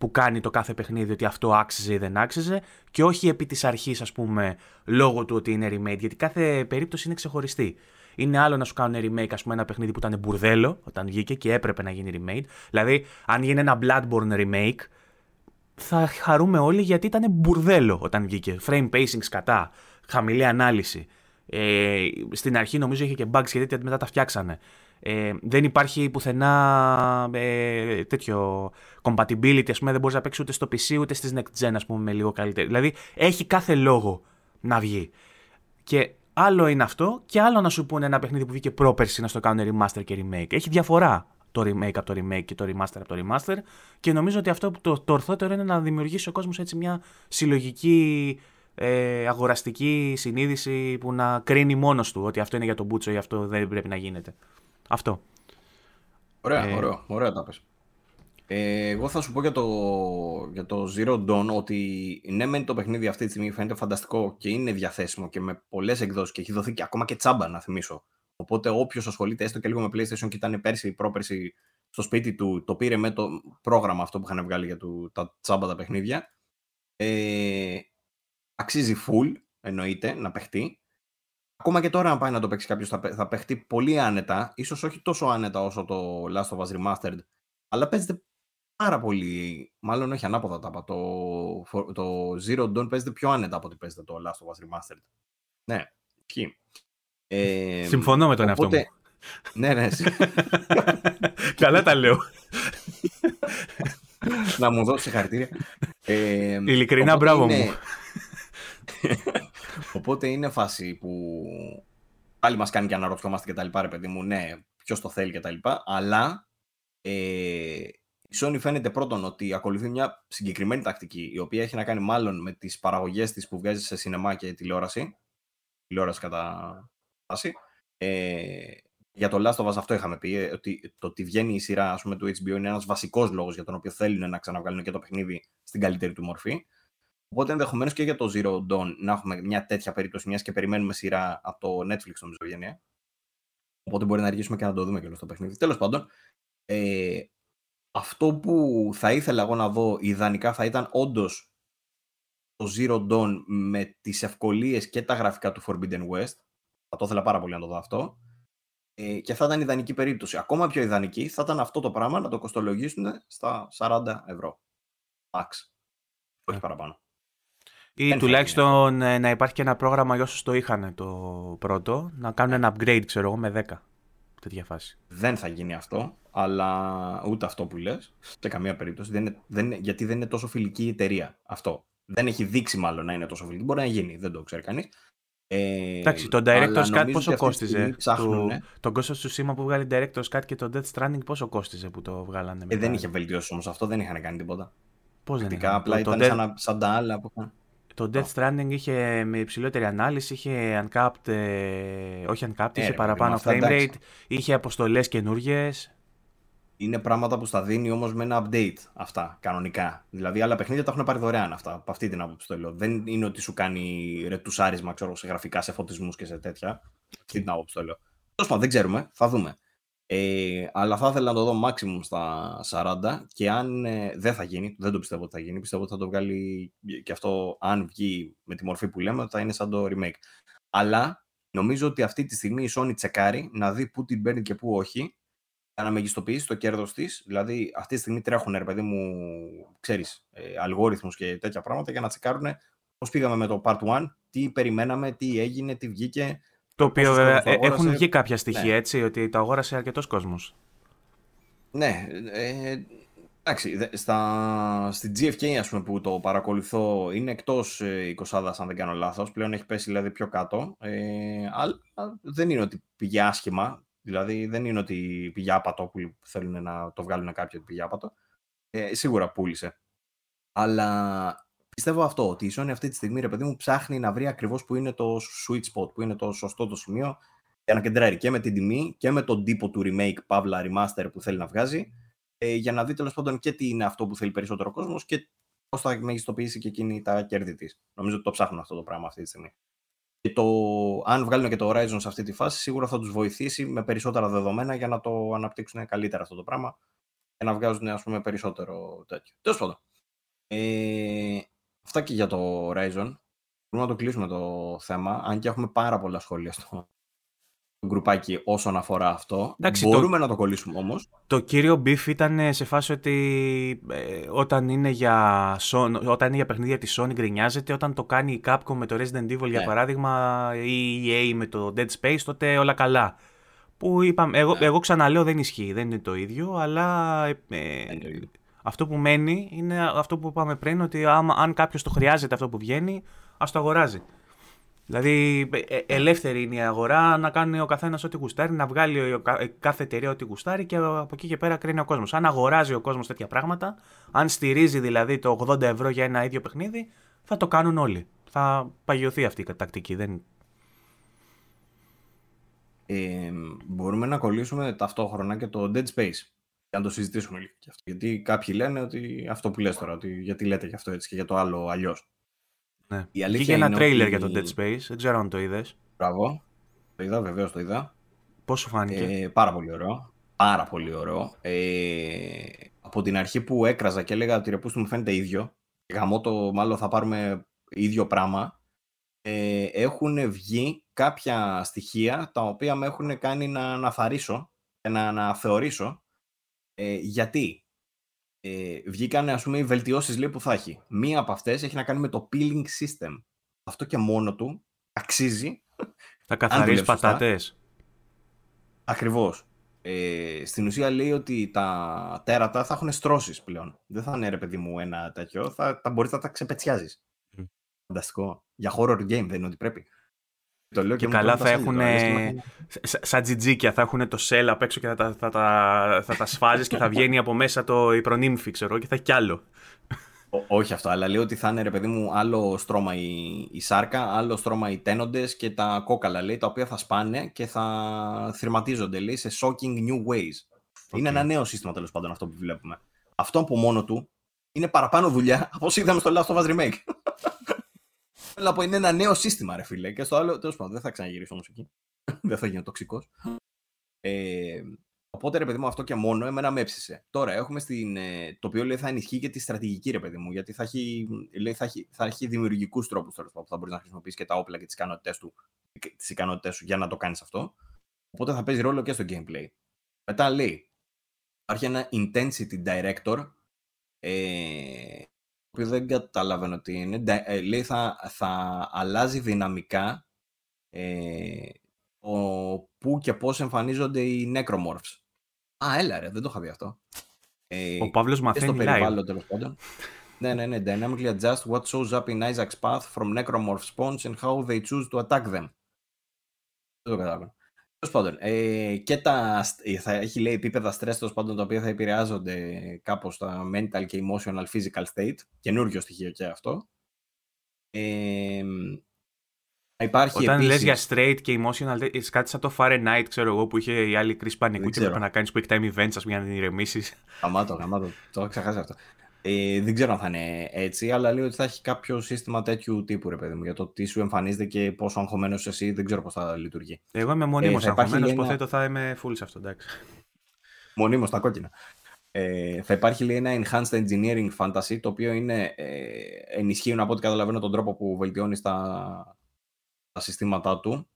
που κάνει το κάθε παιχνίδι ότι αυτό άξιζε ή δεν άξιζε και όχι επί της αρχής ας πούμε λόγω του ότι είναι remade γιατί κάθε περίπτωση είναι ξεχωριστή. Είναι άλλο να σου κάνουν remake, ας πούμε, ένα παιχνίδι που ήταν μπουρδέλο όταν βγήκε και έπρεπε να γίνει remake. Δηλαδή, αν γίνει ένα Bloodborne remake, θα χαρούμε όλοι γιατί ήταν μπουρδέλο όταν βγήκε. Frame pacing κατά, χαμηλή ανάλυση. Ε, στην αρχή νομίζω είχε και bugs και τέτοια, μετά τα φτιάξανε. Ε, δεν υπάρχει πουθενά ε, τέτοιο compatibility, ας πούμε, δεν μπορείς να παίξεις ούτε στο PC ούτε στις next gen, ας πούμε, με λίγο καλύτερη. Δηλαδή, έχει κάθε λόγο να βγει. Και άλλο είναι αυτό και άλλο να σου πούνε ένα παιχνίδι που βγήκε πρόπερση να στο κάνουν remaster και remake. Έχει διαφορά το remake από το remake και το remaster από το remaster και νομίζω ότι αυτό που το, το ορθότερο είναι να δημιουργήσει ο κόσμος έτσι μια συλλογική ε, αγοραστική συνείδηση που να κρίνει μόνος του ότι αυτό είναι για τον Μπούτσο ή αυτό δεν πρέπει να γίνεται. Αυτό. Ωραία, ε... ωραία, ωραία τα πες. Ε, εγώ θα σου πω για το, για το Zero Dawn ότι ναι, μεν το παιχνίδι αυτή τη στιγμή φαίνεται φανταστικό και είναι διαθέσιμο και με πολλές εκδόσεις και έχει δοθεί και ακόμα και τσάμπα, να θυμίσω. Οπότε όποιος ασχολείται έστω και λίγο με PlayStation και ήταν πέρσι ή πρόπερσι στο σπίτι του, το πήρε με το πρόγραμμα αυτό που είχαν βγάλει για το, τα τσάμπα τα παιχνίδια. Ε, αξίζει full, εννοείται, να παιχτεί. Ακόμα και τώρα, αν πάει να το παίξει κάποιος, θα, θα παιχτεί πολύ άνετα. ίσως όχι τόσο άνετα όσο το Last of Us Remastered, αλλά παίζεται πάρα πολύ. Μάλλον όχι ανάποδα τα είπα. Το, το Zero Dawn παίζεται πιο άνετα από ότι παίζεται το Last of Us Remastered. Ναι, ισχύει. Ε, Συμφωνώ με τον εαυτό μου. ναι, ναι. Καλά τα λέω. να μου δώσεις χαρακτήρια. Ε, Ειλικρινά, μπράβο μου. οπότε είναι φάση που πάλι μας κάνει και αναρωτιόμαστε και τα λοιπά, ρε παιδί μου, ναι, ποιος το θέλει και τα λοιπά, αλλά ε, η Sony φαίνεται πρώτον ότι ακολουθεί μια συγκεκριμένη τακτική, η οποία έχει να κάνει μάλλον με τις παραγωγές της που βγάζει σε σινεμά και τηλεόραση, τηλεόραση κατά βάση. Ε, για το Last of Us αυτό είχαμε πει, ε, ότι το ότι βγαίνει η σειρά ας πούμε, του HBO είναι ένας βασικός λόγος για τον οποίο θέλουν να ξαναβγάλουν και το παιχνίδι στην καλύτερη του μορφή. Οπότε ενδεχομένως και για το Zero Dawn να έχουμε μια τέτοια περίπτωση, μιας και περιμένουμε σειρά από το Netflix νομίζω βγαίνει. Οπότε μπορεί να αρχίσουμε και να το δούμε και όλο το παιχνίδι. Τέλος πάντων, ε, αυτό που θα ήθελα εγώ να δω ιδανικά θα ήταν όντως το Zero Dawn με τις ευκολίες και τα γραφικά του Forbidden West. Θα το ήθελα πάρα πολύ να το δω αυτό. Ε, και θα ήταν ιδανική περίπτωση. Ακόμα πιο ιδανική θα ήταν αυτό το πράγμα να το κοστολογήσουν στα 40 ευρώ. Max. Όχι ε. παραπάνω. Ή τουλάχιστον ε, να υπάρχει και ένα πρόγραμμα για όσους το είχαν το πρώτο, να κάνουν ένα upgrade, ξέρω εγώ, με 10 τέτοια φάση. Δεν θα γίνει αυτό, αλλά ούτε αυτό που λες, σε καμία περίπτωση, δεν είναι, δεν γιατί δεν είναι τόσο φιλική η εταιρεία αυτό. Δεν έχει δείξει μάλλον να είναι τόσο φιλική, μπορεί να γίνει, δεν το ξέρει κανείς. Ε, Εντάξει, το Director's Cut πόσο κόστιζε; Το, το κόστο του σήμα που βγάλει Director's Cut και το Death Stranding πόσο κόστιζε που το βγάλανε. Ε, δεν είχε βελτιώσει όμως αυτό, δεν είχαν κάνει τίποτα. Πώς δεν είχαν. Απλά το, ήταν το σαν, σαν τα άλλα που είχαν. Το Death Stranding είχε με υψηλότερη ανάλυση, είχε uncapped, ε, όχι uncapped, είχε παραπάνω frame rate, είχε αποστολές καινούργιες. Είναι πράγματα που στα δίνει όμως με ένα update αυτά, κανονικά. Δηλαδή, άλλα παιχνίδια τα έχουν πάρει δωρεάν αυτά. Από αυτή την άποψη το λέω. Δεν είναι ότι σου κάνει ρετουσάρισμα ξέρω, σε γραφικά, σε φωτισμούς και σε τέτοια. Αυτή την άποψη το λέω. Τέλος πάντων, δεν ξέρουμε. Θα δούμε. Ε, αλλά θα ήθελα να το δω maximum στα 40 και αν ε, δεν θα γίνει, δεν το πιστεύω ότι θα γίνει, πιστεύω ότι θα το βγάλει και αυτό αν βγει με τη μορφή που λέμε θα είναι σαν το remake. Αλλά νομίζω ότι αυτή τη στιγμή η Sony τσεκάρει να δει πού την παίρνει και πού όχι για να μεγιστοποιήσει το κέρδος της. Δηλαδή αυτή τη στιγμή τρέχουν ρε παιδί μου, ξέρεις, ε, αλγόριθμους και τέτοια πράγματα για να τσεκάρουν πώς πήγαμε με το Part 1, τι περιμέναμε, τι έγινε, τι βγήκε, το οποίο βέβαια ε, έχουν βγει κάποια στοιχεία ναι. έτσι, ότι το αγόρασε αρκετός κόσμος. Ναι. Ε, εντάξει, στα, στη GFK ας πούμε, που το παρακολουθώ είναι εκτός ε, 20 αν δεν κάνω λάθος. Πλέον έχει πέσει δηλαδή πιο κάτω. Ε, αλλά δεν είναι ότι πήγε άσχημα. Δηλαδή δεν είναι ότι πήγε άπατο που θέλουν να το βγάλουν κάποιοι ότι πήγε άπατο. Ε, σίγουρα πούλησε. Αλλά πιστεύω αυτό, ότι η Sony αυτή τη στιγμή, ρε παιδί μου, ψάχνει να βρει ακριβώς που είναι το sweet spot, που είναι το σωστό το σημείο για να κεντράρει και με την τιμή και με τον τύπο του remake, παύλα, remaster που θέλει να βγάζει, ε, για να δει τέλος πάντων και τι είναι αυτό που θέλει περισσότερο κόσμος και πώς θα μεγιστοποιήσει και εκείνη τα κέρδη της. Νομίζω ότι το ψάχνουν αυτό το πράγμα αυτή τη στιγμή. Και το, αν βγάλουν και το Horizon σε αυτή τη φάση, σίγουρα θα τους βοηθήσει με περισσότερα δεδομένα για να το αναπτύξουν καλύτερα αυτό το πράγμα και να βγάζουν ας πούμε, περισσότερο τέτοιο. Τέλος πάντων. Ε, Αυτά και για το Horizon. Μπορούμε να το κλείσουμε το θέμα, αν και έχουμε πάρα πολλά σχόλια στο, γκρουπάκι όσον αφορά αυτό. Εντάξει, Μπορούμε να το κολλήσουμε όμως. Το κύριο beef ήταν σε φάση ότι ε, όταν, είναι για όταν είναι για παιχνίδια της Sony γκρινιάζεται, όταν το κάνει η Capcom με το Resident Evil για ναι. παράδειγμα ή η EA με το Dead Space, τότε όλα καλά. Που είπαμε, εγώ, ναι. εγώ ξαναλέω δεν ισχύει, δεν είναι το ίδιο, αλλά ε, αυτό που μένει είναι αυτό που είπαμε πριν, ότι άμα, αν κάποιος το χρειάζεται αυτό που βγαίνει, ας το αγοράζει. Δηλαδή, ε, ε, ελεύθερη είναι η αγορά να κάνει ο καθένας ό,τι γουστάρει, να βγάλει ε, κάθε εταιρεία ό,τι γουστάρει και από εκεί και πέρα κρίνει ο κόσμος. Αν αγοράζει ο κόσμος τέτοια πράγματα, αν στηρίζει δηλαδή το 80 ευρώ για ένα ίδιο παιχνίδι, θα το κάνουν όλοι. Θα παγιωθεί αυτή η τακτική. Δεν... Ε, μπορούμε να κολλήσουμε ταυτόχρονα και το Dead Space. Για να το συζητήσουμε λίγο και αυτό. Γιατί κάποιοι λένε ότι αυτό που λες τώρα, ότι γιατί λέτε και αυτό έτσι και για το άλλο αλλιώς. Ναι. Η αλήθεια ένα τρέιλερ για το Dead Space, δεν ξέρω αν το είδες. Μπράβο. Το είδα, βεβαίως το είδα. Πώς σου φάνηκε; Ε, πάρα πολύ ωραίο. Πάρα πολύ ωραίο. Ε, από την αρχή που έκραζα και έλεγα ότι ρε μου φαίνεται ίδιο. Γαμώ το, μάλλον θα πάρουμε ίδιο πράγμα. Ε, έχουν βγει κάποια στοιχεία τα οποία με έχουν κάνει να αναθαρίσω και να, να θεωρήσω ε, γιατί; Ε, βγήκαν ας πούμε οι βελτιώσεις λέει, που θα έχει. Μία από αυτές έχει να κάνει με το peeling system. Αυτό και μόνο του αξίζει. Θα καθαρίσει πατάτες. Ακριβώς. Ε, στην ουσία λέει ότι τα τέρατα θα έχουν στρώσεις πλέον. Δεν θα είναι ρε παιδί μου ένα τέτοιο, θα, θα μπορείς να τα ξεπετσιάζεις. Mm. Φανταστικό. Για horror game δεν είναι ότι πρέπει. Το λέω και, και καλά θα έχουν. Σαν τζιτζίκια θα έχουν το σέλ απ' έξω και θα τα, θα, τα, θα τα σφάζεις και θα βγαίνει από μέσα το η προνύμφη, ξέρω και θα έχει κι άλλο. όχι αυτό, αλλά λέω ότι θα είναι ρε παιδί μου άλλο στρώμα η, η σάρκα, άλλο στρώμα οι τένοντες και τα κόκαλα λέει, τα οποία θα σπάνε και θα θρηματίζονται λέει, σε shocking new ways. Είναι ένα νέο σύστημα τέλος πάντων αυτό που βλέπουμε. Αυτό από μόνο του είναι παραπάνω δουλειά από όσο είδαμε στο Last of Us Remake. Θέλω να πω είναι ένα νέο σύστημα, ρε φίλε. Και στο άλλο, τέλος πάντων, δεν θα ξαναγυρίσω όμως εκεί. δεν θα γίνω τοξικός. Ε, οπότε, ρε παιδί μου, αυτό και μόνο εμένα με έψησε. Τώρα έχουμε στην. Ε, το οποίο λέει θα ενισχύει και τη στρατηγική, ρε παιδί μου. Γιατί θα έχει, λέει, θα έχει, θα έχει δημιουργικούς τρόπους που θα μπορείς να χρησιμοποιήσει και τα όπλα και τις ικανότητές του, τις ικανότητες σου για να το κάνεις αυτό. Οπότε θα παίζει ρόλο και στο gameplay. Μετά λέει, υπάρχει ένα intensity director ε, οποίο δεν καταλαβαίνω τι είναι. Ε, λέει θα, θα αλλάζει δυναμικά ε, ο, πού και πώς εμφανίζονται οι necromorphs. Α, έλα ρε, δεν το είχα δει αυτό. Ε, ο Παύλος μαθαίνει στο περιβάλλον τέλος πάντων. ναι, ναι, ναι. Dynamically adjust what shows up in Isaac's path from necromorph spawns and how they choose to attack them. Δεν το κατάλαβα. Τέλος πάντων, ε, και τα, ε, θα έχει λέει επίπεδα stress τέλος πάντων τα οποία θα επηρεάζονται κάπως τα mental και emotional physical state. Καινούργιο στοιχείο και αυτό. Ε, υπάρχει Όταν επίσης... λες για straight και emotional, είσαι κάτι σαν το Fahrenheit, ξέρω εγώ, που είχε η άλλη κρίση πανικού και έπρεπε να κάνεις quick time events, ας πούμε, για να την ηρεμήσεις. Γαμάτο, γαμάτο. Το έχω ξεχάσει αυτό. Ε, δεν ξέρω αν θα είναι έτσι, αλλά λέω ότι θα έχει κάποιο σύστημα τέτοιου τύπου, ρε παιδί μου, για το τι σου εμφανίζεται και πόσο αγχωμένος εσύ, δεν ξέρω πώς θα λειτουργεί. Εγώ είμαι μονίμως ε, αγχωμένος, υποθέτω θα είμαι full σε αυτό, εντάξει. Μονίμως τα κόκκινα. Ε, θα υπάρχει λέει, ένα enhanced engineering fantasy, το οποίο είναι, ε, ενισχύουν από ό,τι καταλαβαίνω τον τρόπο που βελτιώνεις τα, τα συστήματά του.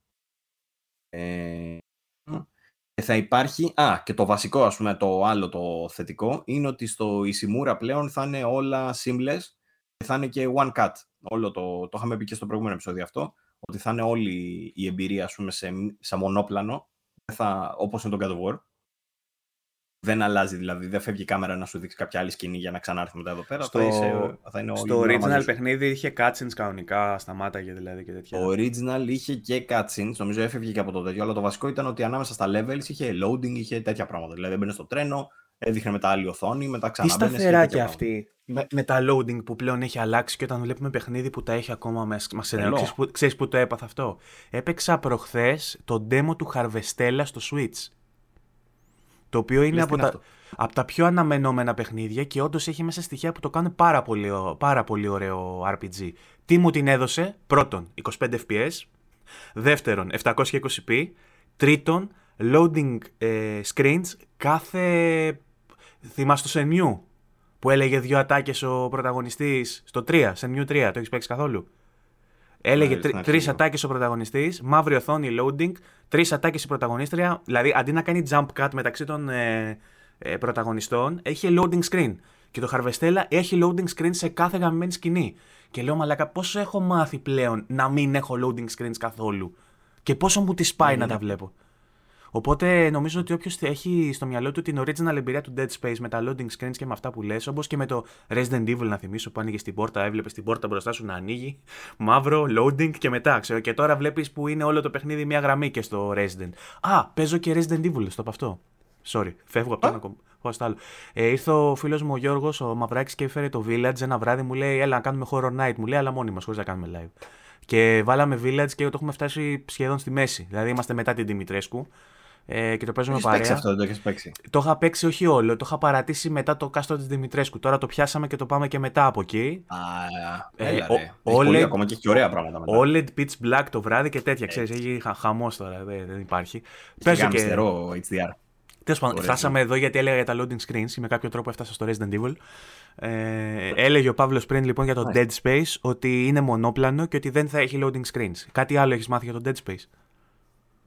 Ε, θα υπάρχει, α, και το βασικό, ας πούμε, το άλλο το θετικό, είναι ότι στο Isimura πλέον θα είναι όλα seamless και θα είναι και one cut. Όλο το, το είχαμε πει και στο προηγούμενο επεισόδιο αυτό, ότι θα είναι όλη η εμπειρία, ας πούμε, σε, σε μονόπλανο, θα, όπως είναι το God of War, δεν αλλάζει δηλαδή, δεν φεύγει η κάμερα να σου δείξει κάποια άλλη σκηνή για να ξανάρθει μετά εδώ πέρα. Στο, θα είσαι, θα είναι στο original παιχνίδι είχε cutscenes κανονικά, σταμάταγε δηλαδή και τέτοια. Το original είχε και cutscenes, νομίζω έφευγε και από το τέτοιο, αλλά το βασικό ήταν ότι ανάμεσα στα levels είχε loading, είχε τέτοια πράγματα. Δηλαδή έμπαινε στο τρένο, έδειχνε μετά άλλη οθόνη, μετά ξανά Τι σταθεράκια αυτή με, με, τα loading που πλέον έχει αλλάξει και όταν βλέπουμε παιχνίδι που τα έχει ακόμα μέσα. Μας ξέρεις που το έπαθα αυτό. Έπαιξα προχθές το demo του Harvestella στο Switch. Το οποίο είναι από τα, από τα πιο αναμενόμενα παιχνίδια και όντως έχει μέσα στοιχεία που το κάνουν πάρα πολύ, πάρα πολύ ωραίο RPG. Τι μου την έδωσε, πρώτον 25 FPS, δεύτερον 720p, τρίτον loading ε, screens κάθε. Θυμάσαι το Σενιού που έλεγε δύο ατάκες ο πρωταγωνιστής; Στο 3, Σενιού 3, το έχεις παίξει καθόλου; Έλεγε τρεις ατάκες ο πρωταγωνιστής, μαύρη οθόνη loading, τρεις ατάκες η πρωταγωνίστρια. Δηλαδή αντί να κάνει jump cut μεταξύ των ε, ε, πρωταγωνιστών, έχει loading screen. Και το Harvestella έχει loading screen σε κάθε γαμμένη σκηνή. Και λέω, Μαλάκα, πόσο έχω μάθει πλέον να μην έχω loading screens καθόλου; Και πόσο μου τη πάει να τα βλέπω; Οπότε νομίζω ότι όποιος έχει στο μυαλό του την original εμπειρία του Dead Space με τα loading screens και με αυτά που λες, όπως και με το Resident Evil να θυμίσω που άνοιγε την πόρτα, έβλεπες την πόρτα μπροστά σου να ανοίγει, μαύρο, loading και μετά, ξέρω. Και τώρα βλέπεις που είναι όλο το παιχνίδι μια γραμμή και στο Resident. Α, παίζω και Resident Evil στο από αυτό. Sorry, φεύγω από το ένα άλλο. Ε, ήρθε ο φίλος μου ο Γιώργος, ο Μαυράκης, και έφερε το Village ένα βράδυ. Μου λέει: Έλα να κάνουμε horror night. Μου λέει: Αλλά μόνοι μας, χωρίς να κάνουμε live. Και βάλαμε Village και το έχουμε φτάσει σχεδόν στη μέση. Δηλαδή είμαστε μετά την Δημητρέσκου ε, και το παίζουμε έχεις παρέα. αυτό, δεν το έχεις παίξει. Το είχα παίξει όχι όλο, το είχα παρατήσει μετά το κάστρο της Δημητρέσκου. Τώρα το πιάσαμε και το πάμε και μετά από εκεί. Α, ε, έλα, ρε. OLED, ακόμα και έχει ωραία πράγματα μετά. OLED pitch black το βράδυ και τέτοια, ξέρεις, έχει χαμός τώρα, δεν, δεν υπάρχει. Παίζω και... HDR. Τέλος πάντων, φτάσαμε εδώ γιατί έλεγα για τα loading screens ή με κάποιο τρόπο έφτασα στο Resident Evil. Ε, έλεγε ο Παύλος πριν λοιπόν για το Dead Space ότι είναι μονόπλανο και ότι δεν θα έχει loading screens. Κάτι άλλο έχεις μάθει για το Dead Space;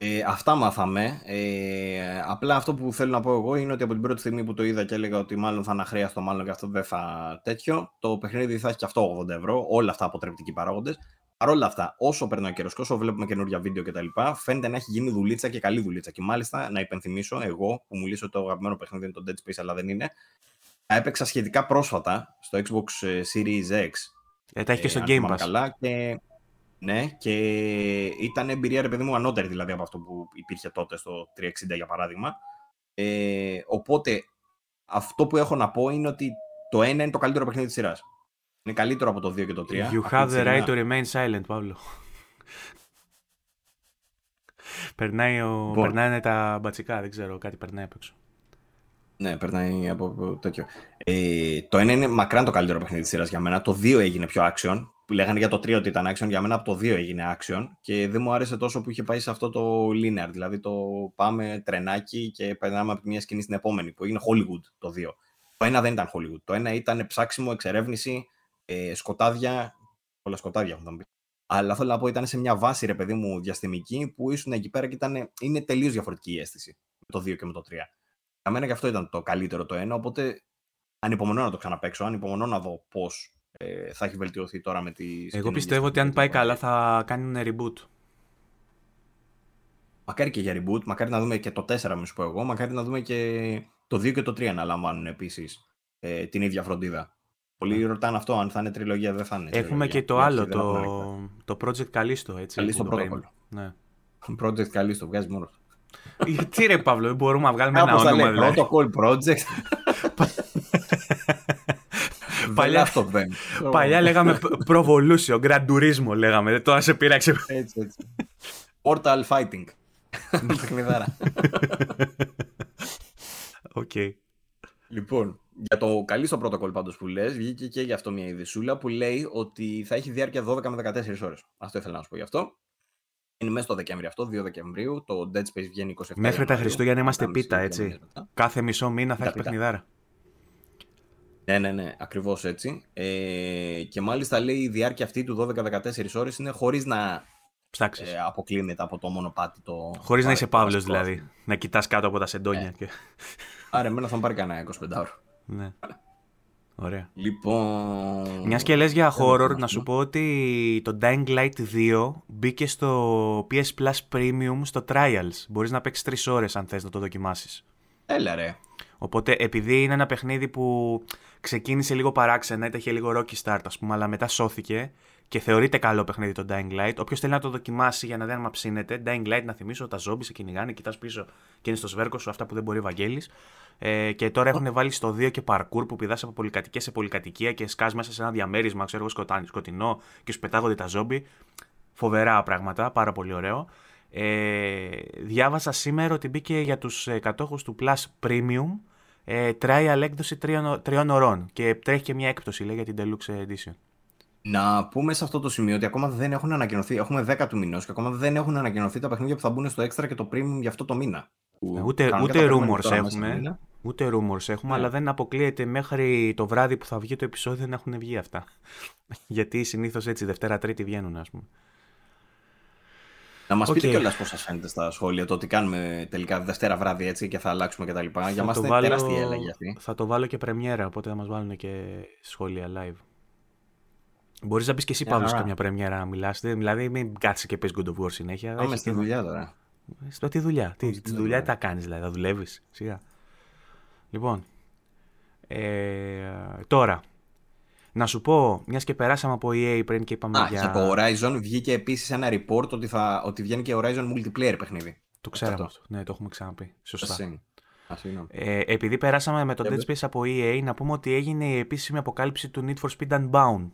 Ε, αυτά μάθαμε. Ε, απλά αυτό που θέλω να πω εγώ είναι ότι από την πρώτη στιγμή που το είδα και έλεγα ότι μάλλον θα αναχρίαστο, μάλλον και αυτό δεν θα τέτοιο, το παιχνίδι θα έχει και αυτό 80 ευρώ. Όλα αυτά αποτρεπτικοί παράγοντες. Παρ' όλα αυτά, όσο περνάει ο καιρός και όσο βλέπουμε καινούργια βίντεο κτλ., φαίνεται να έχει γίνει δουλίτσα και καλή δουλίτσα. Και μάλιστα να υπενθυμίσω, εγώ που μου λύσω το αγαπημένο παιχνίδι είναι το Dead Space, αλλά δεν είναι, έπαιξα σχετικά πρόσφατα στο Xbox ε, Series X. Ε, τα έχει και στο Game Pass. Καλά και ναι, και ήταν εμπειρία, ρε παιδί μου, ανώτερη δηλαδή από αυτό που υπήρχε τότε στο 360 για παράδειγμα. Ε, οπότε, αυτό που έχω να πω είναι ότι το ένα είναι το καλύτερο παιχνίδι της σειράς. Είναι καλύτερο από το 2 και το 3. You have the right to remain silent, Παύλο. Περνάει ο... Λοιπόν. Περνάνε τα μπατσικά, δεν ξέρω, κάτι περνάει απ' έξω. Ναι, περνάει από τέτοιο. Ε, το ένα είναι μακράν το καλύτερο παιχνίδι της σειράς για μένα. Το 2 έγινε πιο action. Που λέγανε για το 3 ότι ήταν action. Για μένα από το 2 έγινε action. Και δεν μου άρεσε τόσο που είχε πάει σε αυτό το linear. Δηλαδή το πάμε τρενάκι και περνάμε από τη μία σκηνή στην επόμενη. Που έγινε Hollywood το 2. Το ένα δεν ήταν Hollywood. Το ένα ήταν ψάξιμο, εξερεύνηση, ε, σκοτάδια. Πολλά σκοτάδια έχουν πει. Αλλά θέλω να πω ήταν σε μια βάση, ρε παιδί μου, διαστημική που ήσουν εκεί πέρα και ήταν, είναι τελείως διαφορετική η αίσθηση με το 2 και με το 3. Για μένα και αυτό ήταν το καλύτερο το ένα, οπότε ανυπομονώ να το ξαναπέξω, ανυπομονώ να δω πώς ε, θα έχει βελτιωθεί τώρα με τι. Εγώ πιστεύω ότι αν πάει καλά θα κάνουν reboot. Μακάρι και για reboot, μακάρι να δούμε και το 4, μην σου πω εγώ, μακάρι να δούμε και το 2 και το 3 να λαμβάνουν επίσης ε, την ίδια φροντίδα. Πολλοί ναι. ρωτάνε αυτό, αν θα είναι τριλογία, δεν θα είναι. Έχουμε και το άλλο, το, το Project Callisto, έτσι. Callisto πρωτόκολλο. Ναι. Project Callisto, βγάζει μόνος. Γιατί ρε Παύλο, δεν μπορούμε να βγάλουμε ένα όνομα δηλαδή. Protocol Project. Παλιά, παλιά λέγαμε προβολούσιο, γκραντουρίσμο λέγαμε. Τώρα σε πειράξε. Έτσι, έτσι. Portal Fighting. Παιχνιδάρα. Οκ. Λοιπόν, για το Callisto Protocol πάντως που λες, βγήκε και για αυτό μια ειδησούλα που λέει ότι θα έχει διάρκεια 12 με 14 ώρες. Αυτό ήθελα να σου πω γι' αυτό. Είναι μέσα στο Δεκέμβριο αυτό, 2 Δεκεμβρίου. Το Dead Space βγαίνει 27 Μέχρι τα Χριστούγεννα είμαστε πίτα, έτσι. Κάθε μισό μήνα θα έχει παιχνιδάρα. Ναι, ναι, ναι, ακριβώς έτσι. Ε, και μάλιστα λέει η διάρκεια αυτή του 12-14 ώρες είναι χωρίς να Ψάξεις. Ε, αποκλίνετε από το μονοπάτι. Το... Χωρίς να είσαι Παύλος δηλαδή. Να κοιτάς κάτω από τα σεντόνια. Ναι. Και... Άρα, εμένα θα μου πάρει κανένα 25 ώρο. Ναι. Ωραία. Λοιπόν. Μιας και λες για horror, να σου πω ότι το Dying Light 2 μπήκε στο PS Plus Premium στο Trials. Μπορείς να παίξεις 3 ώρες αν θες να το δοκιμάσεις. Έλα ρε. Οπότε επειδή είναι ένα παιχνίδι που ξεκίνησε λίγο παράξενα, είχε λίγο rocky start ας πούμε, αλλά μετά σώθηκε και θεωρείται καλό παιχνίδι το Dying Light. Όποιος θέλει να το δοκιμάσει για να δει αν μα ψήνεται, Dying Light να θυμίσω, τα ζόμπι σε κυνηγάνε, κοιτάς πίσω και είναι στο σβέρκο σου αυτά που δεν μπορεί ο Βαγγέλης. Ε, και τώρα έχουν βάλει στο 2 και parkour που πηδάς από πολυκατοικία σε πολυκατοικία και σκάς μέσα σε ένα διαμέρισμα, ξέρω εγώ, σκοτεινό και σου πετάγονται τα ζόμπι. Φοβερά πράγματα, πάρα πολύ ωραίο. Ε, διάβασα σήμερα ότι μπήκε για τους ε, κατόχους του Plus Premium ε, trial έκδοση τριών, τριών ωρών και τρέχει και μια έκπτωση λέει, για την Deluxe Edition. Να πούμε σε αυτό το σημείο ότι ακόμα δεν έχουν ανακοινωθεί. Έχουμε 10 του μηνός και ακόμα δεν έχουν ανακοινωθεί τα παιχνίδια που θα μπουν στο Extra και το Premium για αυτό το μήνα. Ε, ούτε, ούτε rumors έχουμε. Ούτε rumors έχουμε, ναι. αλλά δεν αποκλείεται μέχρι το βράδυ που θα βγει το επεισόδιο να έχουν βγει αυτά. Γιατί συνήθως έτσι Δευτέρα Τρίτη βγαίνουν, ας πούμε. Να μας okay. πείτε κιόλας πώς σας φαίνεται στα σχόλια το ότι κάνουμε τελικά Δευτέρα βράδυ έτσι και θα αλλάξουμε κτλ. Για μας είναι βάλω... τεράστια έλαγη αυτή. Θα το βάλω και πρεμιέρα, οπότε θα μας βάλουν και σχόλια live. Μπορείς να μπει και εσύ yeah, Παύλο καμιά πρεμιέρα να μιλά. Δηλαδή, μην κάτσει και πει God of War συνέχεια. Πάμε στη δουλειά τώρα. Στο τι δουλειά. Τι, τη δουλειά τα κάνεις, δηλαδή, θα δουλεύεις. Σιγά. Λοιπόν. Ε, τώρα, να σου πω, μιας και περάσαμε από EA πριν και είπαμε Α, για. Από Horizon βγήκε επίσης ένα report ότι, θα, ότι βγαίνει και Horizon multiplayer παιχνίδι. Το ξέραμε αυτό. Ναι, το έχουμε ξαναπεί. Σωστά. Ε, επειδή περάσαμε με το Dead Space από EA, να πούμε ότι έγινε η επίσημη αποκάλυψη του Need for Speed Unbound.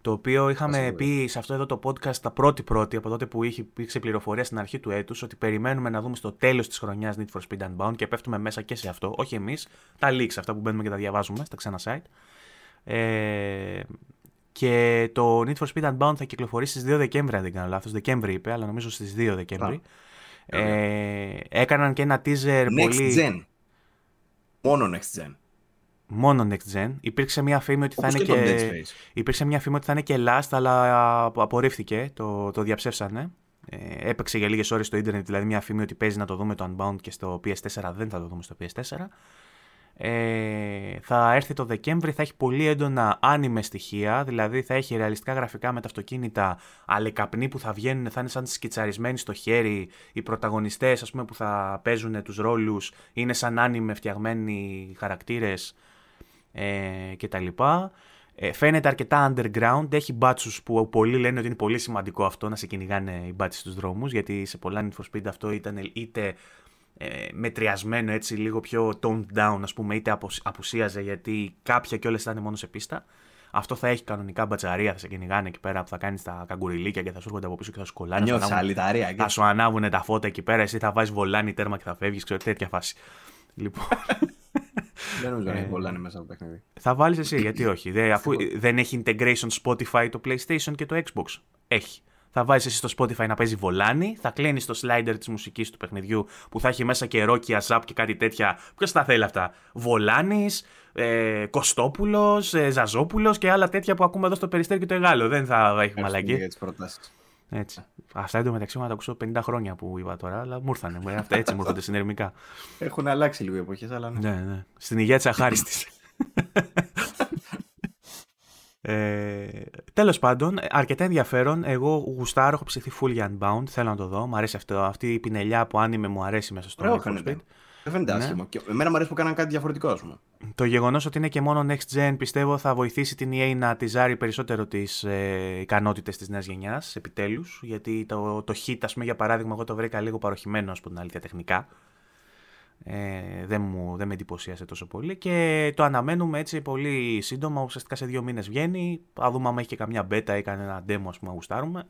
Το οποίο είχαμε πει σε αυτό εδώ το podcast τα πρώτη-πρώτη από τότε που είχε υπήρξε πληροφορία στην αρχή του έτους ότι περιμένουμε να δούμε στο τέλος της χρονιάς Need for Speed Unbound και πέφτουμε μέσα και σε αυτό. Όχι εμείς, τα leaks αυτά που μπαίνουμε και τα διαβάζουμε στα ξένα site. Ε, και το Need for Speed Unbound θα κυκλοφορήσει στις 2 Δεκέμβρη, αν δεν κάνω λάθος. Δεκέμβρη είπε, αλλά νομίζω στις 2 Δεκέμβρη. Ε, έκαναν και ένα teaser next πολύ... Gen. Μόνο next gen. Μόνο next gen. Υπήρξε μια φήμη ότι θα είναι και, Υπήρξε μια φήμη ότι θα είναι και last, αλλά απορρίφθηκε. Το, το διαψεύσανε. Ε, έπαιξε για λίγες ώρες στο ίντερνετ, δηλαδή μια φήμη ότι παίζει να το δούμε το Unbound και στο PS4 δεν θα το δούμε στο PS4. Ε, θα έρθει το Δεκέμβρη, θα έχει πολύ έντονα άνιμε στοιχεία, δηλαδή θα έχει ρεαλιστικά γραφικά με τα αυτοκίνητα, αλεκαπνοί που θα βγαίνουν, θα είναι σαν σκιτσαρισμένοι στο χέρι, οι πρωταγωνιστές ας πούμε που θα παίζουν τους ρόλους είναι σαν άνιμε φτιαγμένοι χαρακτήρες ε, κτλ. Ε, φαίνεται αρκετά underground, έχει μπάτσους που πολλοί λένε ότι είναι πολύ σημαντικό αυτό να σε κυνηγάνε οι μπάτσοι στους δρόμους, γιατί σε πολλά Need for Speed αυτό ήταν είτε ε, μετριασμένο έτσι λίγο πιο toned down ας πούμε είτε απουσίαζε γιατί κάποια κιόλας ήταν μόνος σε πίστα αυτό θα έχει κανονικά μπατσαρία, θα σε κυνηγάνε εκεί πέρα που θα κάνεις τα καγκουριλίκια και θα σου έρχονται από πίσω και θα σου κολλάνε. Νιώθει αλυταρία. Θα σου ανάβουν τα φώτα εκεί πέρα, εσύ θα βάζεις βολάνι τέρμα και θα φεύγεις, ξέρω τέτοια φάση. λοιπόν. Δεν νομίζω να έχει βολάνι μέσα από το παιχνίδι. Θα βάλεις εσύ, γιατί όχι. Δε, αφού δεν έχει integration Spotify το PlayStation και το Xbox. Έχει θα βάζεις εσύ στο Spotify να παίζει βολάνι, θα κλείνει το slider της μουσικής του παιχνιδιού που θα έχει μέσα και ρόκια, ζαπ και κάτι τέτοια. Ποιος τα θέλει αυτά; Βολάνη, ε, Κωστόπουλος, ε, Ζαζόπουλος και άλλα τέτοια που ακούμε εδώ στο περιστέρι και το Εγάλο. Δεν θα έχει μαλακή. Για τις προτάσεις. Έτσι. Αυτά εντωμεταξύ μου να τα ακούσω 50 χρόνια που είπα τώρα, αλλά μου ήρθανε. Αυτά έτσι μου έρχονται συνερμικά. Έχουν αλλάξει λίγο οι εποχές, αλλά ναι. ναι, ναι. Στην υγεία της αχάριστης. Ε, Τέλος πάντων, αρκετά ενδιαφέρον. Εγώ γουστάρω, έχω ψηθεί full για Unbound. Θέλω να το δω. Μου αρέσει αυτό. Αυτή η πινελιά που άνιμε μου αρέσει μέσα στο Need Speed. Δεν φαίνεται ναι. άσχημο. Και εμένα μου αρέσει που κάναν κάτι διαφορετικό, ας πούμε. Το γεγονός ότι είναι και μόνο next gen πιστεύω θα βοηθήσει την EA να τυζάρει περισσότερο τις ε, ικανότητες της νέας γενιάς επιτέλους. Γιατί το, το hit, ας πούμε, για παράδειγμα, εγώ το βρήκα λίγο παροχημένο, ας πούμε, αλήθεια τεχνικά. Ε, δεν, μου, δεν με εντυπωσίασε τόσο πολύ και το αναμένουμε έτσι πολύ σύντομα, ουσιαστικά σε δύο μήνες βγαίνει, θα δούμε αν έχει και καμιά beta ή κανένα demo ας πούμε γουστάρουμε.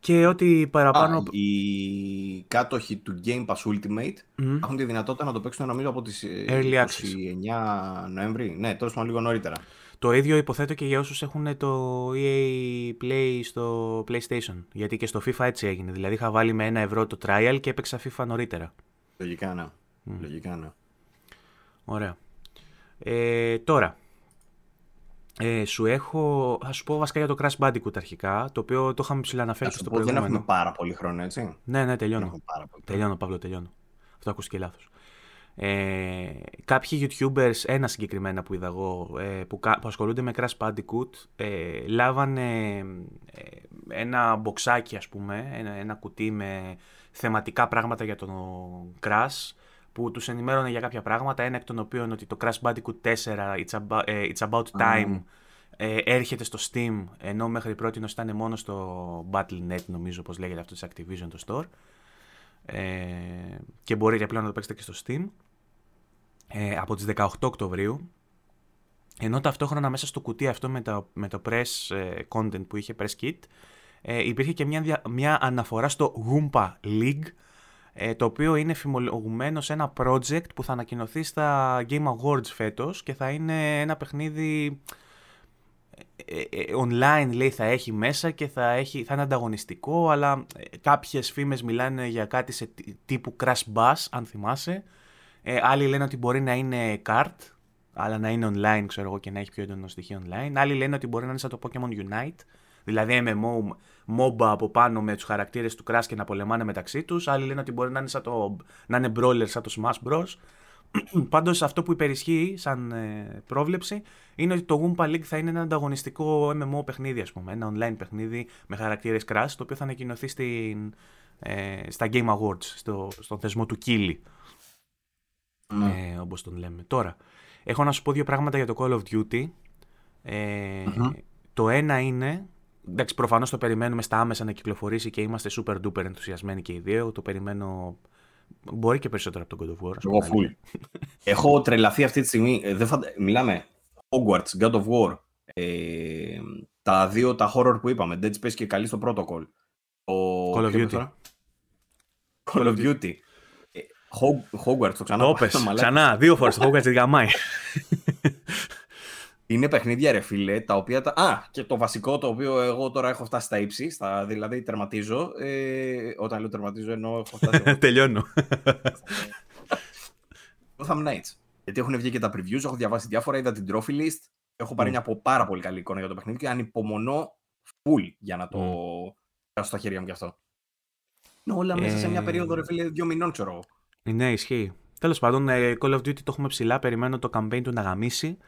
Και ό,τι παραπάνω... Α, οι κάτοχοι του Game Pass Ultimate mm. έχουν τη δυνατότητα να το παίξουν νομίζω από τις 29 Νοέμβρη. Ναι, τώρα πάντων λίγο νωρίτερα. Το ίδιο υποθέτω και για όσους έχουν το EA Play στο PlayStation. Γιατί και στο FIFA έτσι έγινε. Δηλαδή είχα βάλει με ένα ευρώ το trial και έπαιξα FIFA νωρίτερα. Λογικά ναι. Mm. Λογικά ναι. Ωραία. Ε, τώρα, ε, σου έχω, θα σου πω βασικά για το Crash Bandicoot αρχικά, το οποίο το είχαμε ψηλά αναφέρει στο προηγούμενο. Δεν έχουμε πάρα πολύ χρόνο, έτσι. Ναι, ναι, τελειώνω. Πάρα πολύ τελειώνω, Παύλο, τελειώνω. Αυτό ακούστηκε λάθος. Ε, κάποιοι YouTubers, ένα συγκεκριμένα που είδα εγώ, ε, που, που ασχολούνται με Crash Bandicoot, ε, λάβανε ε, ένα μποξάκι, ας πούμε, ένα, ένα κουτί με θεματικά πράγματα για τον Crash που τους ενημέρωνε για κάποια πράγματα, ένα εκ των οποίων ότι το Crash Bandicoot 4 It's About, ε, it's about Time ε, έρχεται στο Steam, ενώ μέχρι πρώτη ήταν μόνο στο Battle.net νομίζω πως λέγεται αυτό της Activision το store. Ε, και μπορείτε πλέον να το παίξετε και στο Steam ε, από τις 18 Οκτωβρίου. Ενώ ταυτόχρονα μέσα στο κουτί αυτό με το, με το press content που είχε press kit ε, υπήρχε και μια, μια αναφορά στο Goomba League, ε, το οποίο είναι φημολογουμένο σε ένα project που θα ανακοινωθεί στα Game Awards φέτος και θα είναι ένα παιχνίδι ε, ε, online λέει θα έχει μέσα και θα, έχει, θα είναι ανταγωνιστικό αλλά κάποιες φήμες μιλάνε για κάτι σε τύπου Crash Bass αν θυμάσαι. Άλλοι λένε ότι μπορεί να είναι kart αλλά να είναι online ξέρω εγώ και να έχει πιο έντονο στοιχείο online. Άλλοι λένε ότι μπορεί να είναι σαν το Pokemon Unite δηλαδή MMO, MOBA από πάνω με τους χαρακτήρες του Crash και να πολεμάνε μεταξύ τους. Άλλοι λένε ότι μπορεί να είναι, σαν το, να είναι brawler σαν το Smash Bros. Πάντως αυτό που υπερισχύει σαν ε, πρόβλεψη είναι ότι το Goomba League θα είναι ένα ανταγωνιστικό MMO παιχνίδι, ας πούμε. Ένα online παιχνίδι με χαρακτήρες Crash, το οποίο θα ανακοινωθεί στην, ε, στα Game Awards, στο, στον θεσμό του Kili. Ναι. Ε, όπως τον λέμε. Τώρα, έχω να σου πω δύο πράγματα για το Call of Duty. Ε, Το ένα είναι, εντάξει προφανώς το περιμένουμε στα άμεσα να κυκλοφορήσει και είμαστε super duper ενθουσιασμένοι και οι δύο. Το περιμένω Μπορεί και περισσότερο από τον God of War. Εγώ full. Έχω τρελαθεί αυτή τη στιγμή. Ε, δεν Μιλάμε Hogwarts, God of War. Ε, τα δύο τα horror που είπαμε. Dead Space και καλή στο Protocol. Ο... Call of Duty. Call of Duty. Ε, Hogwarts, το ξανά. Το ξανά, δύο φορές το Hogwarts γαμάει. Είναι παιχνίδια ρε φίλε, τα οποία... Τα... Α, και το βασικό το οποίο εγώ τώρα έχω φτάσει στα ύψη, στα... δηλαδή τερματίζω. Ε... Όταν λέω τερματίζω εννοώ έχω φτάσει... Τελειώνω. Gotham Knights. Γιατί έχουν βγει και τα previews, έχω διαβάσει διάφορα, είδα την trophy list. Έχω πάρει μια πάρα πολύ καλή εικόνα για το παιχνίδι και ανυπομονώ full για να το mm. στα χέρια μου κι αυτό. Είναι όλα μέσα σε μια ε, περίοδο, ρε φίλε, δύο μηνών, ξέρω εγώ. Ναι, ισχύει. Τέλος πάντων, ε, Call of Duty το έχουμε ψηλά. Περιμένω το campaign του να γαμίσει.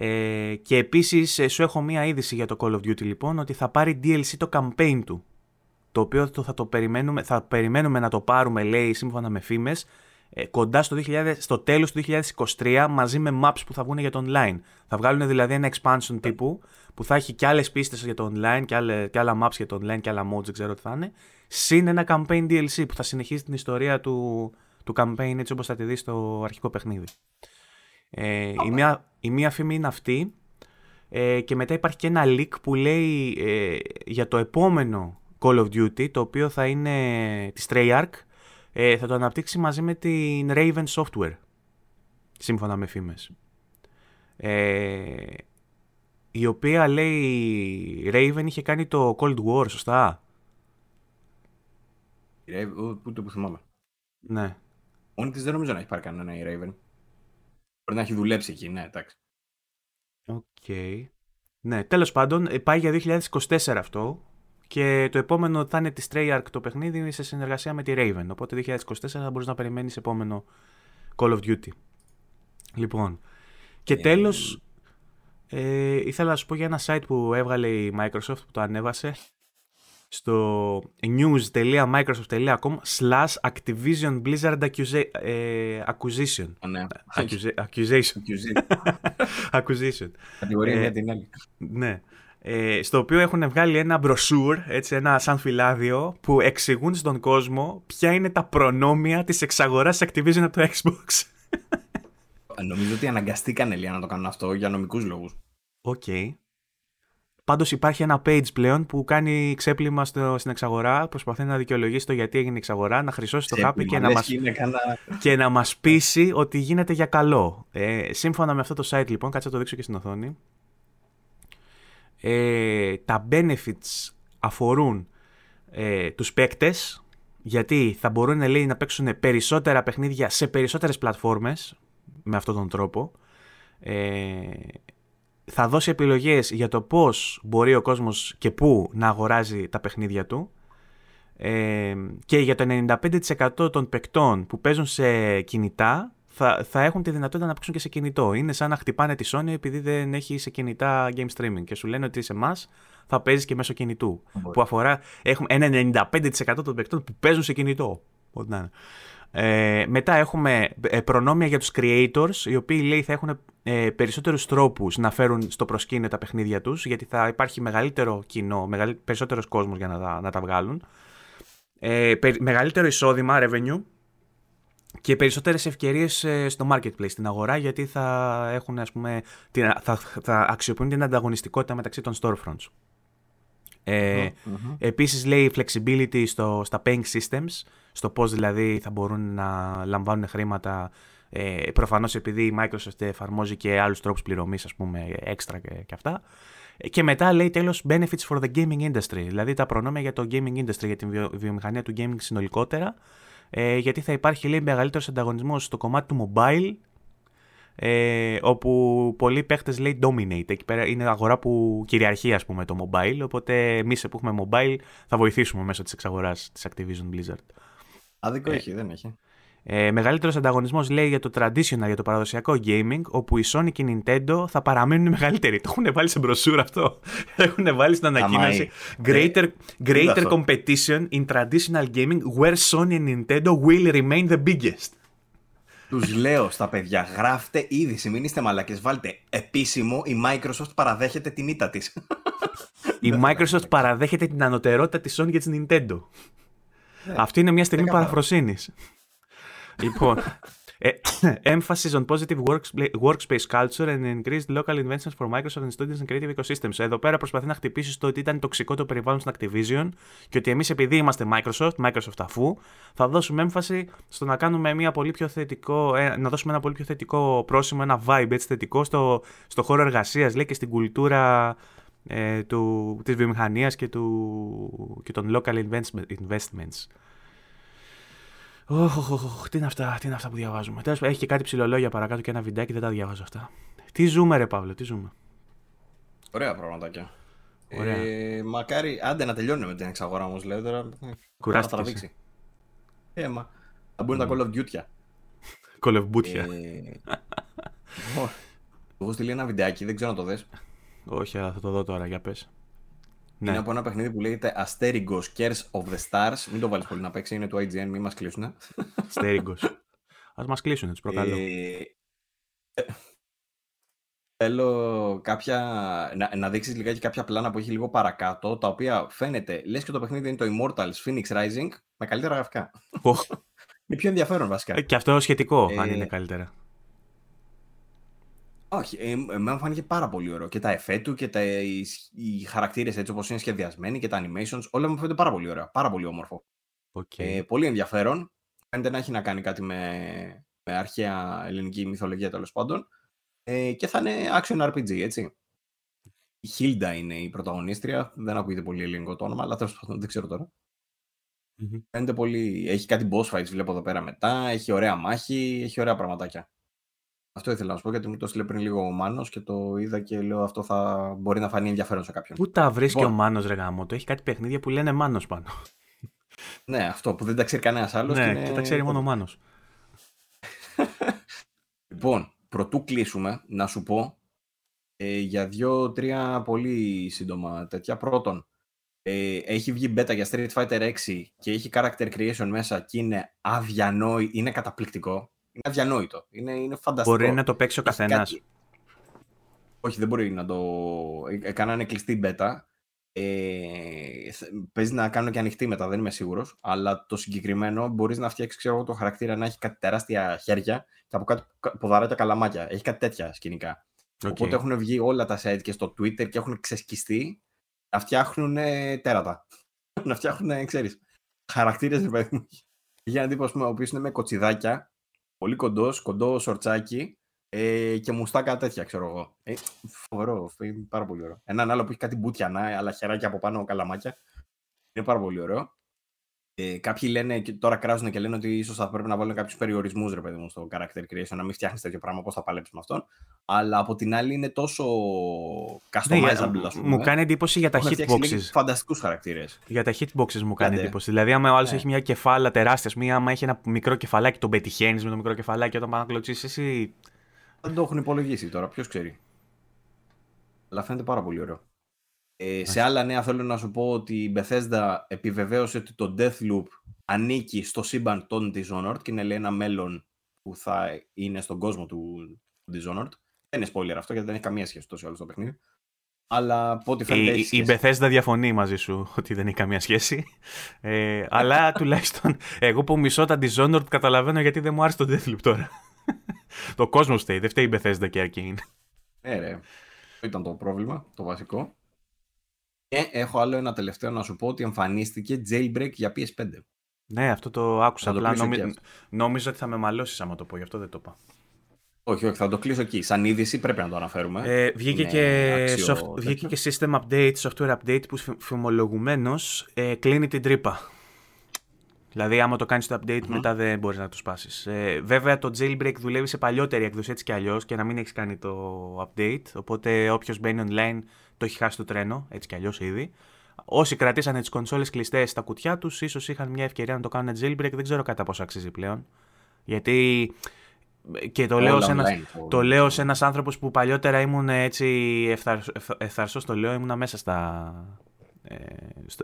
Ε, και επίσης, ε, σου έχω μία είδηση για το Call of Duty λοιπόν, ότι θα πάρει DLC το campaign του. Το οποίο θα το περιμένουμε, θα περιμένουμε να το πάρουμε, λέει, σύμφωνα με φήμες, ε, κοντά στο, 2000, στο τέλος του 2023 μαζί με maps που θα βγουν για το online. Θα βγάλουν δηλαδή ένα expansion τύπου που θα έχει και άλλες πίστες για το online και, άλλα, και άλλα maps για το online και άλλα mods, δεν ξέρω τι θα είναι. Συν ένα campaign DLC που θα συνεχίσει την ιστορία του, του campaign έτσι όπως θα τη δεις στο αρχικό παιχνίδι. Ε, η, μία, η μία φήμη είναι αυτή ε, και μετά υπάρχει και ένα leak που λέει ε, για το επόμενο Call of Duty το οποίο θα είναι της Treyarch ε, θα το αναπτύξει μαζί με την Raven Software σύμφωνα με φήμες. Ε, η οποία λέει Raven είχε κάνει το Cold War, σωστά; Η Raven, ούτε που θυμάμαι. Ναι. Μόνη της δεν νομίζω να έχει πάρει κανένα η Raven. Μπορεί να έχει δουλέψει εκεί, ναι, εντάξει. OK. Okay. Ναι, τέλος πάντων, ε, πάει για 2024 αυτό και το επόμενο θα είναι τη Treyarch το παιχνίδι σε συνεργασία με τη Raven. Οπότε 2024 θα μπορείς να περιμένεις επόμενο Call of Duty. Λοιπόν, και ε, τέλος, ε, ήθελα να σου πω για ένα site που έβγαλε η Microsoft που το ανέβασε στο news.microsoft.com slash Activision Blizzard ε, Acquisition. Ναι. Accusation. Acquisition. Κατηγορία για την άλλη. Ναι. Ε, στο οποίο έχουν βγάλει ένα μπροσούρ, έτσι, ένα σαν φυλάδιο, που εξηγούν στον κόσμο ποια είναι τα προνόμια της εξαγοράς Activision από το Xbox. Νομίζω ότι αναγκαστήκαν Ηλία να το κάνουν αυτό για νομικούς λόγους. OK. Okay. Πάντως υπάρχει ένα page πλέον που κάνει ξέπλυμα στο, στην εξαγορά, προσπαθεί να δικαιολογήσει το γιατί έγινε η εξαγορά, να χρυσώσει το χάπι και να, μας, και να μας πείσει ότι γίνεται για καλό. Ε, σύμφωνα με αυτό το site λοιπόν, κάτσε να το δείξω και στην οθόνη, ε, τα benefits αφορούν ε, τους παίκτες, γιατί θα μπορούν λέει, να παίξουν περισσότερα παιχνίδια σε περισσότερες πλατφόρμες με αυτόν τον τρόπο. Ε, θα δώσει επιλογές για το πώς μπορεί ο κόσμος και πού να αγοράζει τα παιχνίδια του ε, και για το 95% των παικτών που παίζουν σε κινητά θα, θα έχουν τη δυνατότητα να παίξουν και σε κινητό. Είναι σαν να χτυπάνε τη Sony επειδή δεν έχει σε κινητά game streaming και σου λένε ότι σε εμάς θα παίζεις και μέσω κινητού. Που αφορά, έχουμε ένα 95% των παικτών που παίζουν σε κινητό. Ό,τι να είναι. Ε, μετά έχουμε ε, προνόμια για τους creators, οι οποίοι λέει θα έχουν ε, περισσότερους τρόπους να φέρουν στο προσκήνιο τα παιχνίδια τους, γιατί θα υπάρχει μεγαλύτερο κοινό, μεγαλ, περισσότερος κόσμος για να τα, να τα βγάλουν. Ε, μεγαλύτερο εισόδημα, revenue, και περισσότερες ευκαιρίες ε, στο marketplace, στην αγορά, γιατί θα, έχουν, ας πούμε, την, θα, θα αξιοποιούν την ανταγωνιστικότητα μεταξύ των storefronts. Ε, Επίσης λέει flexibility στο, στα paying systems, στο πώς δηλαδή θα μπορούν να λαμβάνουν χρήματα ε, προφανώς επειδή η Microsoft εφαρμόζει και άλλους τρόπους πληρωμής ας πούμε έξτρα και, και αυτά. Και μετά λέει τέλος benefits for the gaming industry, δηλαδή τα προνόμια για το gaming industry, για την βιομηχανία του gaming συνολικότερα, ε, γιατί θα υπάρχει λέει μεγαλύτερος ανταγωνισμός στο κομμάτι του mobile ε, όπου πολλοί παίχτες λέει dominate. Εκεί πέρα είναι αγορά που κυριαρχεί ας πούμε το mobile, οπότε εμείς που έχουμε mobile θα βοηθήσουμε μέσω της εξαγοράς της Activision Blizzard. Άδικο ε, έχει, δεν έχει. Ε, Μεγαλύτερος ανταγωνισμός λέει για το traditional, για το παραδοσιακό gaming, όπου η Sony και η Nintendo θα παραμείνουν μεγαλύτεροι. Το έχουν βάλει σε μπροσούρα αυτό. Έχουν βάλει στην ανακοίνωση. Greater, greater competition in traditional gaming, where Sony and Nintendo will remain the biggest. Τους λέω στα παιδιά, γράφτε είδηση, μην είστε μαλακέ. Βάλτε επίσημο, η Microsoft παραδέχεται την ήττα της. Η Microsoft παραδέχεται την ανωτερότητα της Sony και της Nintendo. Ναι. Αυτή είναι μια στιγμή παραφροσύνης. λοιπόν, ε, emphasis on positive workspace culture and increased local inventions for Microsoft and students and creative ecosystems. Εδώ πέρα προσπαθεί να χτυπήσει στο ότι ήταν τοξικό το περιβάλλον στην Activision και ότι εμείς επειδή είμαστε Microsoft, Microsoft αφού, θα δώσουμε έμφαση στο να κάνουμε μια πολύ πιο θετικό, ε, να δώσουμε ένα πολύ πιο θετικό πρόσημο, ένα vibe έτσι θετικό στο, στο χώρο εργασίας, λέει και στην κουλτούρα ε, του, της βιομηχανίας και, του, και των local investments. Oh, τι, είναι αυτά, τι είναι αυτά που διαβάζουμε. Τέλος, έχει και κάτι ψηλολόγια παρακάτω και ένα βιντεάκι, δεν τα διαβάζω αυτά. Τι ζούμε ρε Παύλο, τι ζούμε. Ωραία πραγματάκια. Ωραία. Ε, μακάρι, άντε να τελειώνουμε με την εξαγορά όμως, λέω τώρα. Κουράστηκες. Να τραβήξει. Ε, μα, θα μπουν mm. τα Call of Duty. Call of Duty. Ε, εγώ στείλει ένα βιντεάκι, δεν ξέρω να το δες. Όχι, θα το δω τώρα, για πες. Είναι ναι. από ένα παιχνίδι που λέγεται Asterigos Cares of the Stars. Μην το βάλεις πολύ να παίξει, είναι του IGN, μην μας κλείσουν. Asterigos. Α μας κλείσουν, τους προκαλώ. Ε, θέλω κάποια, να, να δείξεις λιγάκι κάποια πλάνα που έχει λίγο παρακάτω, τα οποία φαίνεται, λες και το παιχνίδι είναι το Immortals Phoenix Rising, με καλύτερα γραφικά. είναι πιο ενδιαφέρον βασικά. Ε, και αυτό σχετικό, ε, αν είναι καλύτερα. Όχι, ε, εμένα φάνηκε πάρα πολύ ωραίο. Και τα εφέ του και τα, οι, οι χαρακτήρες έτσι όπως είναι σχεδιασμένοι και τα animations, όλα μου φαίνονται πάρα πολύ ωραία. Πάρα πολύ όμορφο. Okay. Ε, πολύ ενδιαφέρον. Φαίνεται να έχει να κάνει κάτι με, με αρχαία ελληνική μυθολογία τέλος πάντων. Ε, και θα είναι action RPG, έτσι. Η Hilda είναι η πρωταγωνίστρια. Δεν ακούγεται πολύ ελληνικό το όνομα, αλλά τέλος πάντων δεν ξέρω τώρα. Mm-hmm. Φαίνεται πολύ. Έχει κάτι boss fights, βλέπω εδώ πέρα μετά. Έχει ωραία μάχη, έχει ωραία πραγματάκια. Αυτό ήθελα να σου πω γιατί μου το στείλε πριν λίγο ο Μάνος και το είδα και λέω αυτό θα μπορεί να φανεί ενδιαφέρον σε κάποιον. Πού τα βρίσκει λοιπόν, ο Μάνος, ρε γάμο, το έχει κάτι παιχνίδια που λένε Μάνος πάνω. ναι, αυτό που δεν τα ξέρει κανένας άλλος. Ναι, και, και τα ξέρει μόνο ο Μάνος. λοιπόν, πρωτού κλείσουμε, να σου πω ε, για δύο-τρία πολύ σύντομα τέτοια. Πρώτον, ε, έχει βγει beta για Street Fighter 6 και έχει character creation μέσα και είναι αδιανόητο, είναι καταπληκτικό είναι αδιανόητο. Είναι, είναι φανταστικό. Μπορεί να το παίξει ο καθένας. Όχι, δεν μπορεί να το. Έκαναν κλειστή beta. Ε, παίζει να κάνω και ανοιχτή μετά, δεν είμαι σίγουρος. Αλλά το συγκεκριμένο μπορείς να φτιάξεις ξέρω, το χαρακτήρα να έχει κάτι τεράστια χέρια και από κάτω ποδαράκια καλαμάκια. Έχει κάτι τέτοια σκηνικά. Okay. Οπότε έχουν βγει όλα τα site και στο Twitter και έχουν ξεσκιστεί να φτιάχνουν τέρατα. να φτιάχνουν, ξέρεις, χαρακτήρες, παιδί Για ένα τύπο, ο οποίος είναι με κοτσιδάκια πολύ κοντός, κοντό σορτσάκι ε, και μουστάκα τέτοια, ξέρω εγώ. Ε, φοβερό, είναι πάρα πολύ ωραίο. Έναν άλλο που έχει κάτι μπουτιανά, αλλά χεράκια από πάνω, καλαμάκια. Είναι πάρα πολύ ωραίο. Ε, κάποιοι λένε, και τώρα κράζουν και λένε ότι ίσως θα πρέπει να βάλουν κάποιους περιορισμούς, ρε παιδί μου, στο character creation, να μην φτιάχνεις τέτοιο πράγμα, πώς θα παλέψεις με αυτόν. Αλλά από την άλλη είναι τόσο customizable, ας πούμε. Μου κάνει εντύπωση για τα hitboxes. Φανταστικούς χαρακτήρες. Για τα hitboxes μου κάνει εντύπωση. Δηλαδή, άμα ο άλλος ναι. έχει μια κεφάλα τεράστια, μία, άμα έχει ένα μικρό κεφαλάκι, τον πετυχαίνεις με το μικρό κεφαλάκι όταν πάει να κλωτσίσεις, εσύ. Δεν το έχουν υπολογίσει τώρα, ποιος ξέρει. Αλλά φαίνεται πάρα πολύ ωραίο. Ε, σε άλλα νέα θέλω να σου πω ότι η Bethesda επιβεβαίωσε ότι το Deathloop ανήκει στο σύμπαν των Dishonored και είναι λέει ένα μέλλον που θα είναι στον κόσμο του Dishonored. Δεν είναι spoiler αυτό γιατί δεν έχει καμία σχέση τόσο άλλο στο παιχνίδι. Αλλά από ό,τι φαίνεται. Η, η Bethesda διαφωνεί μαζί σου ότι δεν έχει καμία σχέση. Ε, αλλά τουλάχιστον εγώ που μισώ τα Dishonored καταλαβαίνω γιατί δεν μου άρεσε το Deathloop τώρα. το κόσμο φταίει, δεν φταίει η Bethesda και Arcane. Ναι, ρε. Αυτό ήταν το πρόβλημα, το βασικό. Και έχω άλλο ένα τελευταίο να σου πω ότι εμφανίστηκε jailbreak για PS5. Ναι, αυτό το άκουσα. Απλά νόμιζα ότι θα με μαλώσεις άμα το πω, γι' αυτό δεν το είπα. Όχι, όχι, θα το κλείσω εκεί. Σαν είδηση πρέπει να το αναφέρουμε. Ε, βγήκε, και soft, βγήκε και system update, software update που φημολογουμένω ε, κλείνει την τρύπα. Δηλαδή, άμα το κάνεις το update, μετά δεν μπορείς να το σπάσεις. Ε, βέβαια, το jailbreak δουλεύει σε παλιότερη έκδοση έτσι κι αλλιώς και να μην έχεις κάνει το update. Οπότε, όποιος μπαίνει online το έχει χάσει το τρένο, έτσι κι αλλιώς ήδη. Όσοι κρατήσανε τις κονσόλες κλειστές στα κουτιά τους, ίσως είχαν μια ευκαιρία να το κάνουν jailbreak. Δεν ξέρω κατά πόσο αξίζει πλέον. Γιατί. Και το λέω, σε ένας, το λέω σε ένας άνθρωπος που παλιότερα ήμουν έτσι ευθαρσός, το λέω, ήμουνα μέσα στα, ε,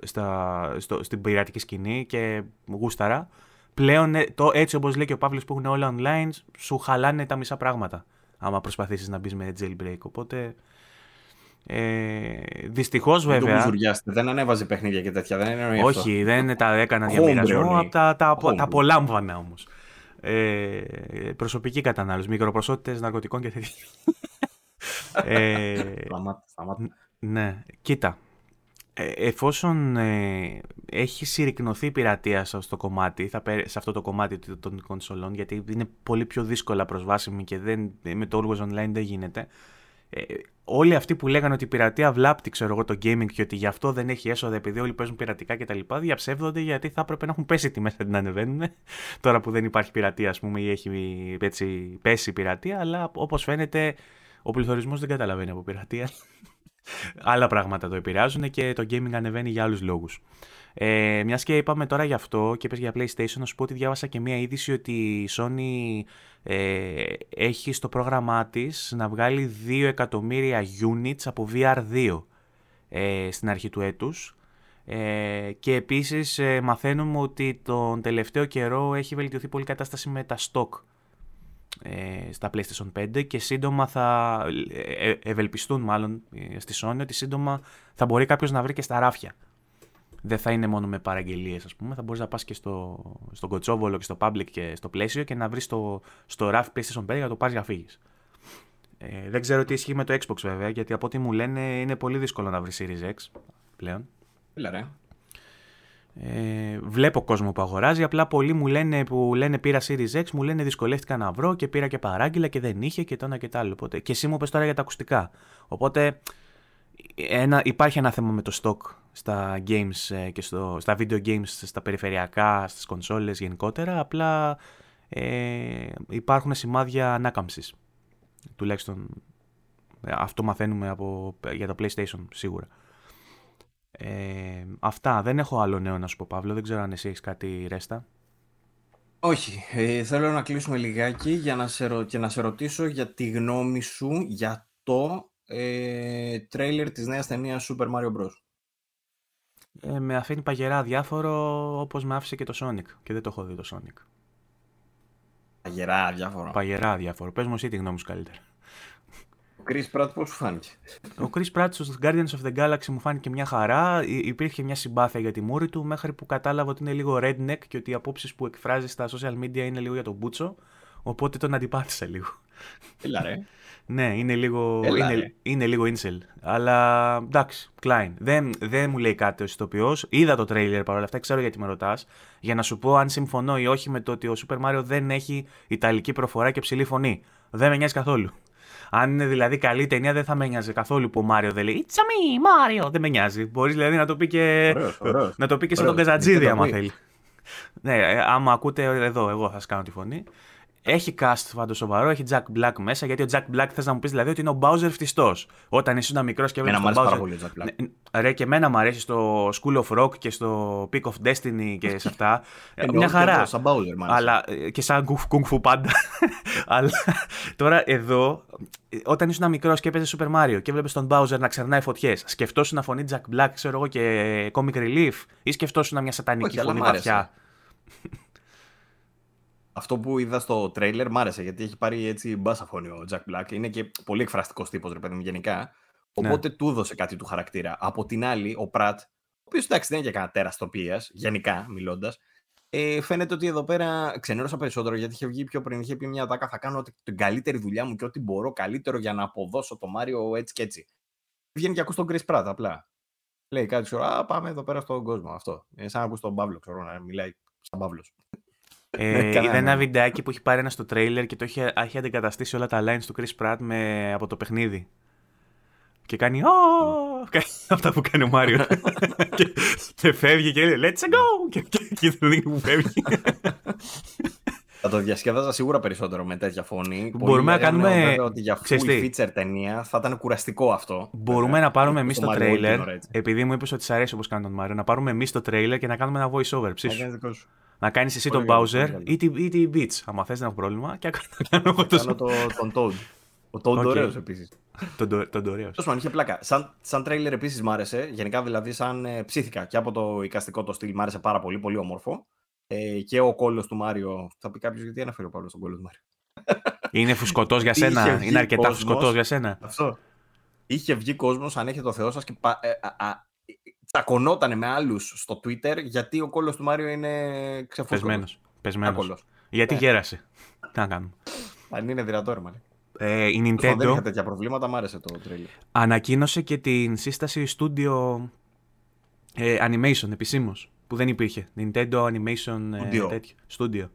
στα, στο, στην πειρατική σκηνή και γούσταρα. Πλέον, ε, το, έτσι όπως λέει και ο Παύλος που έχουν όλα online, σου χαλάνε τα μισά πράγματα άμα προσπαθήσεις να μπεις με jailbreak. Οπότε, ε, Δυστυχώς βέβαια. Δεν ανέβαζε παιχνίδια και τέτοια. Δεν είναι Όχι, δεν τα έκανα διαμοιρασμό. Από τα, τα, τα απολάμβανα όμως. Ε, προσωπική κατανάλωση, μικροπροσότητες ναρκωτικών και τέτοια. ε, ναι, κοίτα. Ε, εφόσον ε, έχει συρρυκνωθεί η πειρατεία στο κομμάτι, θα, σε αυτό το κομμάτι των κονσολών, γιατί είναι πολύ πιο δύσκολα προσβάσιμη και δεν, με το Always Online δεν γίνεται, ε, όλοι αυτοί που λέγανε ότι η πειρατεία βλάπτει ξέρω εγώ, το gaming και ότι γι' αυτό δεν έχει έσοδα επειδή όλοι παίζουν πειρατικά κτλ. διαψεύδονται γιατί θα έπρεπε να έχουν πέσει τιμέ να την ανεβαίνουν. Τώρα που δεν υπάρχει πειρατεία, ας πούμε, ή έχει έτσι, πέσει η πειρατεία, αλλά όπως φαίνεται ο πληθωρισμός δεν καταλαβαίνει από πειρατεία. Άλλα πράγματα το επηρεάζουν και το gaming ανεβαίνει για άλλους λόγους. Ε, Μιας και είπαμε τώρα γι' αυτό και πες για PlayStation, να σου πω ότι διάβασα και μια είδηση ότι η Sony ε, έχει στο πρόγραμμά της να βγάλει 2 εκατομμύρια units από VR2 ε, στην αρχή του έτους. Ε, και επίσης ε, μαθαίνουμε ότι τον τελευταίο καιρό έχει βελτιωθεί πολύ κατάσταση με τα stock ε, στα PlayStation 5 και σύντομα θα ε, ευελπιστούν μάλλον στη Sony ότι σύντομα θα μπορεί κάποιος να βρει και στα ράφια δεν θα είναι μόνο με παραγγελίες, ας πούμε. Θα μπορείς να πας και στο, στον Κοτσόβολο και στο Public και στο πλαίσιο και να βρεις το, στο RAF PlayStation 5 για να το πάρει για φύγεις. Ε, δεν ξέρω τι ισχύει με το Xbox βέβαια, γιατί από ό,τι μου λένε είναι πολύ δύσκολο να βρεις Series X πλέον. Έλα Ε, βλέπω κόσμο που αγοράζει. Απλά πολλοί μου λένε που λένε πήρα Series X, μου λένε δυσκολεύτηκα να βρω και πήρα και παράγγειλα και δεν είχε και το ένα και το άλλο. Οπότε, και εσύ μου πες τώρα για τα ακουστικά. Οπότε ένα, υπάρχει ένα θέμα με το stock στα games ε, και στο, στα video games, στα περιφερειακά, στις κονσόλες γενικότερα, απλά ε, υπάρχουν σημάδια ανάκαμψης. Τουλάχιστον ε, αυτό μαθαίνουμε από, για το PlayStation σίγουρα. Ε, αυτά. Δεν έχω άλλο νέο να σου πω, Παύλο. Δεν ξέρω αν εσύ έχεις κάτι ρέστα. Όχι. Ε, θέλω να κλείσουμε λιγάκι για να σε, και να σε ρωτήσω για τη γνώμη σου για το ε, τρέιλερ της νέας ταινίας Super Mario Bros. Ε, με αφήνει παγερά διάφορο όπως με άφησε και το Sonic και δεν το έχω δει το Sonic. Παγερά διάφορο. Παγερά διάφορο. Πες μου εσύ τη γνώμη σου καλύτερα. Ο Chris Pratt πώς σου φάνηκε; Ο Chris Pratt στο Guardians of the Galaxy μου φάνηκε μια χαρά. Υπήρχε μια συμπάθεια για τη μούρη του μέχρι που κατάλαβα ότι είναι λίγο redneck και ότι οι απόψεις που εκφράζει στα social media είναι λίγο για τον Μπούτσο. Οπότε τον αντιπάθησα λίγο. Έλα ρε. Ναι, είναι λίγο, είναι, είναι λίγο incel. Αλλά εντάξει, Klein. Δεν, δεν μου λέει κάτι ο ηθοποιό. Είδα το τρέιλερ παρόλα αυτά, ξέρω γιατί με ρωτάς. Για να σου πω αν συμφωνώ ή όχι με το ότι ο Super Mario δεν έχει ιταλική προφορά και ψηλή φωνή. Δεν με νοιάζει καθόλου. Αν είναι δηλαδή καλή ταινία, δεν θα με νοιάζει καθόλου που ο Μάριο δεν λέει It's a me, Mario. Δεν με νοιάζει. Μπορείς δηλαδή να το πει και, ωραίος, ωραίος. να το πει και σε τον Καζατζίδη, άμα θέλει. ναι, ε, άμα ακούτε εδώ, εγώ θα σας κάνω τη φωνή. Έχει cast πάντως σοβαρό, έχει Jack Black μέσα, γιατί ο Jack Black θες να μου πεις δηλαδή ότι είναι ο Bowser φτιστό. Όταν ήσουν μικρός και έβλεπες τον Bowser. Πάρα πολύ ο Jack Black. Ναι, ρε, και εμένα μου αρέσει στο School of Rock και στο Peak of Destiny και σε αυτά. Μια χαρά. Και σαν Bowser, μάλιστα. Αλλά, ε, και σαν Kung Fu πάντα. Αλλά τώρα εδώ, όταν ήσουν μικρός και έπαιζες Super Mario και έβλεπες τον Bowser να ξερνάει φωτιές, σκεφτόσουν να φωνεί Jack Black, ξέρω εγώ, και Comic Relief, ή σκεφτόσουν μια σατανική φωνή βαθιά; Αυτό που είδα στο τρέιλερ μ' άρεσε γιατί έχει πάρει έτσι μπάσα φωνή ο Jack Black. Είναι και πολύ εκφραστικός τύπος, ρε παιδί μου, γενικά. Ναι. Οπότε ναι. του έδωσε κάτι του χαρακτήρα. Από την άλλη, ο Πρατ, ο οποίος εντάξει δεν είναι για κανένα τέρας τοπίας, γενικά μιλώντας, ε, φαίνεται ότι εδώ πέρα ξενέρωσα περισσότερο γιατί είχε βγει πιο πριν. Είχε πει μια τάκα, θα κάνω την καλύτερη δουλειά μου και ό,τι μπορώ καλύτερο για να αποδώσω το Μάριο έτσι και έτσι. Βγαίνει και ακούς τον Chris Pratt απλά. Λέει κάτι, ξέρω, Α, πάμε εδώ πέρα στον κόσμο. Αυτό. Ε, σαν να ακούς τον Παύλο, ξέρω, να μιλάει σαν Παύλος. Ε, είδα ένα βιντεάκι που έχει πάρει ένα στο τρέιλερ και το έχει, έχει αντικαταστήσει όλα τα lines του Chris Pratt με, από το παιχνίδι. Και κάνει Αυτά που κάνει ο Μάριο. και, φεύγει και λέει Let's go! Και, και, και που φεύγει. Θα το διασκέδαζα σίγουρα περισσότερο με τέτοια φωνή. Μπορούμε να κάνουμε. Ότι για full feature ταινία θα ήταν κουραστικό αυτό. Μπορούμε να πάρουμε εμείς το τρέιλερ. Επειδή μου είπες ότι σ' αρέσει όπως κάνει τον Μάριο, να πάρουμε εμείς το τρέιλερ και να κάνουμε ένα voice over. Ψήσου. Να κάνεις εσύ τον Bowser ή την Beach, άμα θες, δεν έχω πρόβλημα. Και να κάνω εγώ το. Τον Toad. Ο Toad ωραίος επίσης. Τον ωραίο. Τόσο αν είχε πλάκα. Σαν, σαν τρέιλερ επίσης μ' άρεσε. Γενικά δηλαδή σαν ε, ψήθηκα και από το εικαστικό το στυλ μ' άρεσε πάρα πολύ, πολύ όμορφο. Ε, και ο κόλλος του Μάριο. Θα πει κάποιος γιατί αναφέρει ο Παύλος τον κόλλο του Μάριο. Είναι φουσκωτός για σένα; Είναι αρκετά φουσκωτός για σένα; Αυτό. Είχε βγει κόσμος, αν έχετε το Θεό σας, και πα, ε, α, α, τσακωνόταν με άλλους στο Twitter γιατί ο κόλλος του Μάριο είναι ξεφούσκωτος. Πεσμένος. Γιατί ε. γέρασε; Τι να κάνουμε; Αν είναι δυνατό, ρε ε, η Nintendo. Δεν είχα τέτοια προβλήματα, μ' άρεσε το τρέλιο. Ανακοίνωσε και την σύσταση studio ε, animation επισήμως που δεν υπήρχε. Nintendo Animation ε, τέτοιο. Studio.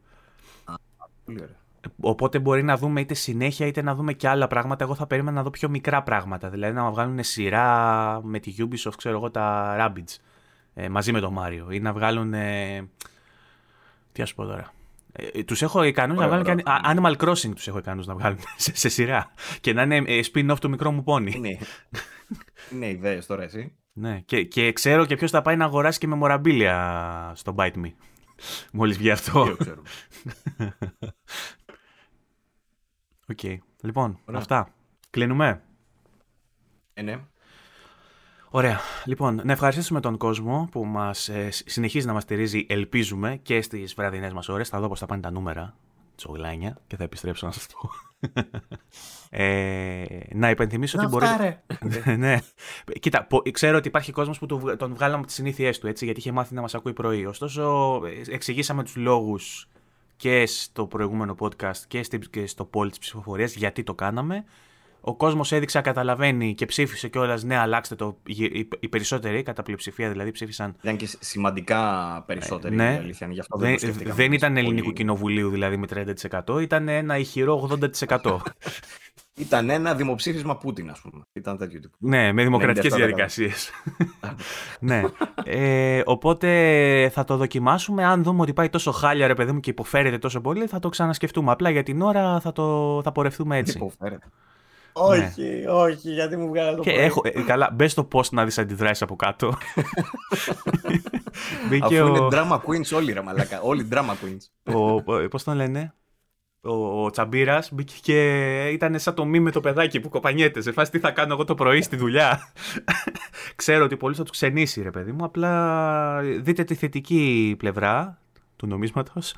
πολύ ωραία. Οπότε μπορεί να δούμε είτε συνέχεια είτε να δούμε και άλλα πράγματα. Εγώ θα περίμενα να δω πιο μικρά πράγματα. Δηλαδή να βγάλουν σειρά με τη Ubisoft, ξέρω εγώ, τα Rabbids ε, μαζί με τον Mario. Ή να βγάλουν. Ε, τι ας πω τώρα. Ε, τους έχω ικανούς να βγάλουν και Animal Crossing τους έχω ικανούς να βγάλουν σε, σε, σειρά. Και να είναι ε, spin-off του μικρό μου πόνι. Είναι, είναι ιδέες τώρα εσύ. Ναι, και, και ξέρω και ποιος θα πάει να αγοράσει και μεμοραμπίλια στο Bite Me. Μόλις βγει αυτό. Δεν ξέρω. OK. Okay. Λοιπόν, αυτά. Κλείνουμε. Ε, ναι. Ωραία. Λοιπόν, να ευχαριστήσουμε τον κόσμο που μας, ε, συνεχίζει να μας στηρίζει, ελπίζουμε, και στις βραδινές μας ώρες. Θα δω πώς θα πάνε τα νούμερα, τσογλάνια, και θα επιστρέψω να σας πω. ε, να υπενθυμίσω να ότι μπορείτε... ναι. Κοίτα, ξέρω ότι υπάρχει κόσμος που τον βγάλαμε από τις συνήθειές του, έτσι, γιατί είχε μάθει να μας ακούει πρωί. Ωστόσο, ε, εξηγήσαμε τους λόγους και στο προηγούμενο podcast και στο poll της ψηφοφορίας γιατί το κάναμε ο κόσμος έδειξε να καταλαβαίνει και ψήφισε κιόλας ναι, αλλάξτε το. Οι περισσότεροι, κατά πλειοψηφία δηλαδή, ψήφισαν. Ήταν και σημαντικά περισσότεροι. Ναι, αλήθεια, γι αυτό δεν, δεν, δεν ήταν ελληνικού κοινοβουλίου δηλαδή με 30%, ήταν ένα ηχηρό 80%. Ήταν ένα δημοψήφισμα Πούτιν, ας πούμε. Ήταν τέτοιο τύπο. Ναι, με δημοκρατικές διαδικασίες. ναι. Ε, οπότε θα το δοκιμάσουμε. Αν δούμε ότι πάει τόσο χάλια, ρε παιδί μου, και υποφέρεται τόσο πολύ, θα το ξανασκεφτούμε. Απλά για την ώρα θα, το, θα πορευτούμε έτσι. Υποφέρεται. Όχι, ναι. όχι, γιατί μου βγάλε το και έχω, ε, Καλά, μπες στο πώ να δεις αντιδράσεις από κάτω. Αφού είναι drama queens όλοι, ρε μαλάκα. Όλοι drama queens. ο, πώς τον λένε, ο, ο Τσαμπίρα μπήκε και ήταν σαν το μη με το παιδάκι που κοπανιέται. Σε φάση τι θα κάνω εγώ το πρωί στη δουλειά. Ξέρω ότι πολλοί θα τους ξενήσει, ρε παιδί μου. Απλά δείτε τη θετική πλευρά του νομίσματος,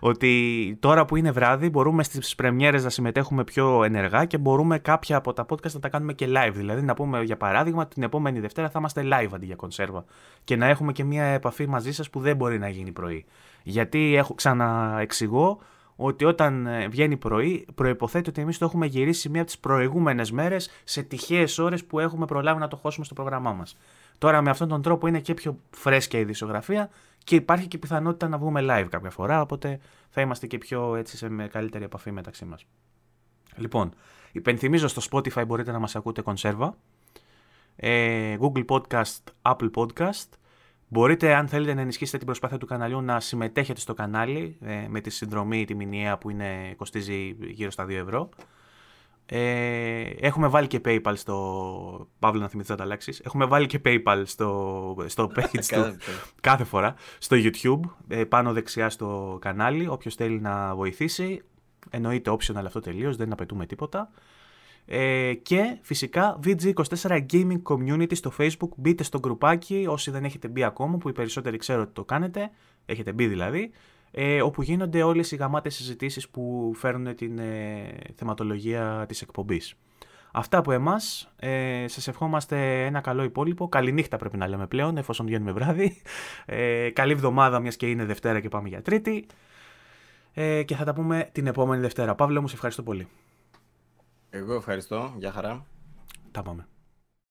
ότι τώρα που είναι βράδυ μπορούμε στις πρεμιέρες να συμμετέχουμε πιο ενεργά και μπορούμε κάποια από τα podcast να τα κάνουμε και live. Δηλαδή να πούμε για παράδειγμα την επόμενη Δευτέρα θα είμαστε live αντί για κονσέρβα και να έχουμε και μια επαφή μαζί σας που δεν μπορεί να γίνει πρωί. Γιατί έχω ξαναεξηγώ ότι όταν ε, βγαίνει πρωί, προποθέτει ότι εμείς το έχουμε γυρίσει μία από τις προηγούμενες μέρες σε τυχαίες ώρες που έχουμε προλάβει να το χώσουμε στο πρόγραμμά μας. Τώρα με αυτόν τον τρόπο είναι και πιο φρέσκια η δισογραφία και υπάρχει και πιθανότητα να βγούμε live κάποια φορά, οπότε θα είμαστε και πιο έτσι σε με καλύτερη επαφή μεταξύ μας. Λοιπόν, υπενθυμίζω στο Spotify μπορείτε να μας ακούτε κονσέρβα, ε, Google Podcast, Apple Podcast, Μπορείτε, αν θέλετε να ενισχύσετε την προσπάθεια του καναλιού, να συμμετέχετε στο κανάλι ε, με τη συνδρομή, τη μηνιαία που είναι, κοστίζει γύρω στα 2 ευρώ. Ε, έχουμε βάλει και PayPal στο. Παύλο να θυμηθείς να τα αλλάξεις. Έχουμε βάλει και PayPal στο, στο page του κάθε φορά στο YouTube, ε, πάνω δεξιά στο κανάλι. Όποιος θέλει να βοηθήσει, εννοείται optional αυτό τελείως, δεν απαιτούμε τίποτα. Ε, και φυσικά VG24 Gaming Community στο Facebook. Μπείτε στο γκρουπάκι όσοι δεν έχετε μπει ακόμα, που οι περισσότεροι ξέρω ότι το κάνετε. Έχετε μπει δηλαδή ε, όπου γίνονται όλες οι γαμάτες συζητήσεις που φέρνουν την ε, θεματολογία της εκπομπής. Αυτά από εμάς. Ε, σας ευχόμαστε ένα καλό υπόλοιπο. Καληνύχτα πρέπει να λέμε πλέον, εφόσον βγαίνουμε βράδυ. Ε, καλή εβδομάδα, μιας και είναι Δευτέρα και πάμε για Τρίτη. Ε, και θα τα πούμε την επόμενη Δευτέρα. Παύλο μου, σε ευχαριστώ πολύ. Εγώ ευχαριστώ. Γεια χαρά. Τα πάμε.